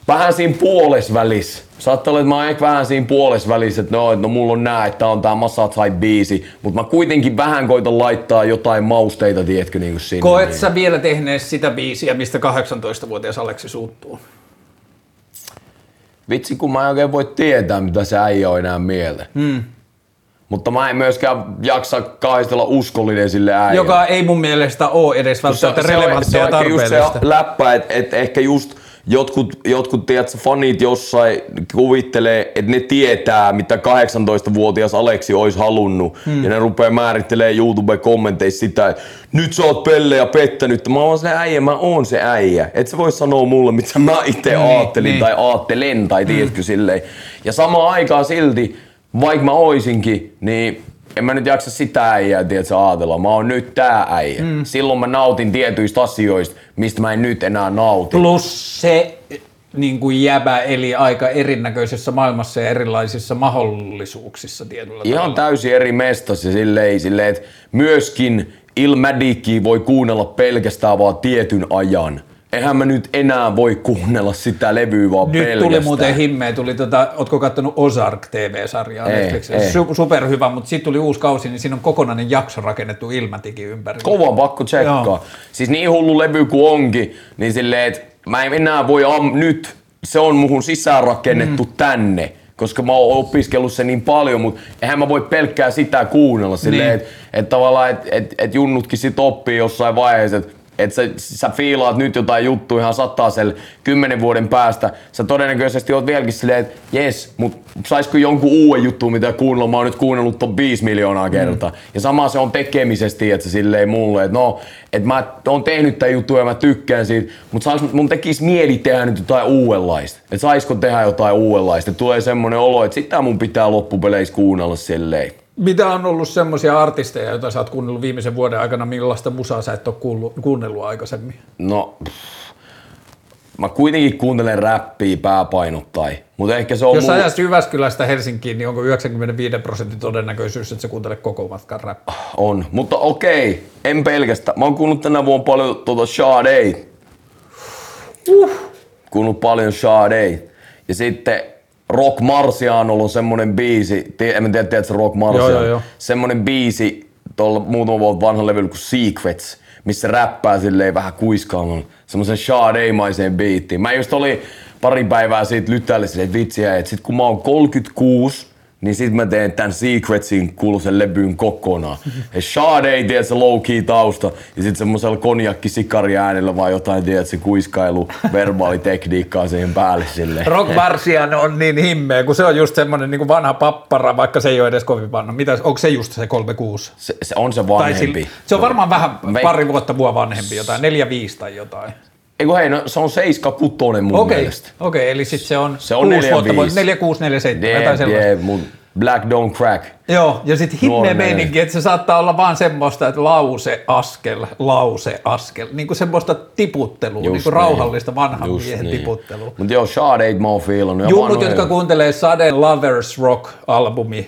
vähän siinä puolesvälissä. Saattaa olla, että mä oon ehkä vähän siinä puolesvälissä, että no, että no mulla on nää, että on tää Massage biisi, mutta mä kuitenkin vähän koitan laittaa jotain mausteita, tiedätkö, niin kuin sinne. Koet niin. sä vielä tehneet sitä biisiä, mistä 18-vuotias Aleksi suuttuu? Vitsi, kun mä en oikein voi tietää, mitä se äijä on enää mieleen. Hmm. Mutta mä en myöskään jaksa kaistella uskollinen sille äijälle. Joka ei mun mielestä ole edes välttämättä relevanttia ja on ehkä just tarpeellista. se läppä, että et ehkä just jotkut, jotkut tiedätkö, fanit jossain kuvittelee, että ne tietää, mitä 18-vuotias Aleksi olisi halunnut. Hmm. Ja ne rupeaa määrittelee YouTube-kommenteissa sitä, että nyt sä oot pelle ja pettänyt. Mä oon se äijä, mä oon se äijä. Et sä voi sanoa mulle, mitä mä itse Niin, aattelin niin. tai aattelen tai tiedätkö silleen. Ja samaan aikaan silti, vaikka mä oisinkin, niin en mä nyt jaksa sitä äijää, tiedätkö, ajatella. Mä oon nyt tää äijä. Mm. Silloin mä nautin tietyistä asioista, mistä mä en nyt enää nauti. Plus se niin kuin jäbä eli aika erinäköisessä maailmassa ja erilaisissa mahdollisuuksissa tietyllä Ihan tavalla. täysin eri mestas ja silleen, silleen että myöskin Ilmadikia voi kuunnella pelkästään vaan tietyn ajan. Eihän mä nyt enää voi kuunnella sitä levyä vaan Nyt pelkästään. tuli muuten himmeen, tuli tota, ootko kattonut Ozark TV-sarjaa Ei, Netflixissä? Su- superhyvä, mutta sitten tuli uusi kausi, niin siinä on kokonainen jakso rakennettu ilmatiki ympärillä. Kova pakko tsekkaa. Joo. Siis niin hullu levy kuin onkin, niin silleen, että mä en enää voi am- nyt, se on muhun sisäänrakennettu mm. tänne, koska mä oon opiskellut se niin paljon, mutta eihän mä voi pelkkää sitä kuunnella silleen, Niin. että et tavallaan, että et, et junnutkin sit oppii jossain vaiheessa, että että sä, sä fiilaat nyt jotain juttua ihan sataselle kymmenen vuoden päästä. Sä todennäköisesti oot vieläkin silleen, että jes, mut saisiko jonkun uuden juttu, mitä kuunnella? Mä oon nyt kuunnellut ton 5 miljoonaa kertaa. Mm. Ja sama se on tekemisesti, että se silleen mulle, että no, että mä oon tehnyt tän juttu ja mä tykkään siitä, mutta sais, mun tekis mieli tehdä nyt jotain uudenlaista. Että saisko tehdä jotain uudenlaista. Tulee semmonen olo, että sitä mun pitää loppupeleissä kuunnella silleen. Mitä on ollut semmoisia artisteja, joita sä oot kuunnellut viimeisen vuoden aikana, millaista musaa sä et ole kuullut, kuunnellut aikaisemmin? No, pff, mä kuitenkin kuuntelen räppiä pääpainottain, mutta ehkä se on Jos mun- ajat Jyväskylästä Helsinkiin, niin onko 95 prosentin todennäköisyys, että sä kuuntelet koko matkan räppiä? On, mutta okei, en pelkästään. Mä oon kuunnellut tänä vuonna paljon tuota Sade. Uh. Kuunnellut paljon Sade. Ja sitten Rock Marcianolla on semmonen biisi, tie- en tiedä, tiedätkö Rock Marciano? Joo, joo, joo. Semmonen biisi tuolla muutama vuotta vanhan levyllä kuin Secrets, missä räppää silleen vähän kuiskaamalla. Semmoisen Sade-maiseen biittiin. Mä just olin pari päivää siitä lyttäillä silleen vitsiä, että sit kun mä oon 36, niin sit mä teen tän Secretsin kuuluisen levyyn kokonaan. Ja Sade ei tiedä se low key tausta. Ja sit semmosella konjakki sikari äänellä vaan jotain tiedät se kuiskailu, verbaalitekniikkaa siihen päälle silleen. Rock Marciano on niin himmeä, kun se on just semmoinen niin vanha pappara, vaikka se ei ole edes kovin vanha. Mitä, onko se just se 36? Se, se on se Tai vanhempi. sillä, se on varmaan vähän pari vuotta mua vanhempi, jotain 4-5 tai jotain. Eikö hei, no, se on 7 mun Okei, mielestä. okei, eli sitten se on, Se on 6 vuotta, 4-5. 4, 6, 4, 7, jotain Jep, sellaista. jep, mun Black Don't Crack. Joo, ja sitten himmeä meininki, että se saattaa olla vaan semmoista, että lause, askel, lause, askel. Niin kuin semmoista tiputtelua, niin kuin rauhallista vanhan Just miehen niin. tiputtelua. Mut joo, Sade mä oon fiilannut. Junnut, jotka kuuntelee Saden Lovers Rock-albumi,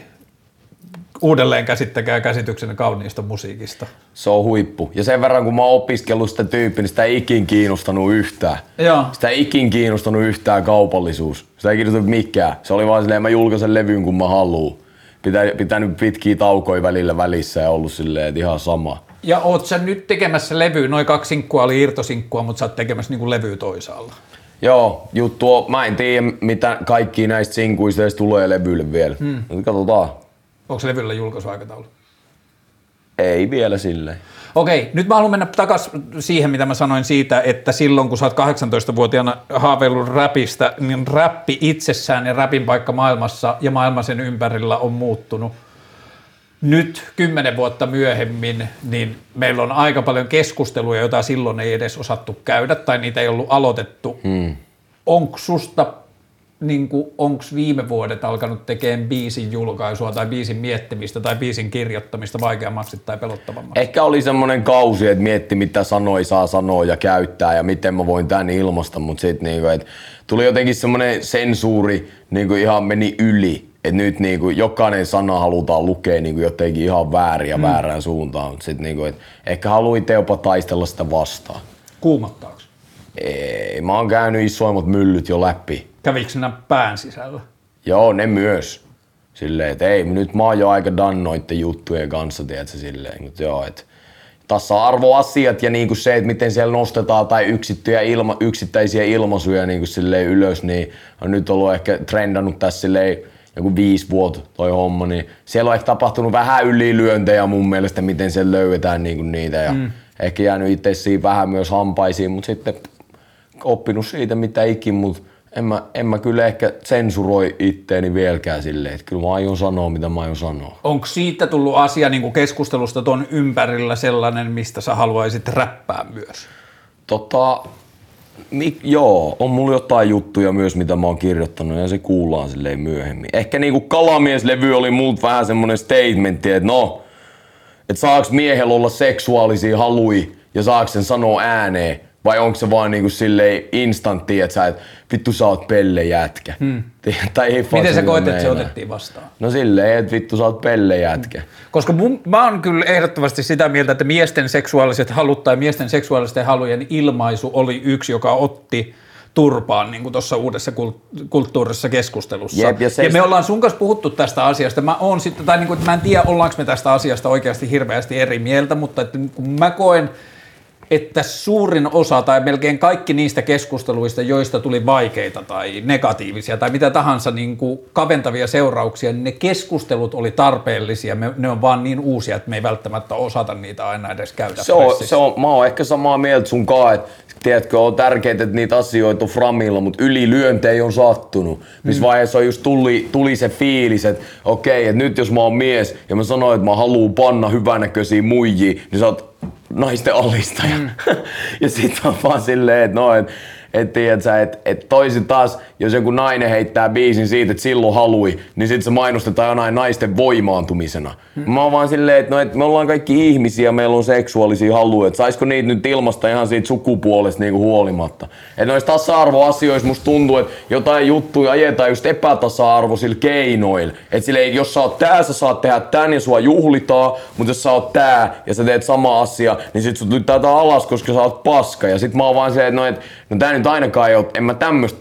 uudelleen käsittäkää käsityksenä kauniista musiikista. Se on huippu. Ja sen verran kun mä oon opiskellut sitä tyyppiä, niin sitä ei ikin kiinnostanut yhtään. Joo. Sitä ei ikin kiinnostanut yhtään kaupallisuus. Sitä ei kiinnostanut mikään. Se oli vaan silleen, mä julkaisen levyn kun mä haluun. Pitää, pitänyt pitkiä taukoja välillä välissä ja ollut silleen, että ihan sama. Ja oot sä nyt tekemässä levyä, noin kaksi sinkkua oli irtosinkkua, mutta sä oot tekemässä niinku levyä toisaalla. Joo, juttu on, mä en tiedä mitä kaikki näistä sinkuista edes tulee levylle vielä. Hmm. Katsotaan. Onko levyllä julkaisuaikataulu? Ei vielä silleen. Okei, nyt mä haluan mennä takaisin siihen, mitä mä sanoin siitä, että silloin kun sä oot 18-vuotiaana haaveillut räpistä, niin räppi itsessään ja räpin paikka maailmassa ja maailma sen ympärillä on muuttunut. Nyt kymmenen vuotta myöhemmin, niin meillä on aika paljon keskusteluja, joita silloin ei edes osattu käydä tai niitä ei ollut aloitettu. Hmm. Onko susta, niin onko viime vuodet alkanut tekemään biisin julkaisua tai biisin miettimistä tai biisin kirjoittamista vaikeammaksi tai pelottavammaksi? Ehkä oli semmonen kausi, että mietti mitä sanoi saa sanoa ja käyttää ja miten mä voin tän ilmasta, mutta sitten niinku, et tuli jotenkin semmonen sensuuri niinku ihan meni yli. Että nyt niinku jokainen sana halutaan lukea niinku jotenkin ihan väärin ja väärään suuntaan. Mut sit niinku, et ehkä haluin itse jopa taistella sitä vastaan. Kuumottaako? Ei, mä oon käynyt isoimmat myllyt jo läpi. Kävikö nämä pään sisällä? Joo, ne myös. Silleen, että ei, nyt mä oon jo aika done noitten juttujen kanssa, tiedätkö, silleen. Mutta joo, että tasa-arvoasiat ja niinku se, että miten siellä nostetaan tai yksittyjä ilma, yksittäisiä ilmaisuja niinku silleen ylös, niin on nyt ollut ehkä trendannut tässä silleen joku viisi vuotta toi homma, niin siellä on ehkä tapahtunut vähän ylilyöntejä mun mielestä, miten siellä löydetään niinku niitä ja mm. ehkä jäänyt itse vähän myös hampaisiin, mutta sitten oppinut siitä mitä ikin, mutta en mä, en mä kyllä ehkä sensuroi itteeni vieläkään silleen, että kyllä mä aion sanoa mitä mä aion sanoa. Onko siitä tullut asia niin kuin keskustelusta ton ympärillä sellainen, mistä sä haluaisit räppää myös? Tota, mi, joo, on mulla jotain juttuja myös, mitä mä oon kirjoittanut ja se kuullaan silleen myöhemmin. Ehkä niinku Kalamies-levy oli muut vähän semmonen statementti, että no, että saaks miehellä olla seksuaalisia halui ja saaks sen sanoa ääneen, Vai onko se vaan niinku silleen instantti, että sä et, vittu sä oot pelle jätkä. Hmm. tai ei Miten sä koet, että se otettiin vastaan? No silleen, että vittu sä oot pelle jätkä. Hmm. Koska mun, mä oon kyllä ehdottomasti sitä mieltä, että miesten seksuaaliset halut tai miesten seksuaalisten halujen ilmaisu oli yksi, joka otti turpaan niin kuin tuossa uudessa kulttuurissa keskustelussa. Jep, ja, se... ja me ollaan sun kanssa puhuttu tästä asiasta. Mä, oon sitten, tai niin kuin, mä en tiedä, ollaanko me tästä asiasta oikeasti hirveästi eri mieltä, mutta että kun mä koen, että suurin osa tai melkein kaikki niistä keskusteluista, joista tuli vaikeita tai negatiivisia tai mitä tahansa niin kuin kaventavia seurauksia, niin ne keskustelut oli tarpeellisia. Me, ne on vaan niin uusia, että me ei välttämättä osata niitä aina edes käydä se on, se on, Mä oon ehkä samaa mieltä sun kanssa, että tiedätkö, on tärkeää, että niitä asioita on framilla, mutta ylilyöntejä on sattunut. Missä mm. vaiheessa on just tuli, tuli se fiilis, että okei, että nyt jos mä oon mies ja mä sanoin, että mä haluan panna hyvännäköisiä muijia, niin sä oot naisten alistaja. Mm. ja sit on vaan silleen, että no, et, et, tiedätkö, et, et toisin taas, jos joku nainen heittää biisin siitä, että silloin halui, niin sitten se mainostetaan jonain naisten voimaantumisena. Hmm. Mä oon vaan silleen, että no, et me ollaan kaikki ihmisiä, meillä on seksuaalisia haluja, että saisiko niitä nyt ilmasta ihan siitä sukupuolesta niinku huolimatta. Että noissa tasa-arvoasioissa musta tuntuu, että jotain juttuja ajetaan just epätasa-arvoisilla keinoilla. Että silleen, jos sä oot tää, sä saat tehdä tän ja sua juhlitaan, mutta jos sä oot tää ja sä teet sama asia, niin sit sut lyttää alas, koska sä oot paska. Ja sit mä oon vaan silleen, että no, et, no tää nyt ainakaan ei ole, en mä tämmöstä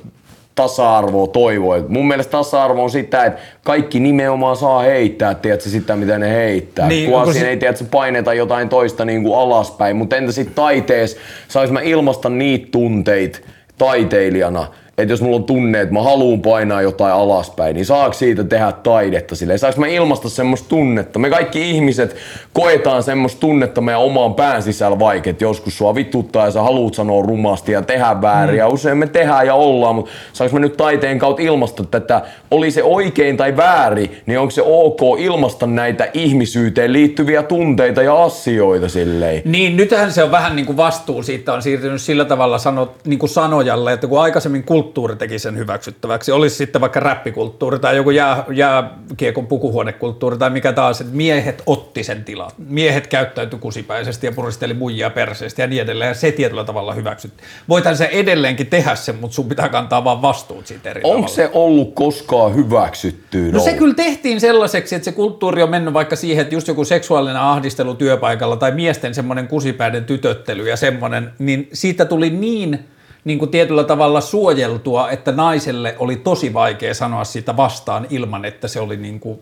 tasa-arvoa toivoa. mun mielestä tasa-arvo on sitä, että kaikki nimenomaan saa heittää, tiedätkö, sitä mitä ne heittää. Niin, Kun se... ei tiedätkö, paineta jotain toista niin kuin alaspäin, mutta entä sitten taiteessa, sais mä ilmasta niitä tunteita taiteilijana, että jos mulla on tunne, että mä haluan painaa jotain alaspäin, niin saako siitä tehdä taidetta silleen? Saanko mä ilmasta semmoista tunnetta? Me kaikki ihmiset koetaan semmoista tunnetta meidän omaan pään sisällä vaikka, että joskus sua vituttaa ja sä haluat sanoa rumasti ja tehdä väärin. Mm. Ja usein me tehdään ja ollaan, mutta saanko mä nyt taiteen kautta ilmasta tätä, oli se oikein tai väärin, niin onko se ok ilmasta näitä ihmisyyteen liittyviä tunteita ja asioita silleen? Niin, nythän se on vähän niin kuin vastuu siitä on siirtynyt sillä tavalla sanot, niin kuin sanojalle, että kun aikaisemmin kulttuuri kulttuuri teki sen hyväksyttäväksi. Olisi sitten vaikka räppikulttuuri tai joku jää, jääkiekon pukuhuonekulttuuri tai mikä taas, että miehet otti sen tilan. Miehet käyttäytyi kusipäisesti ja puristeli muijia perseestä ja niin edelleen. Ja se tietyllä tavalla hyväksytti. Voithan se edelleenkin tehdä sen, mutta sun pitää kantaa vaan vastuut siitä eri Onko se ollut koskaan hyväksytty? No se kyllä tehtiin sellaiseksi, että se kulttuuri on mennyt vaikka siihen, että just joku seksuaalinen ahdistelu työpaikalla tai miesten semmoinen kusipäiden tytöttely ja semmoinen, niin siitä tuli niin – niin kuin tietyllä tavalla suojeltua, että naiselle oli tosi vaikea sanoa sitä vastaan ilman, että se oli niin kuin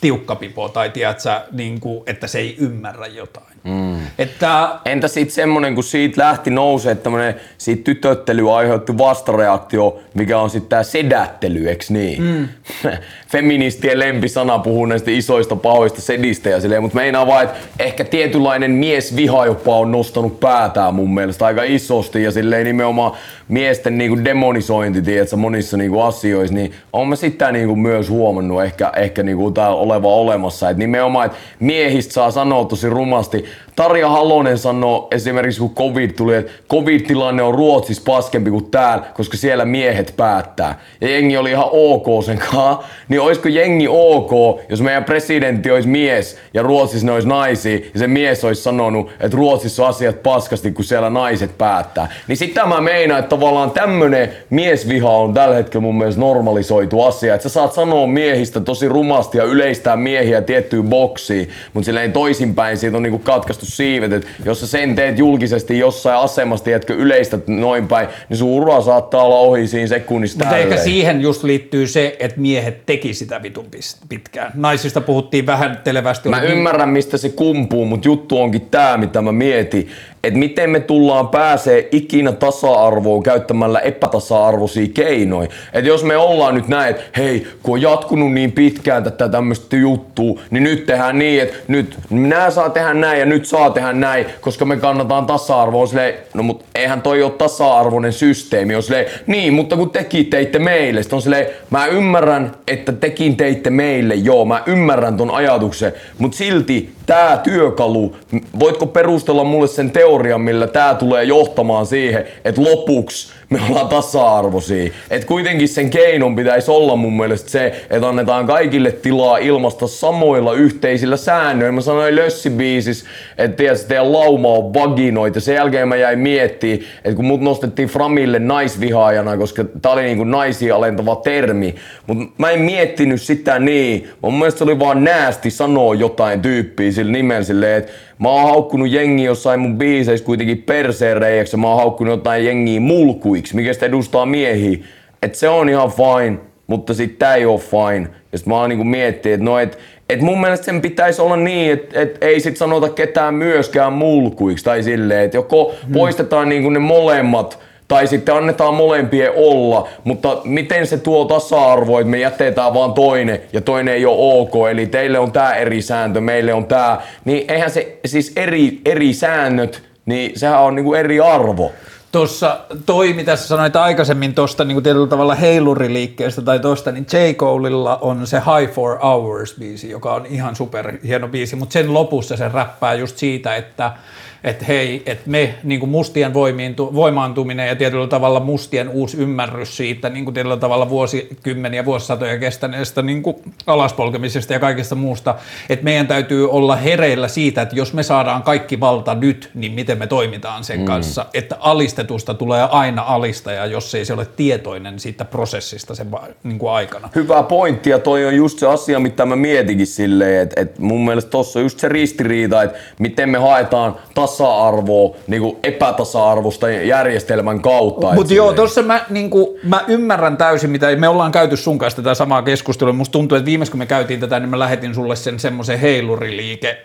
tiukkapipo tai tiedätkö, niin kuin, että se ei ymmärrä jotain. Mm. Että, Entä sitten semmoinen, kun siitä lähti nousee, että siitä tytöttely aiheutti vastareaktio, mikä on sitten tämä sedättely, eikö niin? Mm. Feministien lempisana puhuu näistä isoista pahoista sedistä ja silleen, mutta meinaa vaan, että ehkä tietynlainen miesviha jopa on nostanut päätään mun mielestä aika isosti ja silleen nimenomaan miesten niinku demonisointi, tiedätkö, monissa niinku asioissa, niin on mä sitä niinku myös huomannut ehkä, ehkä niinku täällä oleva olemassa, että nimenomaan, että miehistä saa sanoa tosi rumasti, Tarja Halonen sanoo esimerkiksi, kun covid tuli, että covid-tilanne on Ruotsissa paskempi kuin täällä, koska siellä miehet päättää. Ja jengi oli ihan ok sen kanssa. Niin olisiko jengi ok, jos meidän presidentti olisi mies ja Ruotsissa ne olisi naisia, ja se mies olisi sanonut, että Ruotsissa on asiat paskasti, kun siellä naiset päättää. Niin sitä mä meinaan, että tavallaan tämmönen miesviha on tällä hetkellä mun mielestä normalisoitu asia. Että sä saat sanoa miehistä tosi rumasti ja yleistää miehiä tiettyyn boksiin, mutta silleen toisinpäin siitä on niinku katkaistu siivet, että jos sä sen teet julkisesti jossain asemassa, tiedätkö, yleistät noin päin, niin sun ura saattaa olla ohi siinä sekunnista. Mutta ehkä siihen just liittyy se, että miehet teki sitä vitun pitkään. Naisista puhuttiin vähän televästi. Mä ymmärrän, mistä se kumpuu, mutta juttu onkin tää, mitä mä mietin että miten me tullaan pääsee ikinä tasa-arvoon käyttämällä epätasa-arvoisia keinoja. Että jos me ollaan nyt näin, että hei, kun on jatkunut niin pitkään tätä tämmöistä juttua, niin nyt tehdään niin, että nyt minä saa tehdä näin ja nyt saa tehdä näin, koska me kannataan tasa-arvoa. Silleen, no mut eihän toi ole tasa-arvoinen systeemi. On niin, mutta kun tekin teitte meille, on silleen, mä ymmärrän, että tekin teitte meille, joo, mä ymmärrän ton ajatuksen, mutta silti tämä työkalu, voitko perustella mulle sen teorian, millä tämä tulee johtamaan siihen, että lopuksi me ollaan tasa-arvoisia. Et kuitenkin sen keinon pitäisi olla mun mielestä se, että annetaan kaikille tilaa ilmasta samoilla yhteisillä säännöillä. Mä sanoin Lössibiisis, että tiedätkö, teidän lauma on vaginoita. Sen jälkeen mä jäin miettimään, että kun mut nostettiin Framille naisvihaajana, koska tää oli niinku naisia alentava termi. Mutta mä en miettinyt sitä niin. Mun mielestä se oli vaan näästi sanoa jotain tyyppiä sillä nimellä silleen, että Mä oon haukkunut jengi jossain mun biiseissä kuitenkin perseen mä oon haukkunut jotain jengiä mulkuiksi, mikä sitä edustaa miehiä. Et se on ihan fine, mutta sit tää ei oo fine. Ja sit mä oon niinku miettinyt, että no et, et mun mielestä sen pitäisi olla niin, että et ei sit sanota ketään myöskään mulkuiksi tai silleen, että joko hmm. poistetaan niinku ne molemmat tai sitten annetaan molempien olla, mutta miten se tuo tasa-arvo, että me jätetään vaan toinen ja toinen ei ole ok, eli teille on tämä eri sääntö, meille on tämä, niin eihän se siis eri, eri säännöt, niin sehän on niinku eri arvo. Tuossa toi, mitä sä sanoit aikaisemmin tuosta niin tietyllä tavalla heiluriliikkeestä tai tuosta, niin J. Coleilla on se High for Hours biisi, joka on ihan super hieno biisi, mutta sen lopussa se räppää just siitä, että että hei, että me niin kuin mustien voimaantuminen ja tietyllä tavalla mustien uusi ymmärrys siitä niin kuin tietyllä tavalla vuosikymmeniä, vuosisatoja kestäneestä niin kuin alaspolkemisesta ja kaikesta muusta, että meidän täytyy olla hereillä siitä, että jos me saadaan kaikki valta nyt, niin miten me toimitaan sen mm. kanssa, että alistetusta tulee aina alistaja, jos ei se ole tietoinen siitä prosessista sen niin kuin aikana. Hyvä pointti ja toi on just se asia, mitä mä mietinkin silleen, että, että mun mielestä tuossa on just se ristiriita, että miten me haetaan tasa-arvoa niin kuin epätasa-arvosta järjestelmän kautta. Mutta joo, tuossa mä, niin kuin, mä ymmärrän täysin, mitä me ollaan käyty sun kanssa tätä samaa keskustelua. Musta tuntuu, että viimeis kun me käytiin tätä, niin mä lähetin sulle sen semmoisen heiluriliike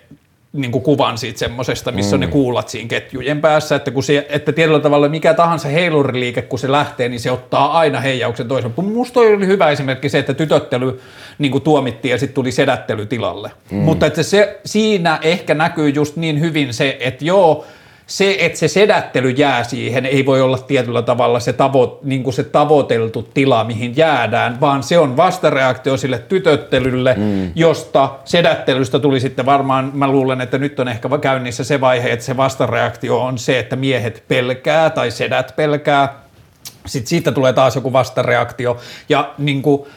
niin kuin kuvan siitä semmoisesta, missä mm. on ne mm. kuulat siinä ketjujen päässä, että, kun se, että tietyllä tavalla mikä tahansa heiluriliike, kun se lähtee, niin se ottaa aina heijauksen toisen. Musta oli hyvä esimerkki se, että tytöttely niin kuin tuomittiin ja sitten tuli sedättely tilalle. Mm. Mutta että se, siinä ehkä näkyy just niin hyvin se, että joo, se, että se sedättely jää siihen, ei voi olla tietyllä tavalla se, tavo, niin se tavoiteltu tila, mihin jäädään, vaan se on vastareaktio sille tytöttelylle, mm. josta sedättelystä tuli sitten varmaan, mä luulen, että nyt on ehkä käynnissä se vaihe, että se vastareaktio on se, että miehet pelkää tai sedät pelkää. Sitten siitä tulee taas joku vastareaktio. Ja niin kuin,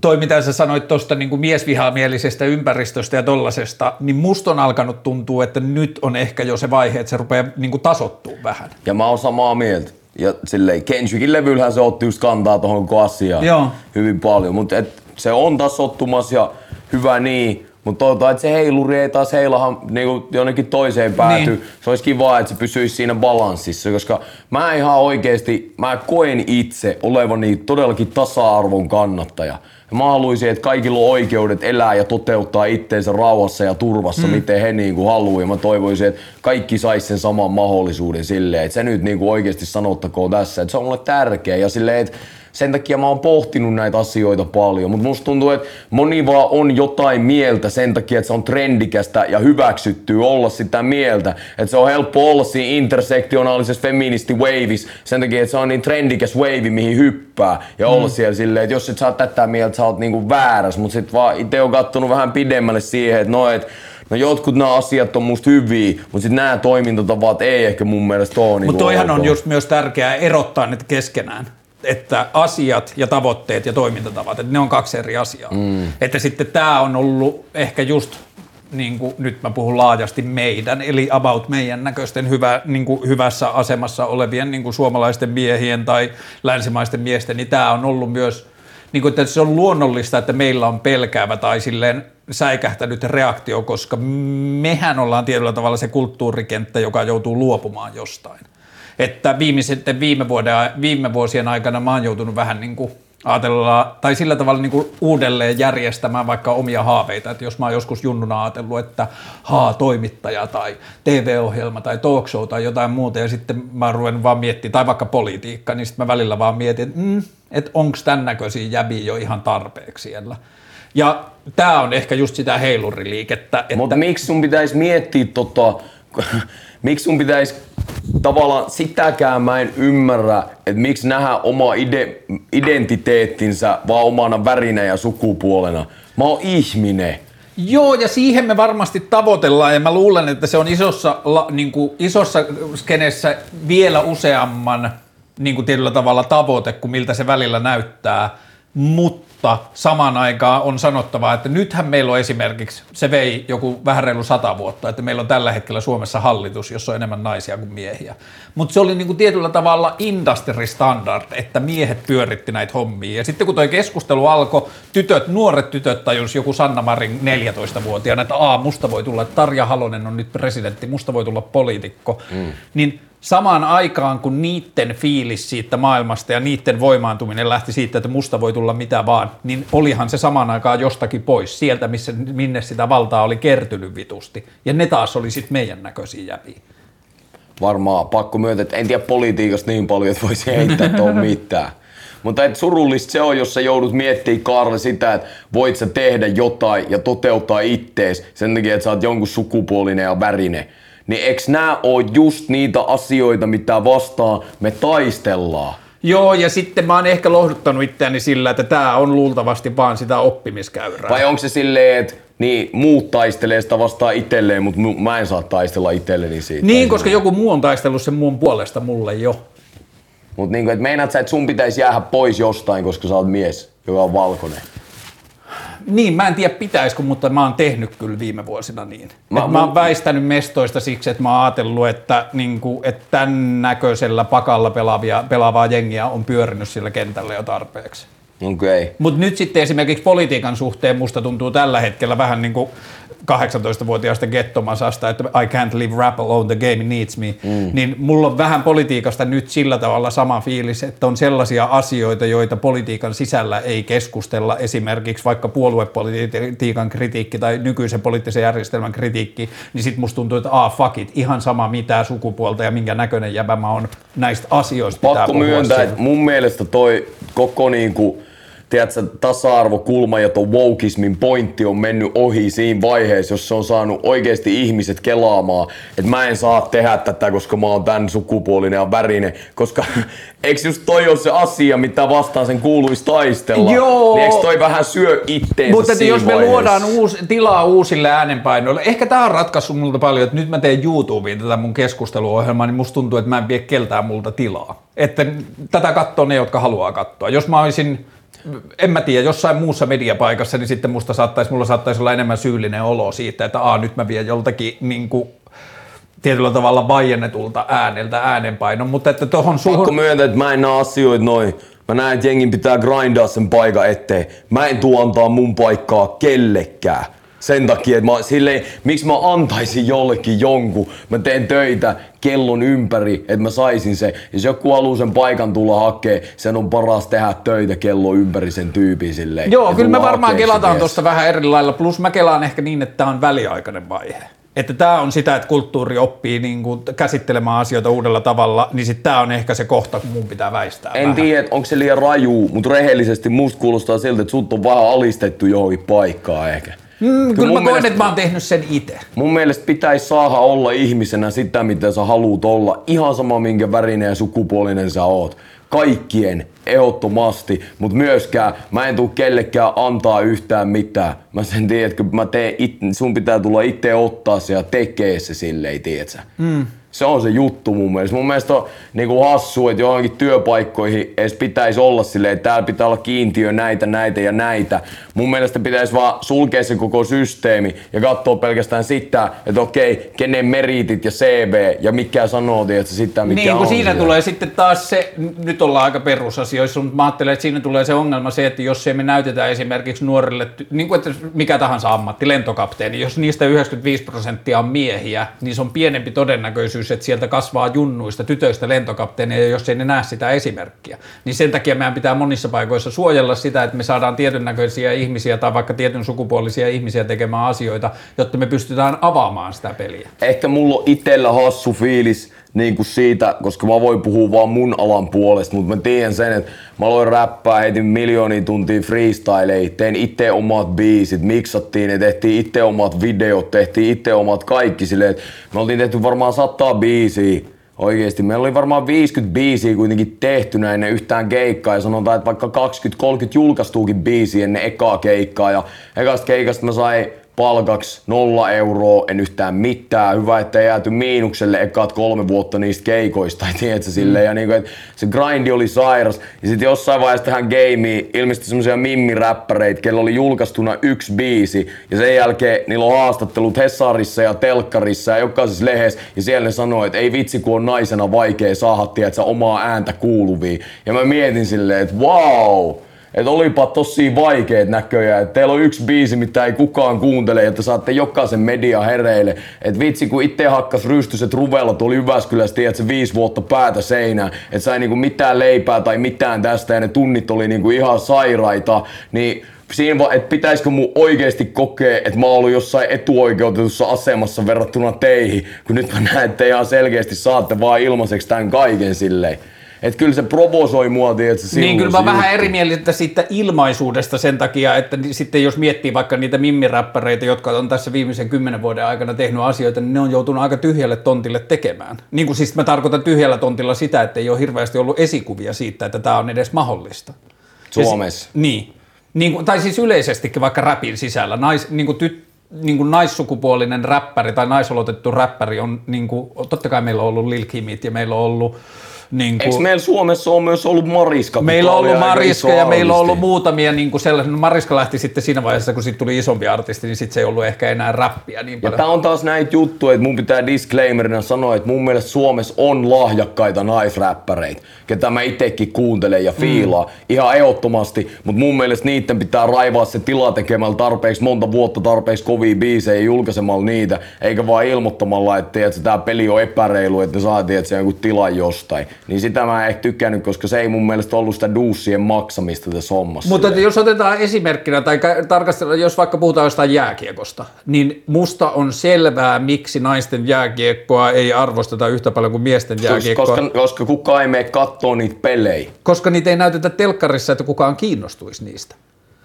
toi mitä sä sanoit tuosta niin miesvihamielisestä ympäristöstä ja tollasesta, niin musta on alkanut tuntua, että nyt on ehkä jo se vaihe, että se rupeaa niin kuin tasottuu vähän. Ja mä oon samaa mieltä. Ja silleen, Kendrickin levyllähän se otti just kantaa tuohon asiaan Joo. hyvin paljon, mutta se on tasottumassa ja hyvä niin, mutta toivotaan, että se heiluri ei taas heilahan niinku jonnekin toiseen pääty. Niin. Se olisi kiva, että se pysyisi siinä balanssissa, koska mä ihan oikeasti, mä koen itse olevani todellakin tasa-arvon kannattaja. Mä haluaisin, että kaikilla on oikeudet elää ja toteuttaa itteensä rauhassa ja turvassa, mm. miten he niin kuin haluaa. Ja mä toivoisin, että kaikki sais sen saman mahdollisuuden silleen, että se nyt niin kuin oikeasti sanottakoon tässä, että se on mulle tärkeä. Ja silleen, että sen takia mä oon pohtinut näitä asioita paljon, mutta musta tuntuu, että moni vaan on jotain mieltä sen takia, että se on trendikästä ja hyväksyttyy olla sitä mieltä. Että se on helppo olla siinä intersektionaalisessa feministi waveissa sen takia, että se on niin trendikäs wave, mihin hyppää ja mm. olla siellä silleen, että jos et saa tätä mieltä, sä oot niinku väärässä, mutta sit vaan itse on kattonut vähän pidemmälle siihen, että no, et, No jotkut nämä asiat on musta hyviä, mutta sitten nämä toimintatavat ei ehkä mun mielestä ole. Niin mutta toihan on just myös tärkeää erottaa ne keskenään että asiat ja tavoitteet ja toimintatavat, että ne on kaksi eri asiaa. Mm. Että sitten tämä on ollut ehkä just niin kuin nyt mä puhun laajasti meidän, eli about meidän näköisten hyvä, niin kuin hyvässä asemassa olevien niin kuin suomalaisten miehien tai länsimaisten miesten, niin tämä on ollut myös, niin kuin, että se on luonnollista, että meillä on pelkäävä tai silleen säikähtänyt reaktio, koska mehän ollaan tietyllä tavalla se kulttuurikenttä, joka joutuu luopumaan jostain että viimeisten viime, vuoden, viime vuosien aikana mä oon joutunut vähän niin kuin ajatella, tai sillä tavalla niin kuin uudelleen järjestämään vaikka omia haaveita, että jos mä oon joskus junnuna ajatellut, että haa, toimittaja tai TV-ohjelma tai talk show tai jotain muuta, ja sitten mä oon vaan miettimään, tai vaikka politiikka, niin sitten mä välillä vaan mietin, että, mm, että onko tämän näköisiä jäbiä jo ihan tarpeeksi siellä. Ja tämä on ehkä just sitä heiluriliikettä. Että... Mutta miksi sun pitäisi miettiä tota, miksi sun pitäisi tavallaan sitäkään mä en ymmärrä, että miksi nähdä oma ide, identiteettinsä vaan omana värinä ja sukupuolena. Mä oon ihminen. Joo, ja siihen me varmasti tavoitellaan, ja mä luulen, että se on isossa, la, niin kuin isossa skenessä vielä useamman niin kuin tietyllä tavalla tavoite kuin miltä se välillä näyttää, mutta samaan aikaan on sanottava, että nythän meillä on esimerkiksi, se vei joku vähän reilu sata vuotta, että meillä on tällä hetkellä Suomessa hallitus, jossa on enemmän naisia kuin miehiä. Mutta se oli niin kuin tietyllä tavalla industry standard, että miehet pyöritti näitä hommia. Ja sitten kun tuo keskustelu alkoi, tytöt, nuoret tytöt tajus joku Sanna Marin 14-vuotiaana, että aa, musta voi tulla, että Tarja Halonen on nyt presidentti, musta voi tulla poliitikko, mm. niin samaan aikaan, kun niiden fiilis siitä maailmasta ja niiden voimaantuminen lähti siitä, että musta voi tulla mitä vaan, niin olihan se samaan aikaan jostakin pois, sieltä missä, minne sitä valtaa oli kertynyt vitusti. Ja ne taas oli sitten meidän näköisiä jäpiä. Varmaan pakko myöntää, että en tiedä politiikasta niin paljon, että voisi heittää tuon mitään. Mutta et surullista se on, jos sä joudut miettimään Karle sitä, että voit sä tehdä jotain ja toteuttaa ittees sen takia, että sä oot jonkun sukupuolinen ja värinen niin eks nää oo just niitä asioita, mitä vastaan me taistellaan? Joo, ja sitten mä oon ehkä lohduttanut itseäni sillä, että tämä on luultavasti vaan sitä oppimiskäyrää. Vai onko se silleen, että niin, muut taistelee sitä vastaan itselleen, mutta mä en saa taistella itselleni siitä. Niin, koska joku muu on taistellut sen muun puolesta mulle jo. Mutta niin, että meinaat sä, että sun pitäisi jäädä pois jostain, koska sä oot mies, joka on valkoinen? Niin, mä en tiedä pitäisikö, mutta mä oon tehnyt kyllä viime vuosina niin. Mä, mä oon väistänyt mestoista siksi, että mä oon ajatellut, että, niin kuin, että tämän näköisellä pakalla pelaavia, pelaavaa jengiä on pyörinyt sillä kentällä jo tarpeeksi. Okay. Mutta nyt sitten esimerkiksi politiikan suhteen musta tuntuu tällä hetkellä vähän niin kuin 18-vuotiaasta gettomasasta, että I can't live rap alone, the game needs me, mm. niin mulla on vähän politiikasta nyt sillä tavalla sama fiilis, että on sellaisia asioita, joita politiikan sisällä ei keskustella, esimerkiksi vaikka puoluepolitiikan kritiikki tai nykyisen poliittisen järjestelmän kritiikki, niin sit musta tuntuu, että ah fuck it, ihan sama mitä sukupuolta ja minkä näköinen jäbä mä oon. Näistä asioista pitää Pakko myöntää, että mun mielestä toi koko niinku tiedätkö, tasa-arvokulma ja tuon wokeismin pointti on mennyt ohi siinä vaiheessa, jos se on saanut oikeasti ihmiset kelaamaan, että mä en saa tehdä tätä, koska mä oon tän sukupuolinen ja värinen, koska eikö just toi ole se asia, mitä vastaan sen kuuluisi taistella? Joo. Niin eikö toi vähän syö itteensä Mutta siinä jos me vaiheessa? luodaan uusi, tilaa uusille äänenpainoille, ehkä tämä on ratkaissut multa paljon, että nyt mä teen YouTubeen tätä mun keskusteluohjelmaa, niin musta tuntuu, että mä en vie keltään multa tilaa. Että tätä katsoo ne, jotka haluaa katsoa. Jos mä olisin en mä tiedä, jossain muussa mediapaikassa, niin sitten musta saattaisi, mulla saattaisi olla enemmän syyllinen olo siitä, että aa, nyt mä vien joltakin niin kuin, tietyllä tavalla vaiennetulta ääneltä äänenpainon, mutta että tohon suhun... Pakko myöntää, että mä en näe asioita noin. Mä näen, että jengin pitää grindaa sen paikan eteen. Mä en tuo antaa mun paikkaa kellekään sen takia, että mä, silleen, miksi mä antaisin jollekin jonkun, mä teen töitä kellon ympäri, että mä saisin se. Jos joku haluaa sen paikan tulla hakee, sen on paras tehdä töitä kello ympäri sen tyypin silleen. Joo, kyllä me varmaan kelataan tuosta vähän eri lailla, plus mä kelaan ehkä niin, että tämä on väliaikainen vaihe. Että tämä on sitä, että kulttuuri oppii niin kuin käsittelemään asioita uudella tavalla, niin sitten tämä on ehkä se kohta, kun mun pitää väistää En tiedä, onko se liian raju, mutta rehellisesti musta kuulostaa siltä, että sut on vähän alistettu johonkin paikkaan ehkä. Mm, kyllä mä koen, mielestä, että mä oon tehnyt sen itse. Mun mielestä pitäisi saada olla ihmisenä sitä, mitä sä haluut olla. Ihan sama, minkä värinen ja sukupuolinen sä oot. Kaikkien, ehdottomasti, mutta myöskään mä en tuu kellekään antaa yhtään mitään. Mä sen tiedän, että mä teen it, sun pitää tulla itse ottaa se ja tekee se silleen, tiedätkö? Mm. Se on se juttu mun mielestä. Mun mielestä on niinku hassu, että johonkin työpaikkoihin edes pitäisi olla silleen, että täällä pitää olla kiintiö näitä, näitä ja näitä. Mun mielestä pitäisi vaan sulkea se koko systeemi ja katsoa pelkästään sitä, että okei, kenen meritit ja CV ja mikä sanoo, tiedätkö, sitä mikä niin, kun on siinä siellä. tulee sitten taas se, nyt ollaan aika perusasioissa, mutta mä ajattelen, että siinä tulee se ongelma se, että jos se me näytetään esimerkiksi nuorille, niin kuin että mikä tahansa ammatti, lentokapteeni, jos niistä 95 prosenttia on miehiä, niin se on pienempi todennäköisyys, todennäköisyys, että sieltä kasvaa junnuista tytöistä lentokapteeneja, jos ei ne näe sitä esimerkkiä. Niin sen takia meidän pitää monissa paikoissa suojella sitä, että me saadaan tietyn näköisiä ihmisiä tai vaikka tietyn sukupuolisia ihmisiä tekemään asioita, jotta me pystytään avaamaan sitä peliä. Ehkä mulla on itsellä hassu fiilis, niin kuin siitä, koska mä voin puhua vaan mun alan puolesta, mutta mä tiedän sen, että mä aloin räppää, heitin miljoonia tuntia freestyleja, tein itse omat biisit, miksattiin ne, tehtiin itse omat videot, tehtiin itse omat kaikki silleen, että me oltiin tehty varmaan sataa biisiä, Oikeesti, meillä oli varmaan 50 biisiä kuitenkin tehty ennen yhtään keikkaa ja sanotaan, että vaikka 20-30 julkaistuukin biisiä ennen ekaa keikkaa ja ekasta keikasta mä sain palkaksi nolla euroa, en yhtään mitään. Hyvä, että ei jääty miinukselle ekat kolme vuotta niistä keikoista, tiedätkö, silleen. Ja niinku, että se grindi oli sairas. Ja sitten jossain vaiheessa tähän gameen ilmestyi semmoisia mimmiräppäreitä, kello oli julkaistuna yksi biisi. Ja sen jälkeen niillä on haastattelut Hesarissa ja Telkkarissa ja jokaisessa lehdessä. Ja siellä ne sanoo, että ei vitsi, kun on naisena vaikea saada, tiedätkö, omaa ääntä kuuluviin. Ja mä mietin silleen, että wow, että olipa tosi vaikeet näköjään. Et teillä on yksi biisi, mitä ei kukaan kuuntele, että saatte jokaisen media hereille. Et vitsi, kun itse hakkas rystyset ruvella tuolla Jyväskylässä, se viisi vuotta päätä seinään, että sai niinku mitään leipää tai mitään tästä ja ne tunnit oli niinku ihan sairaita, niin siinä vaan, että pitäisikö mun oikeasti kokea, että mä oon ollut jossain etuoikeutetussa asemassa verrattuna teihin, kun nyt mä näen, että ihan selkeästi saatte vaan ilmaiseksi tämän kaiken silleen. Että kyllä se provosoi mua, että se Niin kyllä mä vähän eri mieltä siitä ilmaisuudesta sen takia, että sitten jos miettii vaikka niitä mimmiräppäreitä, jotka on tässä viimeisen kymmenen vuoden aikana tehnyt asioita, niin ne on joutunut aika tyhjälle tontille tekemään. Niin kuin siis mä tarkoitan tyhjällä tontilla sitä, että ei ole hirveästi ollut esikuvia siitä, että tämä on edes mahdollista. Ja Suomessa. Si- niin. niin kuin, tai siis yleisestikin vaikka rapin sisällä. Nais, niin kuin tyt, niin kuin naissukupuolinen räppäri tai naisolotettu räppäri on, niin kuin, totta kai meillä on ollut Lil Kimit ja meillä on ollut niin Eikö kuin, meillä Suomessa on myös ollut Mariska? Meillä on ollut Mariska iso ja meillä on ollut muutamia niin kuin sellaisia. No Mariska lähti sitten siinä vaiheessa, kun siitä tuli isompi artisti, niin sitten se ei ollut ehkä enää räppiä niin Ja paljon. tää on taas näitä juttuja, että mun pitää disclaimerina sanoa, että mun mielestä Suomessa on lahjakkaita naisräppäreitä, ketä mä itekin kuuntelen ja fiilaan mm. ihan ehdottomasti, mutta mun mielestä niiden pitää raivaa se tila tekemällä tarpeeksi monta vuotta tarpeeksi kovia biisejä ja julkaisemalla niitä, eikä vaan ilmoittamalla, että tää peli on epäreilu, että ne saa tiedätkö, jonkun tilan jostain. Niin sitä mä en ehkä tykännyt, koska se ei mun mielestä ollut sitä duussien maksamista tässä hommassa. Mutta että jos otetaan esimerkkinä tai tarkastellaan, jos vaikka puhutaan jostain jääkiekosta, niin musta on selvää, miksi naisten jääkiekkoa ei arvosteta yhtä paljon kuin miesten jääkiekkoa. koska, koska kukaan ei mene kattoo niitä pelejä. koska niitä ei näytetä telkkarissa, että kukaan kiinnostuisi niistä.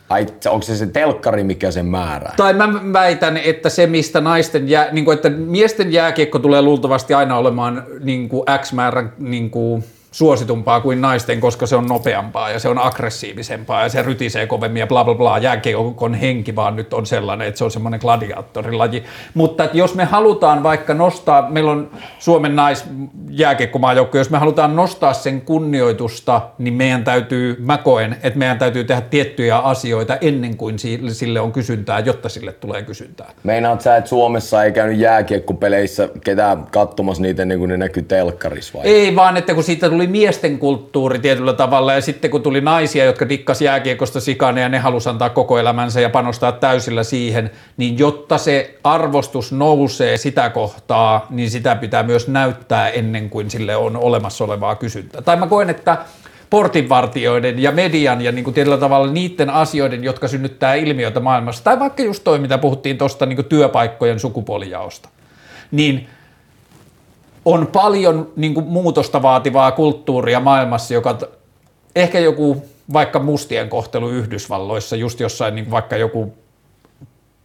Ai, onko se se telkkari, mikä sen määrää? Tai mä väitän, että se, mistä naisten jää, niin kuin, että miesten jääkiekko tulee luultavasti aina olemaan niin kuin X määrän niin kuin suositumpaa kuin naisten, koska se on nopeampaa ja se on aggressiivisempaa ja se rytisee kovemmin ja bla bla bla. Jääkiekon henki vaan nyt on sellainen, että se on semmoinen gladiaattorilaji. Mutta että jos me halutaan vaikka nostaa, meillä on Suomen naisjääkiekkomaajoukko, jos me halutaan nostaa sen kunnioitusta, niin meidän täytyy, mä koen, että meidän täytyy tehdä tiettyjä asioita ennen kuin si- sille on kysyntää, jotta sille tulee kysyntää. Meinaat sä, että Suomessa ei käynyt jääkiekkopeleissä ketään katsomassa niitä ennen kuin ne näkyy telkkarissa vai? Ei vaan, että kun siitä tuli miesten kulttuuri tietyllä tavalla ja sitten kun tuli naisia, jotka dikkas jääkiekosta sikana ja ne halusi antaa koko elämänsä ja panostaa täysillä siihen, niin jotta se arvostus nousee sitä kohtaa, niin sitä pitää myös näyttää ennen kuin sille on olemassa olevaa kysyntää. Tai mä koen, että portinvartijoiden ja median ja niin kuin tietyllä tavalla niiden asioiden, jotka synnyttää ilmiöitä maailmassa, tai vaikka just toi, mitä puhuttiin tuosta niin työpaikkojen sukupuolijaosta, niin on paljon niin kuin, muutosta vaativaa kulttuuria maailmassa, joka ehkä joku vaikka mustien kohtelu Yhdysvalloissa, just jossain niin vaikka joku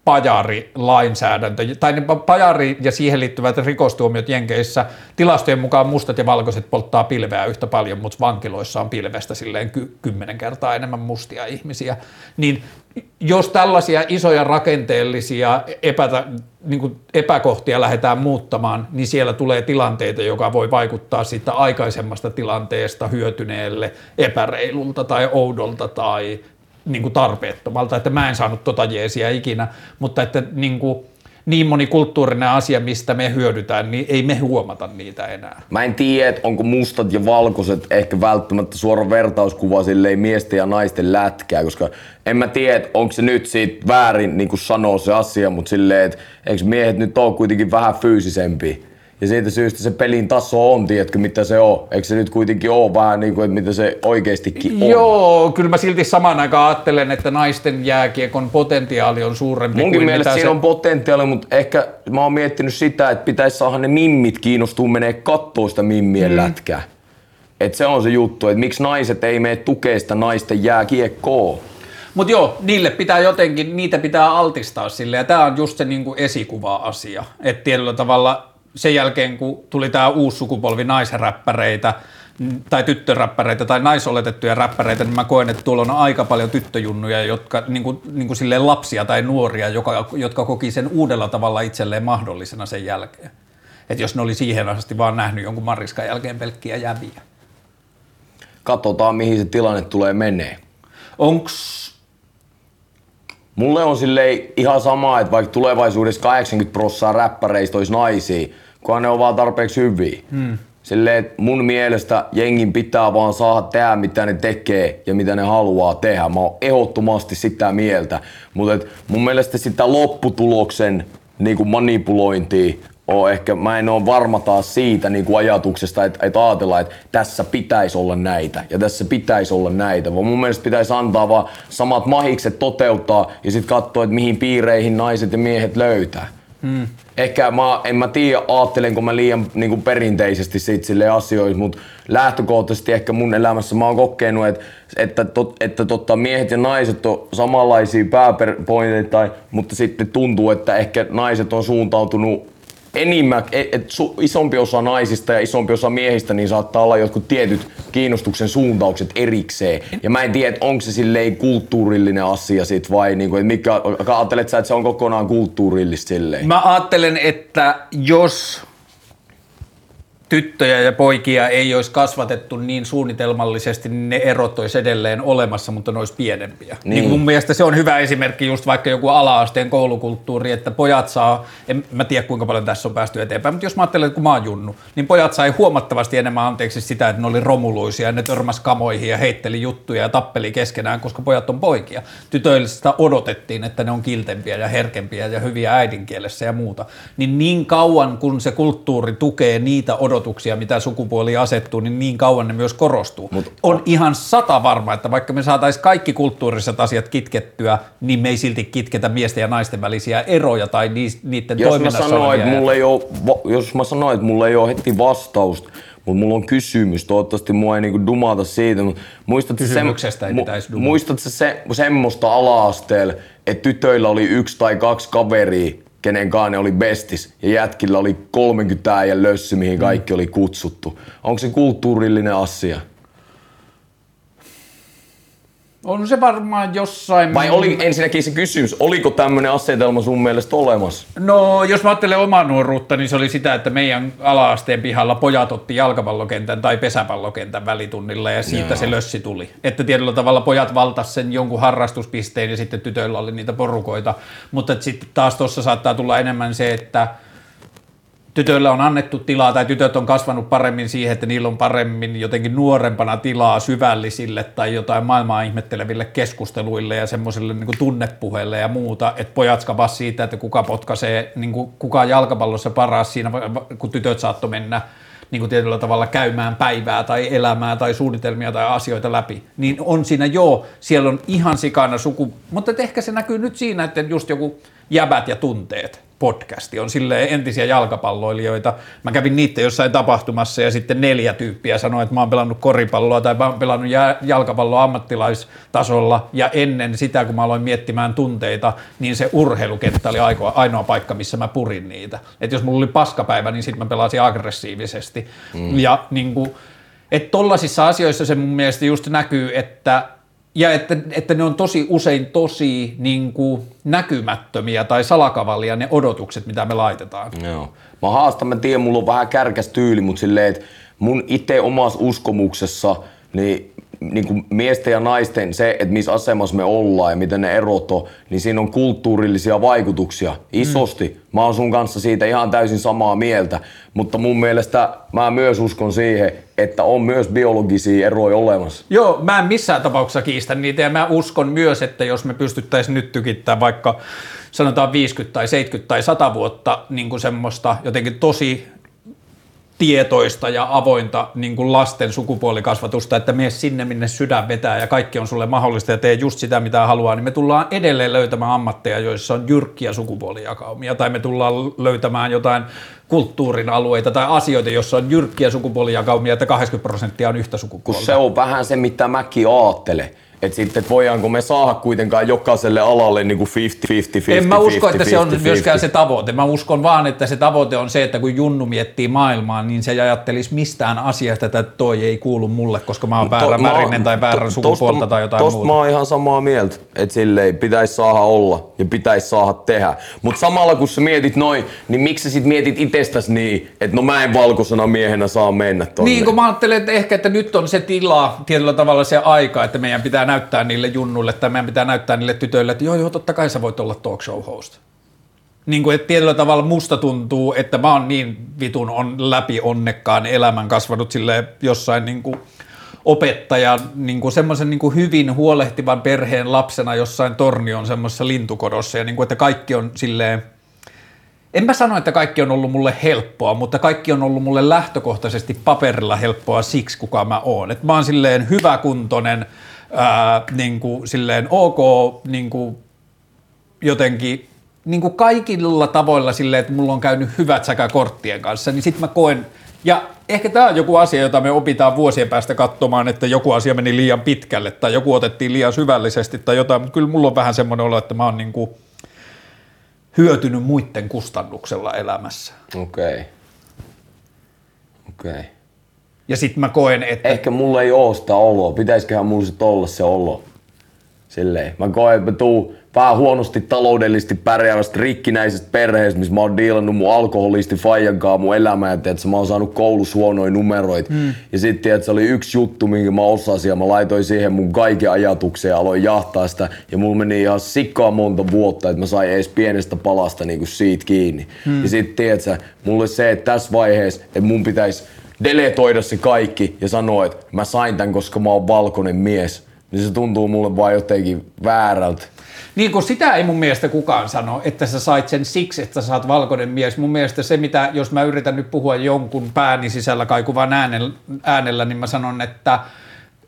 pajarilainsäädäntö, tai ne pa- pajari ja siihen liittyvät rikostuomiot Jenkeissä, tilastojen mukaan mustat ja valkoiset polttaa pilveä yhtä paljon, mutta vankiloissa on pilvestä silleen ky- kymmenen kertaa enemmän mustia ihmisiä, niin jos tällaisia isoja rakenteellisia epätä, niin kuin epäkohtia lähdetään muuttamaan, niin siellä tulee tilanteita, joka voi vaikuttaa siitä aikaisemmasta tilanteesta hyötyneelle epäreilulta tai oudolta tai niin kuin tarpeettomalta, että mä en saanut tota jeesiä ikinä, mutta että niin, kuin, niin moni kulttuurinen asia, mistä me hyödytään, niin ei me huomata niitä enää. Mä en tiedä, onko mustat ja valkoiset ehkä välttämättä suora vertauskuva silleen miesten ja naisten lätkää, koska en mä tiedä, onko se nyt siitä väärin niin sanoo se asia, mutta silleen, että eikö miehet nyt ole kuitenkin vähän fyysisempi. Ja siitä syystä se pelin taso on, tiedätkö mitä se on. Eikö se nyt kuitenkin ole vähän niin kuin, että mitä se oikeastikin on. Joo, kyllä mä silti samaan aikaan ajattelen, että naisten jääkiekon potentiaali on suurempi Munkin kuin mielestä mitä siinä se... on potentiaali, mutta ehkä mä oon miettinyt sitä, että pitäisi saada ne mimmit kiinnostua menee kattoo sitä mimmien mm. lätkää. Et se on se juttu, että miksi naiset ei mene tukea sitä naisten jääkiekkoa. Mutta joo, niille pitää jotenkin, niitä pitää altistaa sille, ja tämä on just se niinku esikuva-asia. Että tietyllä tavalla sen jälkeen, kun tuli tämä uusi sukupolvi naisräppäreitä, tai tyttöräppäreitä tai naisoletettuja räppäreitä, niin mä koen, että tuolla on aika paljon tyttöjunnuja, jotka niin kuin, niin kuin silleen lapsia tai nuoria, joka, jotka koki sen uudella tavalla itselleen mahdollisena sen jälkeen. Että jos ne oli siihen asti vaan nähnyt jonkun Mariskan jälkeen pelkkiä jäviä. Katsotaan, mihin se tilanne tulee menee. Onks Mulle on silleen ihan sama, että vaikka tulevaisuudessa 80 prosenttia räppäreistä olisi naisia, kunhan ne on vaan tarpeeksi hyviä. Hmm. Silleen, että mun mielestä jengin pitää vaan saada tehdä, mitä ne tekee ja mitä ne haluaa tehdä. Mä oon ehdottomasti sitä mieltä. Mutta mun mielestä sitä lopputuloksen niin kuin manipulointia on ehkä, mä en ole varma taas siitä niin kuin ajatuksesta, että, että ajatellaan, että tässä pitäisi olla näitä ja tässä pitäisi olla näitä, vaan mun mielestä pitäisi antaa vaan samat mahikset toteuttaa ja sitten katsoa, että mihin piireihin naiset ja miehet löytää. Hmm. Ehkä mä, en mä tiedä, ajattelenko mä liian niin kuin perinteisesti siitä sille asioista, mutta lähtökohtaisesti ehkä mun elämässä mä oon kokenut, että, että, tot, että totta, miehet ja naiset on samanlaisia pääpointeita, mutta sitten tuntuu, että ehkä naiset on suuntautunut enimmä, et, et su, isompi osa naisista ja isompi osa miehistä, niin saattaa olla jotkut tietyt kiinnostuksen suuntaukset erikseen. Ja mä en tiedä, onko se silleen kulttuurillinen asia sit vai niinku, että mikä, ajattelet sä, että se on kokonaan kulttuurillista silleen? Mä ajattelen, että jos tyttöjä ja poikia ei olisi kasvatettu niin suunnitelmallisesti, niin ne erot olisi edelleen olemassa, mutta ne olisi pienempiä. Niin. Niin mun mielestä se on hyvä esimerkki just vaikka joku ala-asteen koulukulttuuri, että pojat saa, en mä tiedä kuinka paljon tässä on päästy eteenpäin, mutta jos mä ajattelen, että kun mä oon junnu, niin pojat sai huomattavasti enemmän anteeksi sitä, että ne oli romuluisia ja ne törmäs kamoihin ja heitteli juttuja ja tappeli keskenään, koska pojat on poikia. Tytöille sitä odotettiin, että ne on kiltempiä ja herkempiä ja hyviä äidinkielessä ja muuta. Niin niin kauan kun se kulttuuri tukee niitä odotuksia, odotuksia, mitä sukupuoli asettuu, niin niin kauan ne myös korostuu. Mut, on ihan sata varma, että vaikka me saataisiin kaikki kulttuuriset asiat kitkettyä, niin me ei silti kitketä miesten ja naisten välisiä eroja tai niiden jos toiminnassa mä sanoin, että mulla ei ole, Jos mä sanoin, että mulla ei ole heti vastausta, mutta mulla on kysymys, toivottavasti mua ei niinku dumata siitä, mutta Kysymyksestä ei pitäisi dumata. muistatko se, semmoista ala-asteella, että tytöillä oli yksi tai kaksi kaveria, kenen ne oli bestis ja jätkillä oli 30 äijän lössy, mihin kaikki oli kutsuttu. Onko se kulttuurillinen asia? On se varmaan jossain... Vai oli ensinnäkin se kysymys, oliko tämmöinen asetelma sun mielestä olemassa? No, jos mä ajattelen omaa nuoruutta, niin se oli sitä, että meidän ala-asteen pihalla pojat otti jalkapallokentän tai pesäpallokentän välitunnilla ja siitä Joo. se lössi tuli. Että tietyllä tavalla pojat valtas sen jonkun harrastuspisteen ja sitten tytöillä oli niitä porukoita. Mutta sitten taas tuossa saattaa tulla enemmän se, että tytöillä on annettu tilaa tai tytöt on kasvanut paremmin siihen, että niillä on paremmin jotenkin nuorempana tilaa syvällisille tai jotain maailmaa ihmetteleville keskusteluille ja semmoiselle niin tunnepuheille ja muuta, että pojat skavas siitä, että kuka potkaisee, niin kuin, kuka jalkapallossa paras siinä, kun tytöt saattoi mennä niin kuin tietyllä tavalla käymään päivää tai elämää tai suunnitelmia tai asioita läpi, niin on siinä joo, siellä on ihan sikana suku, mutta ehkä se näkyy nyt siinä, että just joku jäbät ja tunteet, podcasti. On sille entisiä jalkapalloilijoita. Mä kävin niitä jossain tapahtumassa ja sitten neljä tyyppiä sanoi, että mä oon pelannut koripalloa tai mä oon pelannut jalkapalloa ammattilaistasolla ja ennen sitä, kun mä aloin miettimään tunteita, niin se urheilukenttä oli ainoa paikka, missä mä purin niitä. Että jos mulla oli paskapäivä, niin sitten mä pelasin aggressiivisesti. Mm. Ja niin kuin, että tollaisissa asioissa se mun mielestä just näkyy, että ja että, että ne on tosi usein tosi niin kuin, näkymättömiä tai salakavallia ne odotukset, mitä me laitetaan. Joo. Mä haastan, mä tiedän, mulla on vähän kärkäs tyyli, mutta silleen, että mun itse omassa uskomuksessa, niin niin kuin miesten ja naisten se, että missä asemassa me ollaan ja miten ne erot on, niin siinä on kulttuurillisia vaikutuksia isosti. Mm. Mä oon sun kanssa siitä ihan täysin samaa mieltä, mutta mun mielestä mä myös uskon siihen, että on myös biologisia eroja olemassa. Joo, mä en missään tapauksessa kiistä niitä ja mä uskon myös, että jos me pystyttäisiin nyt tykittämään vaikka sanotaan 50 tai 70 tai 100 vuotta niin kuin semmoista jotenkin tosi tietoista ja avointa niin kuin lasten sukupuolikasvatusta, että mene sinne, minne sydän vetää ja kaikki on sulle mahdollista ja tee just sitä, mitä haluaa, niin me tullaan edelleen löytämään ammatteja, joissa on jyrkkiä sukupuolijakaumia, tai me tullaan löytämään jotain kulttuurin alueita tai asioita, joissa on jyrkkiä sukupuolijakaumia, että 80 prosenttia on yhtä sukupuolta. Kun se on vähän se, mitä mäkin ajattelen että sitten, että voidaanko me saada kuitenkaan jokaiselle alalle niin kuin 50-50-50. En mä usko, että se on 50-50. myöskään se tavoite. Mä uskon vaan, että se tavoite on se, että kun Junnu miettii maailmaa, niin se ei ajattelisi mistään asiasta, että toi ei kuulu mulle, koska mä oon väärän mä- värinen tai väärän to- sukupuolta tosta- tai jotain tosta muuta. mä oon ihan samaa mieltä, että silleen pitäisi saada olla ja pitäisi saada tehdä. Mutta samalla kun sä mietit noin, niin miksi sä sit mietit itsestäs niin, että no mä en valkoisena miehenä saa mennä tonne. Niin, kun mä ajattelen, että ehkä että nyt on se tila, tietyllä tavalla se aika, että meidän pitää näyttää niille junnuille tai meidän pitää näyttää niille tytöille, että joo, joo, totta kai sä voit olla talk show host. Niin kuin, että tietyllä tavalla musta tuntuu, että mä oon niin vitun on läpi onnekkaan elämän kasvanut sille jossain niin kuin opettajan, niin kuin semmoisen niin kuin hyvin huolehtivan perheen lapsena jossain Tornion semmoisessa lintukodossa ja niin kuin, että kaikki on silleen, en mä sano, että kaikki on ollut mulle helppoa, mutta kaikki on ollut mulle lähtökohtaisesti paperilla helppoa siksi, kuka mä oon. Et mä oon silleen hyväkuntoinen, ää, niin kuin, silleen ok, niin kuin, jotenkin niin kuin kaikilla tavoilla silleen, että mulla on käynyt hyvät säkä korttien kanssa, niin sit mä koen, ja ehkä tämä on joku asia, jota me opitaan vuosien päästä katsomaan, että joku asia meni liian pitkälle tai joku otettiin liian syvällisesti tai jotain, mutta kyllä mulla on vähän semmoinen olo, että mä oon niin kuin hyötynyt muiden kustannuksella elämässä. Okei. Okay. Okei. Okay. Ja sitten mä koen, että Ehkä mulla ei oo sitä oloa. Pitäisiköhän mulla sit olla se olo. Silleen. Mä koen, että mä tuun vähän huonosti taloudellisesti pärjäävästä rikkinäisestä perheestä, missä mä oon diilannut mun alkoholisti faijan kanssa mun elämää, että mä oon saanut koulussa huonoja numeroita. Mm. Ja sitten että se oli yksi juttu, minkä mä osasin ja mä laitoin siihen mun kaiken ajatuksen ja aloin jahtaa sitä. Ja mulla meni ihan sikkaa monta vuotta, että mä sain edes pienestä palasta niinku siitä kiinni. Mm. Ja sitten tiedätkö, mulle se, että tässä vaiheessa, että mun pitäisi deletoida se kaikki ja sanoa, että mä sain tän, koska mä oon valkoinen mies. Niin se tuntuu mulle vaan jotenkin väärältä. Niin kuin sitä ei mun mielestä kukaan sano, että sä sait sen siksi, että sä oot valkoinen mies. Mun mielestä se, mitä, jos mä yritän nyt puhua jonkun pääni sisällä kaikuvan äänellä, äänellä niin mä sanon, että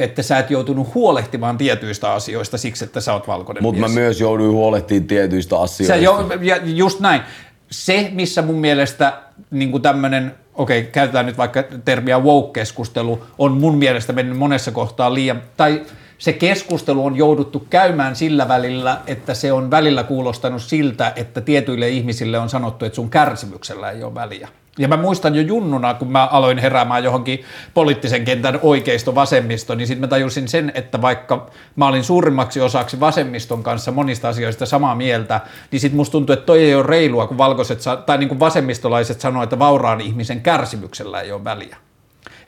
että sä et joutunut huolehtimaan tietyistä asioista siksi, että sä oot valkoinen Mutta mä myös jouduin huolehtimaan tietyistä asioista. Sä jo, ja just näin. Se, missä mun mielestä niin tämmöinen, okei, käytetään nyt vaikka termiä woke-keskustelu, on mun mielestä mennyt monessa kohtaa liian, tai se keskustelu on jouduttu käymään sillä välillä, että se on välillä kuulostanut siltä, että tietyille ihmisille on sanottu, että sun kärsimyksellä ei ole väliä. Ja mä muistan jo junnuna, kun mä aloin heräämään johonkin poliittisen kentän oikeisto vasemmisto, niin sitten mä tajusin sen, että vaikka mä olin suurimmaksi osaksi vasemmiston kanssa monista asioista samaa mieltä, niin sitten musta tuntuu, että toi ei ole reilua, kun valkoiset, tai niin kuin vasemmistolaiset sanoo, että vauraan ihmisen kärsimyksellä ei ole väliä.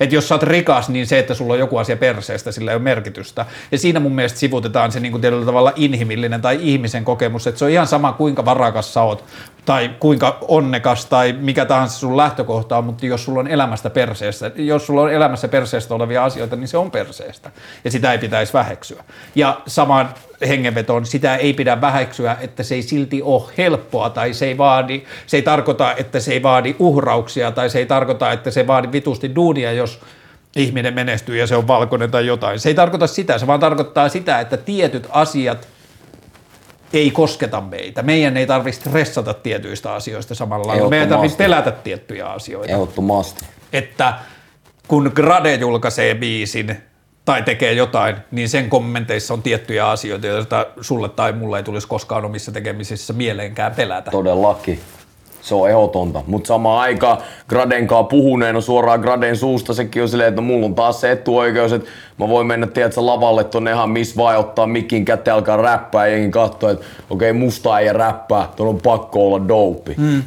Että jos sä oot rikas, niin se, että sulla on joku asia perseestä, sillä ei ole merkitystä. Ja siinä mun mielestä sivutetaan se niin kuin tietyllä tavalla inhimillinen tai ihmisen kokemus, että se on ihan sama kuinka varakas sä oot tai kuinka onnekas tai mikä tahansa sun lähtökohta on, mutta jos sulla on elämästä perseestä, jos sulla on elämässä perseestä olevia asioita, niin se on perseestä ja sitä ei pitäisi väheksyä. Ja samaan hengenvetoon sitä ei pidä väheksyä, että se ei silti ole helppoa tai se ei, vaadi, se ei tarkoita, että se ei vaadi uhrauksia tai se ei tarkoita, että se vaadi vitusti duunia, jos ihminen menestyy ja se on valkoinen tai jotain. Se ei tarkoita sitä, se vaan tarkoittaa sitä, että tietyt asiat ei kosketa meitä. Meidän ei tarvitse stressata tietyistä asioista samalla lailla. Meidän ei tarvitse pelätä tiettyjä asioita. Ehdottomasti. Että kun Grade julkaisee biisin tai tekee jotain, niin sen kommenteissa on tiettyjä asioita, joita sulle tai mulle ei tulisi koskaan omissa tekemisissä mieleenkään pelätä. Todellakin. Se on ehdotonta. Mutta samaan aikaan Graden kanssa puhuneena suoraan Graden suusta sekin on silleen, että no mulla on taas se etuoikeus, että mä voin mennä tiedätkö, lavalle tonne ihan missä vaan ottaa mikin käteen alkaa räppää ja jengi katsoo, että okei okay, musta ei räppää, tuon on pakko olla dope. Hmm.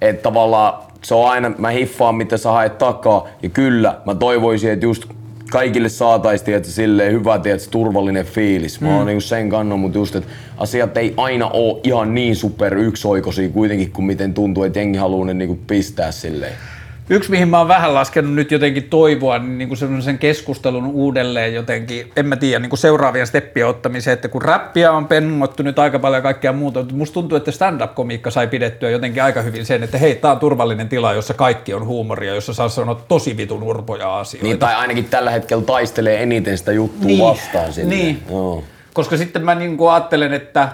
Että tavallaan se on aina, mä hiffaan mitä sä haet takaa ja kyllä mä toivoisin, että just kaikille saataisiin tietysti, silleen hyvä tietysti, turvallinen fiilis. Mä oon niinku sen kannon, mutta just, että asiat ei aina ole ihan niin super yksioikoisia kuitenkin, kuin miten tuntuu, että jengi haluaa ne niinku pistää silleen. Yksi, mihin mä oon vähän laskenut nyt jotenkin toivoa, niin, niin kuin semmoisen keskustelun uudelleen jotenkin, en mä tiedä, niin kuin seuraavien steppien ottamiseen, että kun räppiä on pennottu nyt aika paljon ja kaikkea muuta, mutta musta tuntuu, että stand-up-komiikka sai pidettyä jotenkin aika hyvin sen, että hei, tää on turvallinen tila, jossa kaikki on huumoria, jossa saa sanoa tosi vitun urpoja asioita. Niin, tai ainakin tällä hetkellä taistelee eniten sitä juttua Niin, vastaan silleen. niin. Joo. Koska sitten mä niin kuin ajattelen, että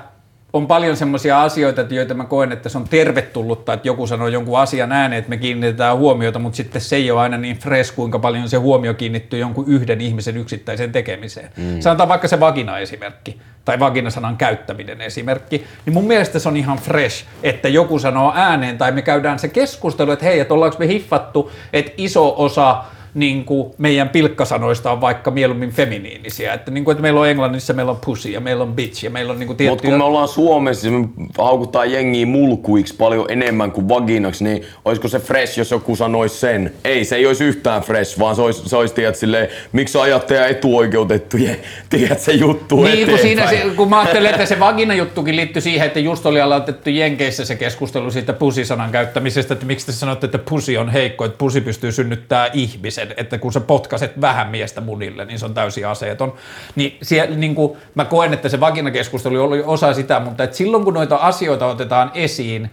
on paljon semmoisia asioita, joita mä koen, että se on tervetullutta, että joku sanoo jonkun asian ääneen, että me kiinnitetään huomiota, mutta sitten se ei ole aina niin fresh, kuinka paljon se huomio kiinnittyy jonkun yhden ihmisen yksittäiseen tekemiseen. Mm. Sanotaan vaikka se vagina-esimerkki tai vagina-sanan käyttäminen esimerkki, niin mun mielestä se on ihan fresh, että joku sanoo ääneen tai me käydään se keskustelu, että hei, että ollaanko me hiffattu, että iso osa niin kuin meidän pilkkasanoista on vaikka mieluummin feminiinisiä. Että, niin kuin, että meillä on englannissa, meillä on pussy ja meillä on bitch ja meillä on niin kuin tiettyjä... Mutta kun me ollaan Suomessa, me haukutaan jengiä mulkuiksi paljon enemmän kuin vaginaksi, niin olisiko se fresh, jos joku sanoisi sen? Ei, se ei olisi yhtään fresh, vaan se olisi, se olisi tiedät, silleen, miksi ajatte etuoikeutettuja, tiedät se juttu Niin, kun, siinä, se, kun mä ajattelen, että se vagina-juttukin liittyy siihen, että just oli aloitettu Jenkeissä se keskustelu siitä pusisanan käyttämisestä, että miksi te sanotte, että pusi on heikko, että pusi pystyy synnyttämään ihmisen sen, että kun sä potkaset vähän miestä munille, niin se on täysin aseeton. Niin, siellä, niin kuin, mä koen, että se vaginakeskustelu oli osa sitä, mutta että silloin kun noita asioita otetaan esiin,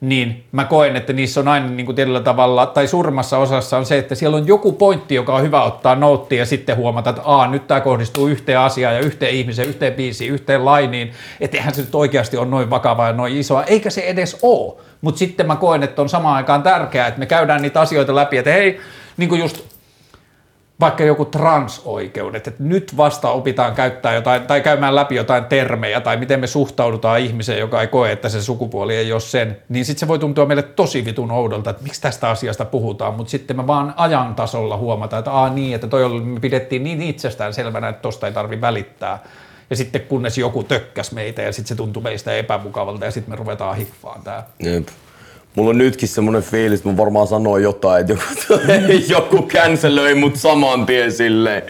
niin mä koen, että niissä on aina niin kuin tietyllä tavalla, tai suurimmassa osassa on se, että siellä on joku pointti, joka on hyvä ottaa nouttia ja sitten huomata, että Aa, nyt tämä kohdistuu yhteen asiaan ja yhteen ihmiseen, yhteen biisiin, yhteen lainiin, että eihän se nyt oikeasti ole noin vakavaa ja noin isoa, eikä se edes ole. Mutta sitten mä koen, että on samaan aikaan tärkeää, että me käydään niitä asioita läpi, että hei, niin kuin just vaikka joku transoikeudet, että nyt vasta opitaan käyttää jotain tai käymään läpi jotain termejä tai miten me suhtaudutaan ihmiseen, joka ei koe, että se sukupuoli ei ole sen, niin sitten se voi tuntua meille tosi vitun oudolta, että miksi tästä asiasta puhutaan, mutta sitten me vaan ajan tasolla huomataan, että aa niin, että toi oli, me pidettiin niin itsestään selvänä, että tosta ei tarvi välittää. Ja sitten kunnes joku tökkäs meitä ja sitten se tuntui meistä epämukavalta ja sitten me ruvetaan hiffaan tää. Jep. Mulla on nytkin semmonen fiilis, että mä varmaan sanoin jotain, että joku, joku cancelöi mut saman tien silleen.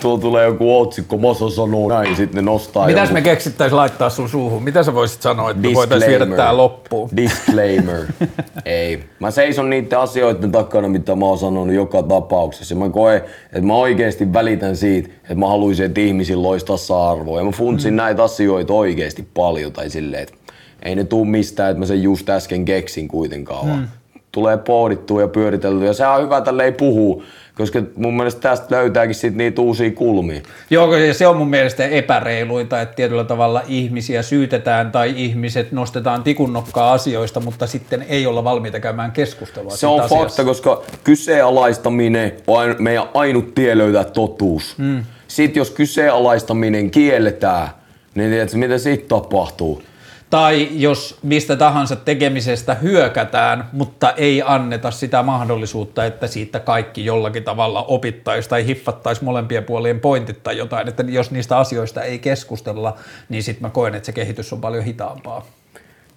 Tuolla tulee joku otsikko, Moso sanoo näin, sitten ne nostaa Mitäs jonkun me keksittäis laittaa sun suuhun? Mitä sä voisit sanoa, että me voitais viedä tää loppuun? Disclaimer. Ei. Mä seison niiden asioiden takana, mitä mä oon sanonut joka tapauksessa. Mä koen, että mä oikeesti välitän siitä, että mä haluaisin, että ihmisillä olisi tasa-arvoa. Ja mä funtsin mm. näitä asioita oikeesti paljon. Tai silleen, että ei ne tuu mistään, että mä sen just äsken keksin kuitenkaan. Mm. Tulee pohdittua ja pyöriteltyä ja se on hyvä tälle ei puhua, koska mun mielestä tästä löytääkin sit niitä uusia kulmia. Joo, ja se on mun mielestä epäreiluita, että tietyllä tavalla ihmisiä syytetään tai ihmiset nostetaan tikunnokkaa asioista, mutta sitten ei olla valmiita käymään keskustelua Se on asiasta. fakta, koska kyseenalaistaminen on meidän ainut tie löytää totuus. Mm. Sitten jos kyseenalaistaminen kielletään, niin tiedätkö, mitä siitä tapahtuu? Tai jos mistä tahansa tekemisestä hyökätään, mutta ei anneta sitä mahdollisuutta, että siitä kaikki jollakin tavalla opittaisi tai hiffattaisi molempien puolien pointit tai jotain. Että jos niistä asioista ei keskustella, niin sitten mä koen, että se kehitys on paljon hitaampaa.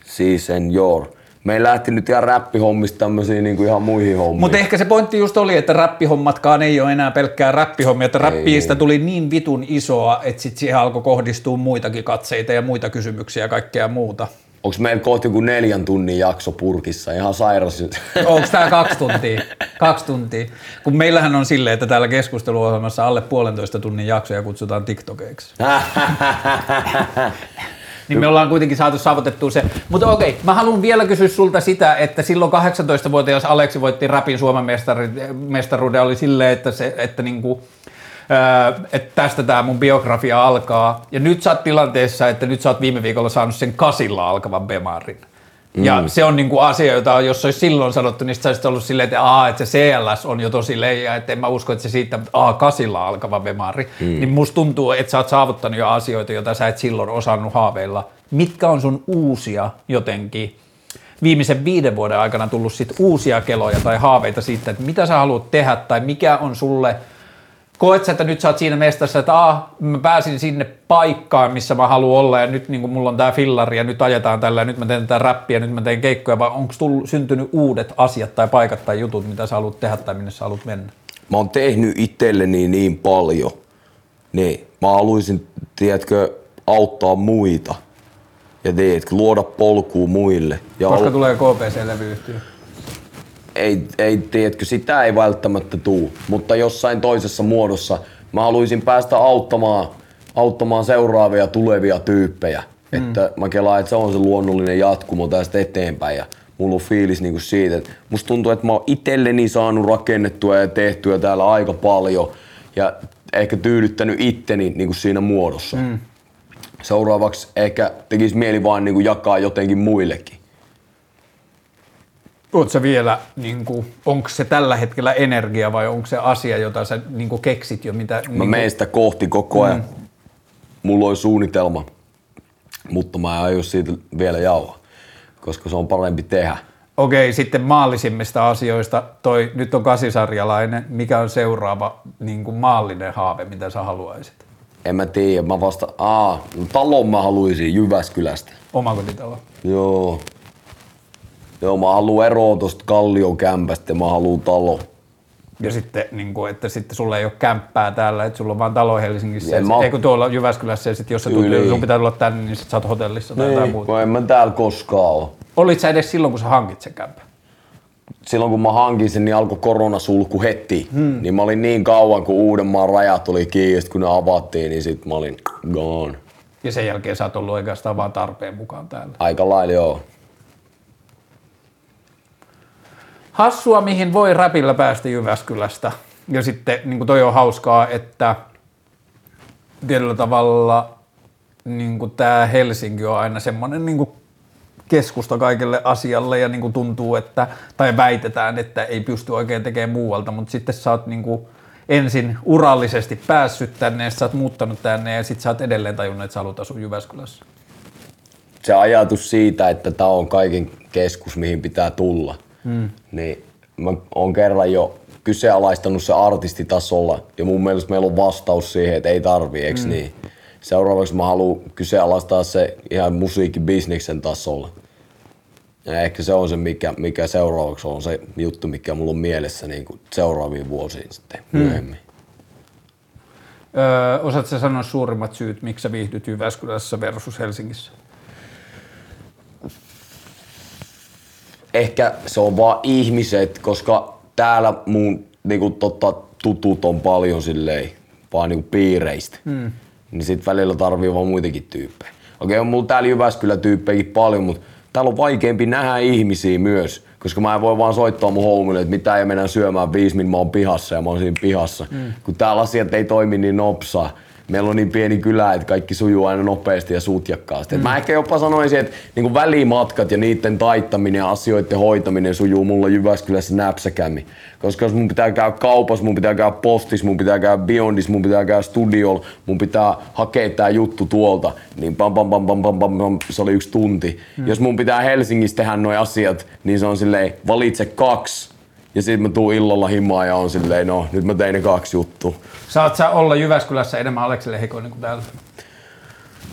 Siis senior. Me ei lähti nyt ihan räppihommista tämmöisiin niin kuin ihan muihin hommiin. Mutta ehkä se pointti just oli, että räppihommatkaan ei ole enää pelkkää räppihommia, että räppiistä tuli niin vitun isoa, että sitten siihen alkoi kohdistua muitakin katseita ja muita kysymyksiä ja kaikkea muuta. Onko meillä kohta joku neljän tunnin jakso purkissa? Ihan sairas. Onko tämä kaksi tuntia? Kaksi tuntia. Kun meillähän on silleen, että täällä keskusteluohjelmassa alle puolentoista tunnin jaksoja kutsutaan TikTokeiksi. Niin me ollaan kuitenkin saatu saavutettua se. Mutta okei, mä haluan vielä kysyä sulta sitä, että silloin 18-vuotias Aleksi voitti rapin Suomen mestaruuden, oli silleen, että, se, että niinku, että tästä tämä mun biografia alkaa. Ja nyt sä oot tilanteessa, että nyt sä oot viime viikolla saanut sen kasilla alkavan bemarin. Ja se on niinku asia, jota jos olisi silloin sanottu, niin sä olisit ollut silleen, että, Aa, että se CLS on jo tosi leija, että en mä usko, että se siitä A kasilla alkava bemari. Mm. Niin musta tuntuu, että sä oot saavuttanut jo asioita, joita sä et silloin osannut haaveilla. Mitkä on sun uusia jotenkin viimeisen viiden vuoden aikana tullut sit uusia keloja tai haaveita siitä, että mitä sä haluat tehdä tai mikä on sulle Koet sä, että nyt sä oot siinä mestassa, että ah, mä pääsin sinne paikkaan, missä mä haluan olla ja nyt niin mulla on tää fillari ja nyt ajetaan tällä ja nyt mä teen tätä räppiä, nyt mä teen keikkoja vai onko tullut, syntynyt uudet asiat tai paikat tai jutut, mitä sä haluat tehdä tai minne sä haluat mennä? mä oon tehnyt itselleni niin paljon. Niin, mä haluaisin, tiedätkö, auttaa muita. Ja tiedätkö, luoda polkua muille. Ja Koska ol- tulee KPC-levyyhtiö? Ei, ei, tiedätkö, sitä ei välttämättä tuu, mutta jossain toisessa muodossa mä haluaisin päästä auttamaan, auttamaan seuraavia tulevia tyyppejä. Mm. Että mä kelaan, että se on se luonnollinen jatkumo tästä eteenpäin ja mulla on fiilis niinku siitä, että musta tuntuu, että mä oon itselleni saanut rakennettua ja tehtyä täällä aika paljon ja ehkä tyydyttänyt itteni niinku siinä muodossa. Mm. seuraavaksi ehkä tekisi mieli vaan niin kuin jakaa jotenkin muillekin. Oletko vielä, niin kuin, onko se tällä hetkellä energia vai onko se asia, jota sä niin kuin keksit jo? Mitä, Mä niin menen sitä kohti koko ajan. Mulla on suunnitelma, mutta mä en aio siitä vielä jauhaa, koska se on parempi tehdä. Okei, sitten maallisimmista asioista, toi nyt on kasisarjalainen, mikä on seuraava niin kuin maallinen haave, mitä sä haluaisit? En mä tiedä, mä vasta, aa, no talon mä haluaisin Jyväskylästä. Omakotitalo. Joo. Joo, mä haluan eroa tosta Kallion kämpästä ja mä haluan talo. Ja sitten, niin kuin, että sitten sulla ei ole kämppää täällä, että sulla on vaan talo Helsingissä. En Ja mä- sit, ei kun tuolla Jyväskylässä ja sitten jos sä tulet, Yli. sun pitää tulla tänne, niin sit sä oot hotellissa tai jotain Niin, muuta. kun en mä täällä koskaan ole. Olit sä edes silloin, kun sä hankit sen kämppän? Silloin kun mä hankin sen, niin alkoi koronasulku heti. Hmm. Niin mä olin niin kauan, kun Uudenmaan rajat oli kiinni, kun ne avattiin, niin sit mä olin gone. Ja sen jälkeen sä oot ollut oikeastaan vaan tarpeen mukaan täällä. Aika lailla joo. Hassua, mihin voi räpillä päästä Jyväskylästä. Ja sitten niin kuin toi on hauskaa, että tietyllä tavalla niin kuin tämä Helsinki on aina semmoinen niin kuin keskusta kaikelle asialle ja niin kuin tuntuu, että, tai väitetään, että ei pysty oikein tekemään muualta, mutta sitten sä oot niin kuin ensin urallisesti päässyt tänne ja sä oot muuttanut tänne ja sitten sä oot edelleen tajunnut, että sä haluat asua Jyväskylässä. se ajatus siitä, että tämä on kaiken keskus, mihin pitää tulla, mm. niin mä oon kerran jo kyseenalaistanut se artistitasolla ja mun mielestä meillä on vastaus siihen, että ei tarvii, eikö mm. niin? Seuraavaksi mä haluan kyseenalaistaa se ihan musiikkibisneksen tasolla. Ja ehkä se on se, mikä, mikä seuraavaksi on se juttu, mikä mulla on mielessä niin kuin seuraaviin vuosiin sitten myöhemmin. Öö, osaatko sä sanoa suurimmat syyt, miksi sä viihdyt Jyväskylässä versus Helsingissä? Ehkä se on vaan ihmiset, koska täällä mun niinku, totta, tutut on paljon silleen, vaan niinku piireistä. Mm. Niin sit välillä tarvii vaan muitakin tyyppejä. Okei, on mulla täällä Jyväskylä tyyppejäkin paljon, mutta täällä on vaikeampi nähdä ihmisiä myös. Koska mä en voi vaan soittaa mun homille, että mitä ei mennä syömään viisi, mä oon pihassa ja mä oon siinä pihassa. Mm. Kun täällä asiat ei toimi niin nopsaa. Meillä on niin pieni kylä, että kaikki sujuu aina nopeasti ja sutjakkaasti. Mm. Mä ehkä jopa sanoisin, että niin välimatkat ja niiden taittaminen ja asioiden hoitaminen sujuu mulla Jyväskylässä näpsäkämmin. Koska jos mun pitää käydä kaupassa, mun pitää käydä postissa, mun pitää käydä Beyondissa, mun pitää käydä studiolla, mun pitää hakea tää juttu tuolta, niin pam pam pam pam pam pam, pam se oli yksi tunti. Mm. Jos mun pitää Helsingissä tehdä noi asiat, niin se on silleen, valitse kaksi. Ja sitten mä tuun illalla himaan ja on silleen, no nyt mä tein ne kaksi juttua. Saat sä olla Jyväskylässä enemmän Alekselle Heikoinen kuin täällä?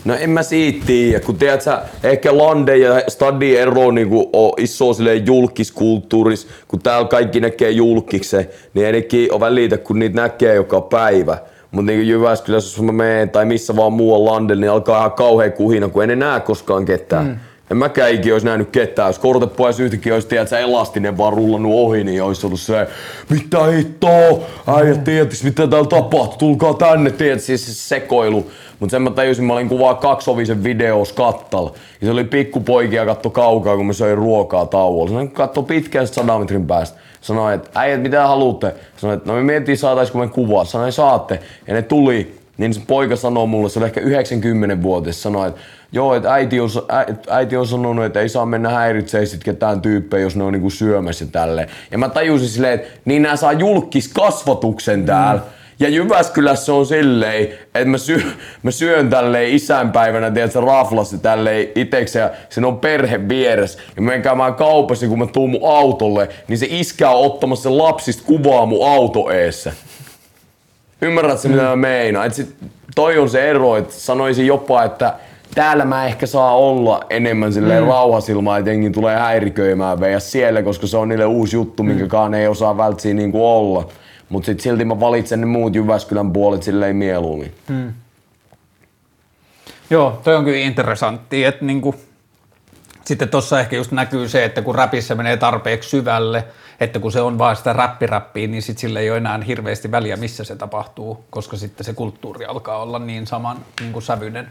No en mä siitä tiedä, kun tiedät sä, ehkä Lande ja Stadi ero niinku on iso silleen julkiskulttuuris, kun täällä kaikki näkee julkiksen, niin ei nekin ole välitä, kun niitä näkee joka päivä. Mutta niin Jyväskylässä, jos mä menen tai missä vaan muualla Landella, niin alkaa ihan kauhea kuhina, kun ei ne näe koskaan ketään. Mm. En mäkään ikinä olisi nähnyt ketään. Jos kortepois yhtäkkiä olisi, tiedät elastinen vaan rullannut ohi, niin olisi ollut se, mitä hittoa, äijä tietysti mitä täällä tapahtuu, tulkaa tänne, tiedät, siis se sekoilu. Mutta sen mä tajusin, mä olin kuvaa kaksovisen videos kattalla. Ja se oli pikkupoikia katto kaukaa, kun mä söin ruokaa tauolla. Sanoin, katso pitkään sadan metrin päästä. Sanoin, että äijät, mitä haluatte? Sanoin, että no me miettii saataisko me kuvaa. Sanoin, saatte. Ja ne tuli. Niin se poika sanoi mulle, se oli ehkä 90-vuotias, sanoi, että joo, että äiti on, ä- äiti on sanonut, että ei saa mennä häiritsee sit ketään tyyppejä, jos ne on niinku syömässä ja tälleen. Ja mä tajusin silleen, että niin nää saa julkis kasvatuksen täällä. Mm. Ja Jyväskylässä on silleen, että mä, syö, mä syön tälleen isänpäivänä, tiedätkö, raflassa tälleen itekseen ja sen on perhe vieressä. Ja mä menen käymään kaupassa, kun mä tuun mun autolle, niin se iskä on ottamassa lapsista kuvaa mun auto eessä. Ymmärrät se, mitä mä meinaan? Et sit, toi on se ero, että sanoisin jopa, että täällä mä ehkä saa olla enemmän silleen mm. rauhasilmaa, että jengi tulee häiriköimään veä siellä, koska se on niille uusi juttu, minkäkaan ei osaa vältsiä niinku olla. Mut sit silti mä valitsen ne muut Jyväskylän puolet silleen mieluummin. Joo, toi on kyllä interessantti, että niinku, sitten tuossa ehkä just näkyy se, että kun räpissä menee tarpeeksi syvälle, että kun se on vaan sitä räppiräppiä, niin sitten sillä ei ole enää hirveästi väliä, missä se tapahtuu, koska sitten se kulttuuri alkaa olla niin saman niin kuin sävyinen.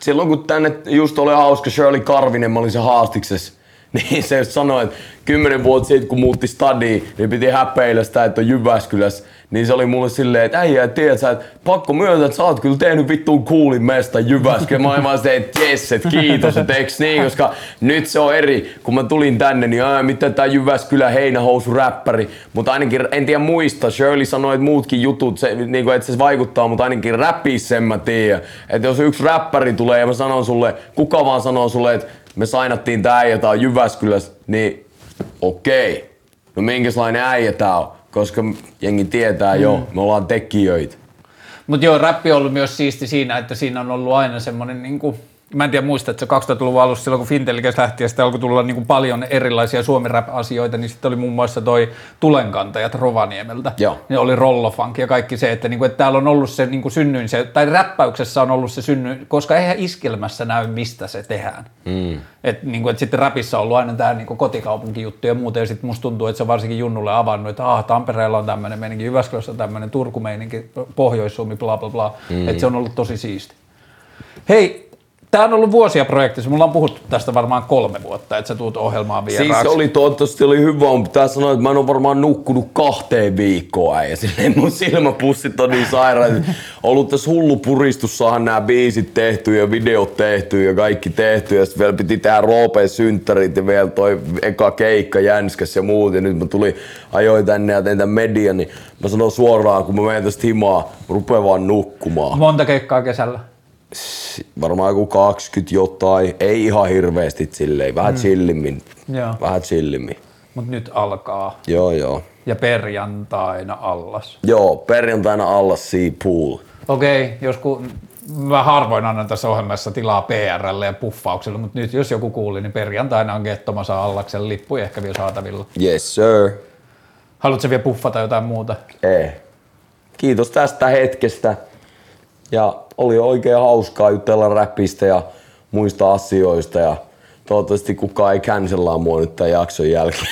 Silloin kun tänne just oli hauska Shirley Karvinen, mä olin se haastiksessa, niin se sanoi, että kymmenen vuotta sitten kun muutti stadiin, niin piti häpeillä sitä, että on Jyväskylässä. Niin se oli mulle silleen, että äijä, tiedät sä, että pakko myöntää, että sä oot kyllä tehnyt vittuun kuulin mesta Jyväskylä. Mä vaan silleen, että jes, että kiitos, että eiks niin, koska nyt se on eri. Kun mä tulin tänne, niin aina mitä tää Jyväskylä heinähousu räppäri. Mutta ainakin, en tiedä muista, Shirley sanoi, että muutkin jutut, se, niin kuin, että se vaikuttaa, mutta ainakin räppissä sen mä tiedän. Että jos yksi räppäri tulee ja mä sanon sulle, kuka vaan sanoo sulle, että me sainattiin tää äijä, tää on Jyväskylässä, niin okei. No minkälainen äijä tää on? Koska jengi tietää mm. jo, me ollaan tekijöitä. Mutta joo, räppi on ollut myös siisti siinä, että siinä on ollut aina semmoinen niin kuin, mä en tiedä muista, että se 2000-luvun alussa silloin kun Fintellikes lähti ja sitten alkoi tulla niin kuin paljon erilaisia suomi asioita niin sitten oli muun muassa toi Tulenkantajat Rovaniemeltä. Joo. Ne oli Rollofunk ja kaikki se, että, niin kuin, että täällä on ollut se niin kuin synnyin, se, tai räppäyksessä on ollut se synnyin, koska eihän iskelmässä näy mistä se tehdään. Mm. Et, niin kuin, että sitten räpissä on ollut aina tämä niin kotikaupunkijuttu ja muuta ja sitten musta tuntuu, että se varsinkin Junnulle avannut, että ah, Tampereella on tämmöinen meininki, Jyväskylässä on tämmöinen Turku-meininki, Pohjois-Suomi, bla bla bla. Mm. Että se on ollut tosi siisti. Hei, Tämä on ollut vuosia projektissa. Mulla on puhuttu tästä varmaan kolme vuotta, että sä tuut ohjelmaan vieraaksi. Siis oli toivottavasti oli hyvä, mutta pitää sanoa, että mä en ole varmaan nukkunut kahteen viikkoon ja silleen mun silmäpussit on niin sairaat. ollut tässä hullu puristus saada nämä biisit tehty ja videot tehty ja kaikki tehty ja sitten vielä piti tehdä roopeen synttärit ja vielä toi eka keikka jänskäs ja muut ja nyt mä tulin ajoin tänne ja tein tämän median, niin mä sanon suoraan, kun mä menen tästä himaa, mä vaan nukkumaan. Monta keikkaa kesällä? Varmaan joku 20 jotain, ei ihan hirveästi silleen, vähän mm. chillimmin. Joo. Vähän chillimmin. Mut nyt alkaa. Joo, joo. Ja perjantaina allas. Joo, perjantaina allas Sea Pool. Okei, okay, joskus mä harvoin annan tässä ohjelmassa tilaa PRlle ja puffaukselle, mutta nyt jos joku kuuli, niin perjantaina on Gettomasa Allaksen lippu ehkä vielä saatavilla. Yes sir. Haluatko vielä puffata jotain muuta? Ei. Kiitos tästä hetkestä. Ja oli oikein hauskaa jutella räpistä ja muista asioista ja toivottavasti kukaan ei cancellaa mua nyt tämän jakson jälkeen.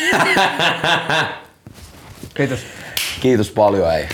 Kiitos. Kiitos paljon, ei.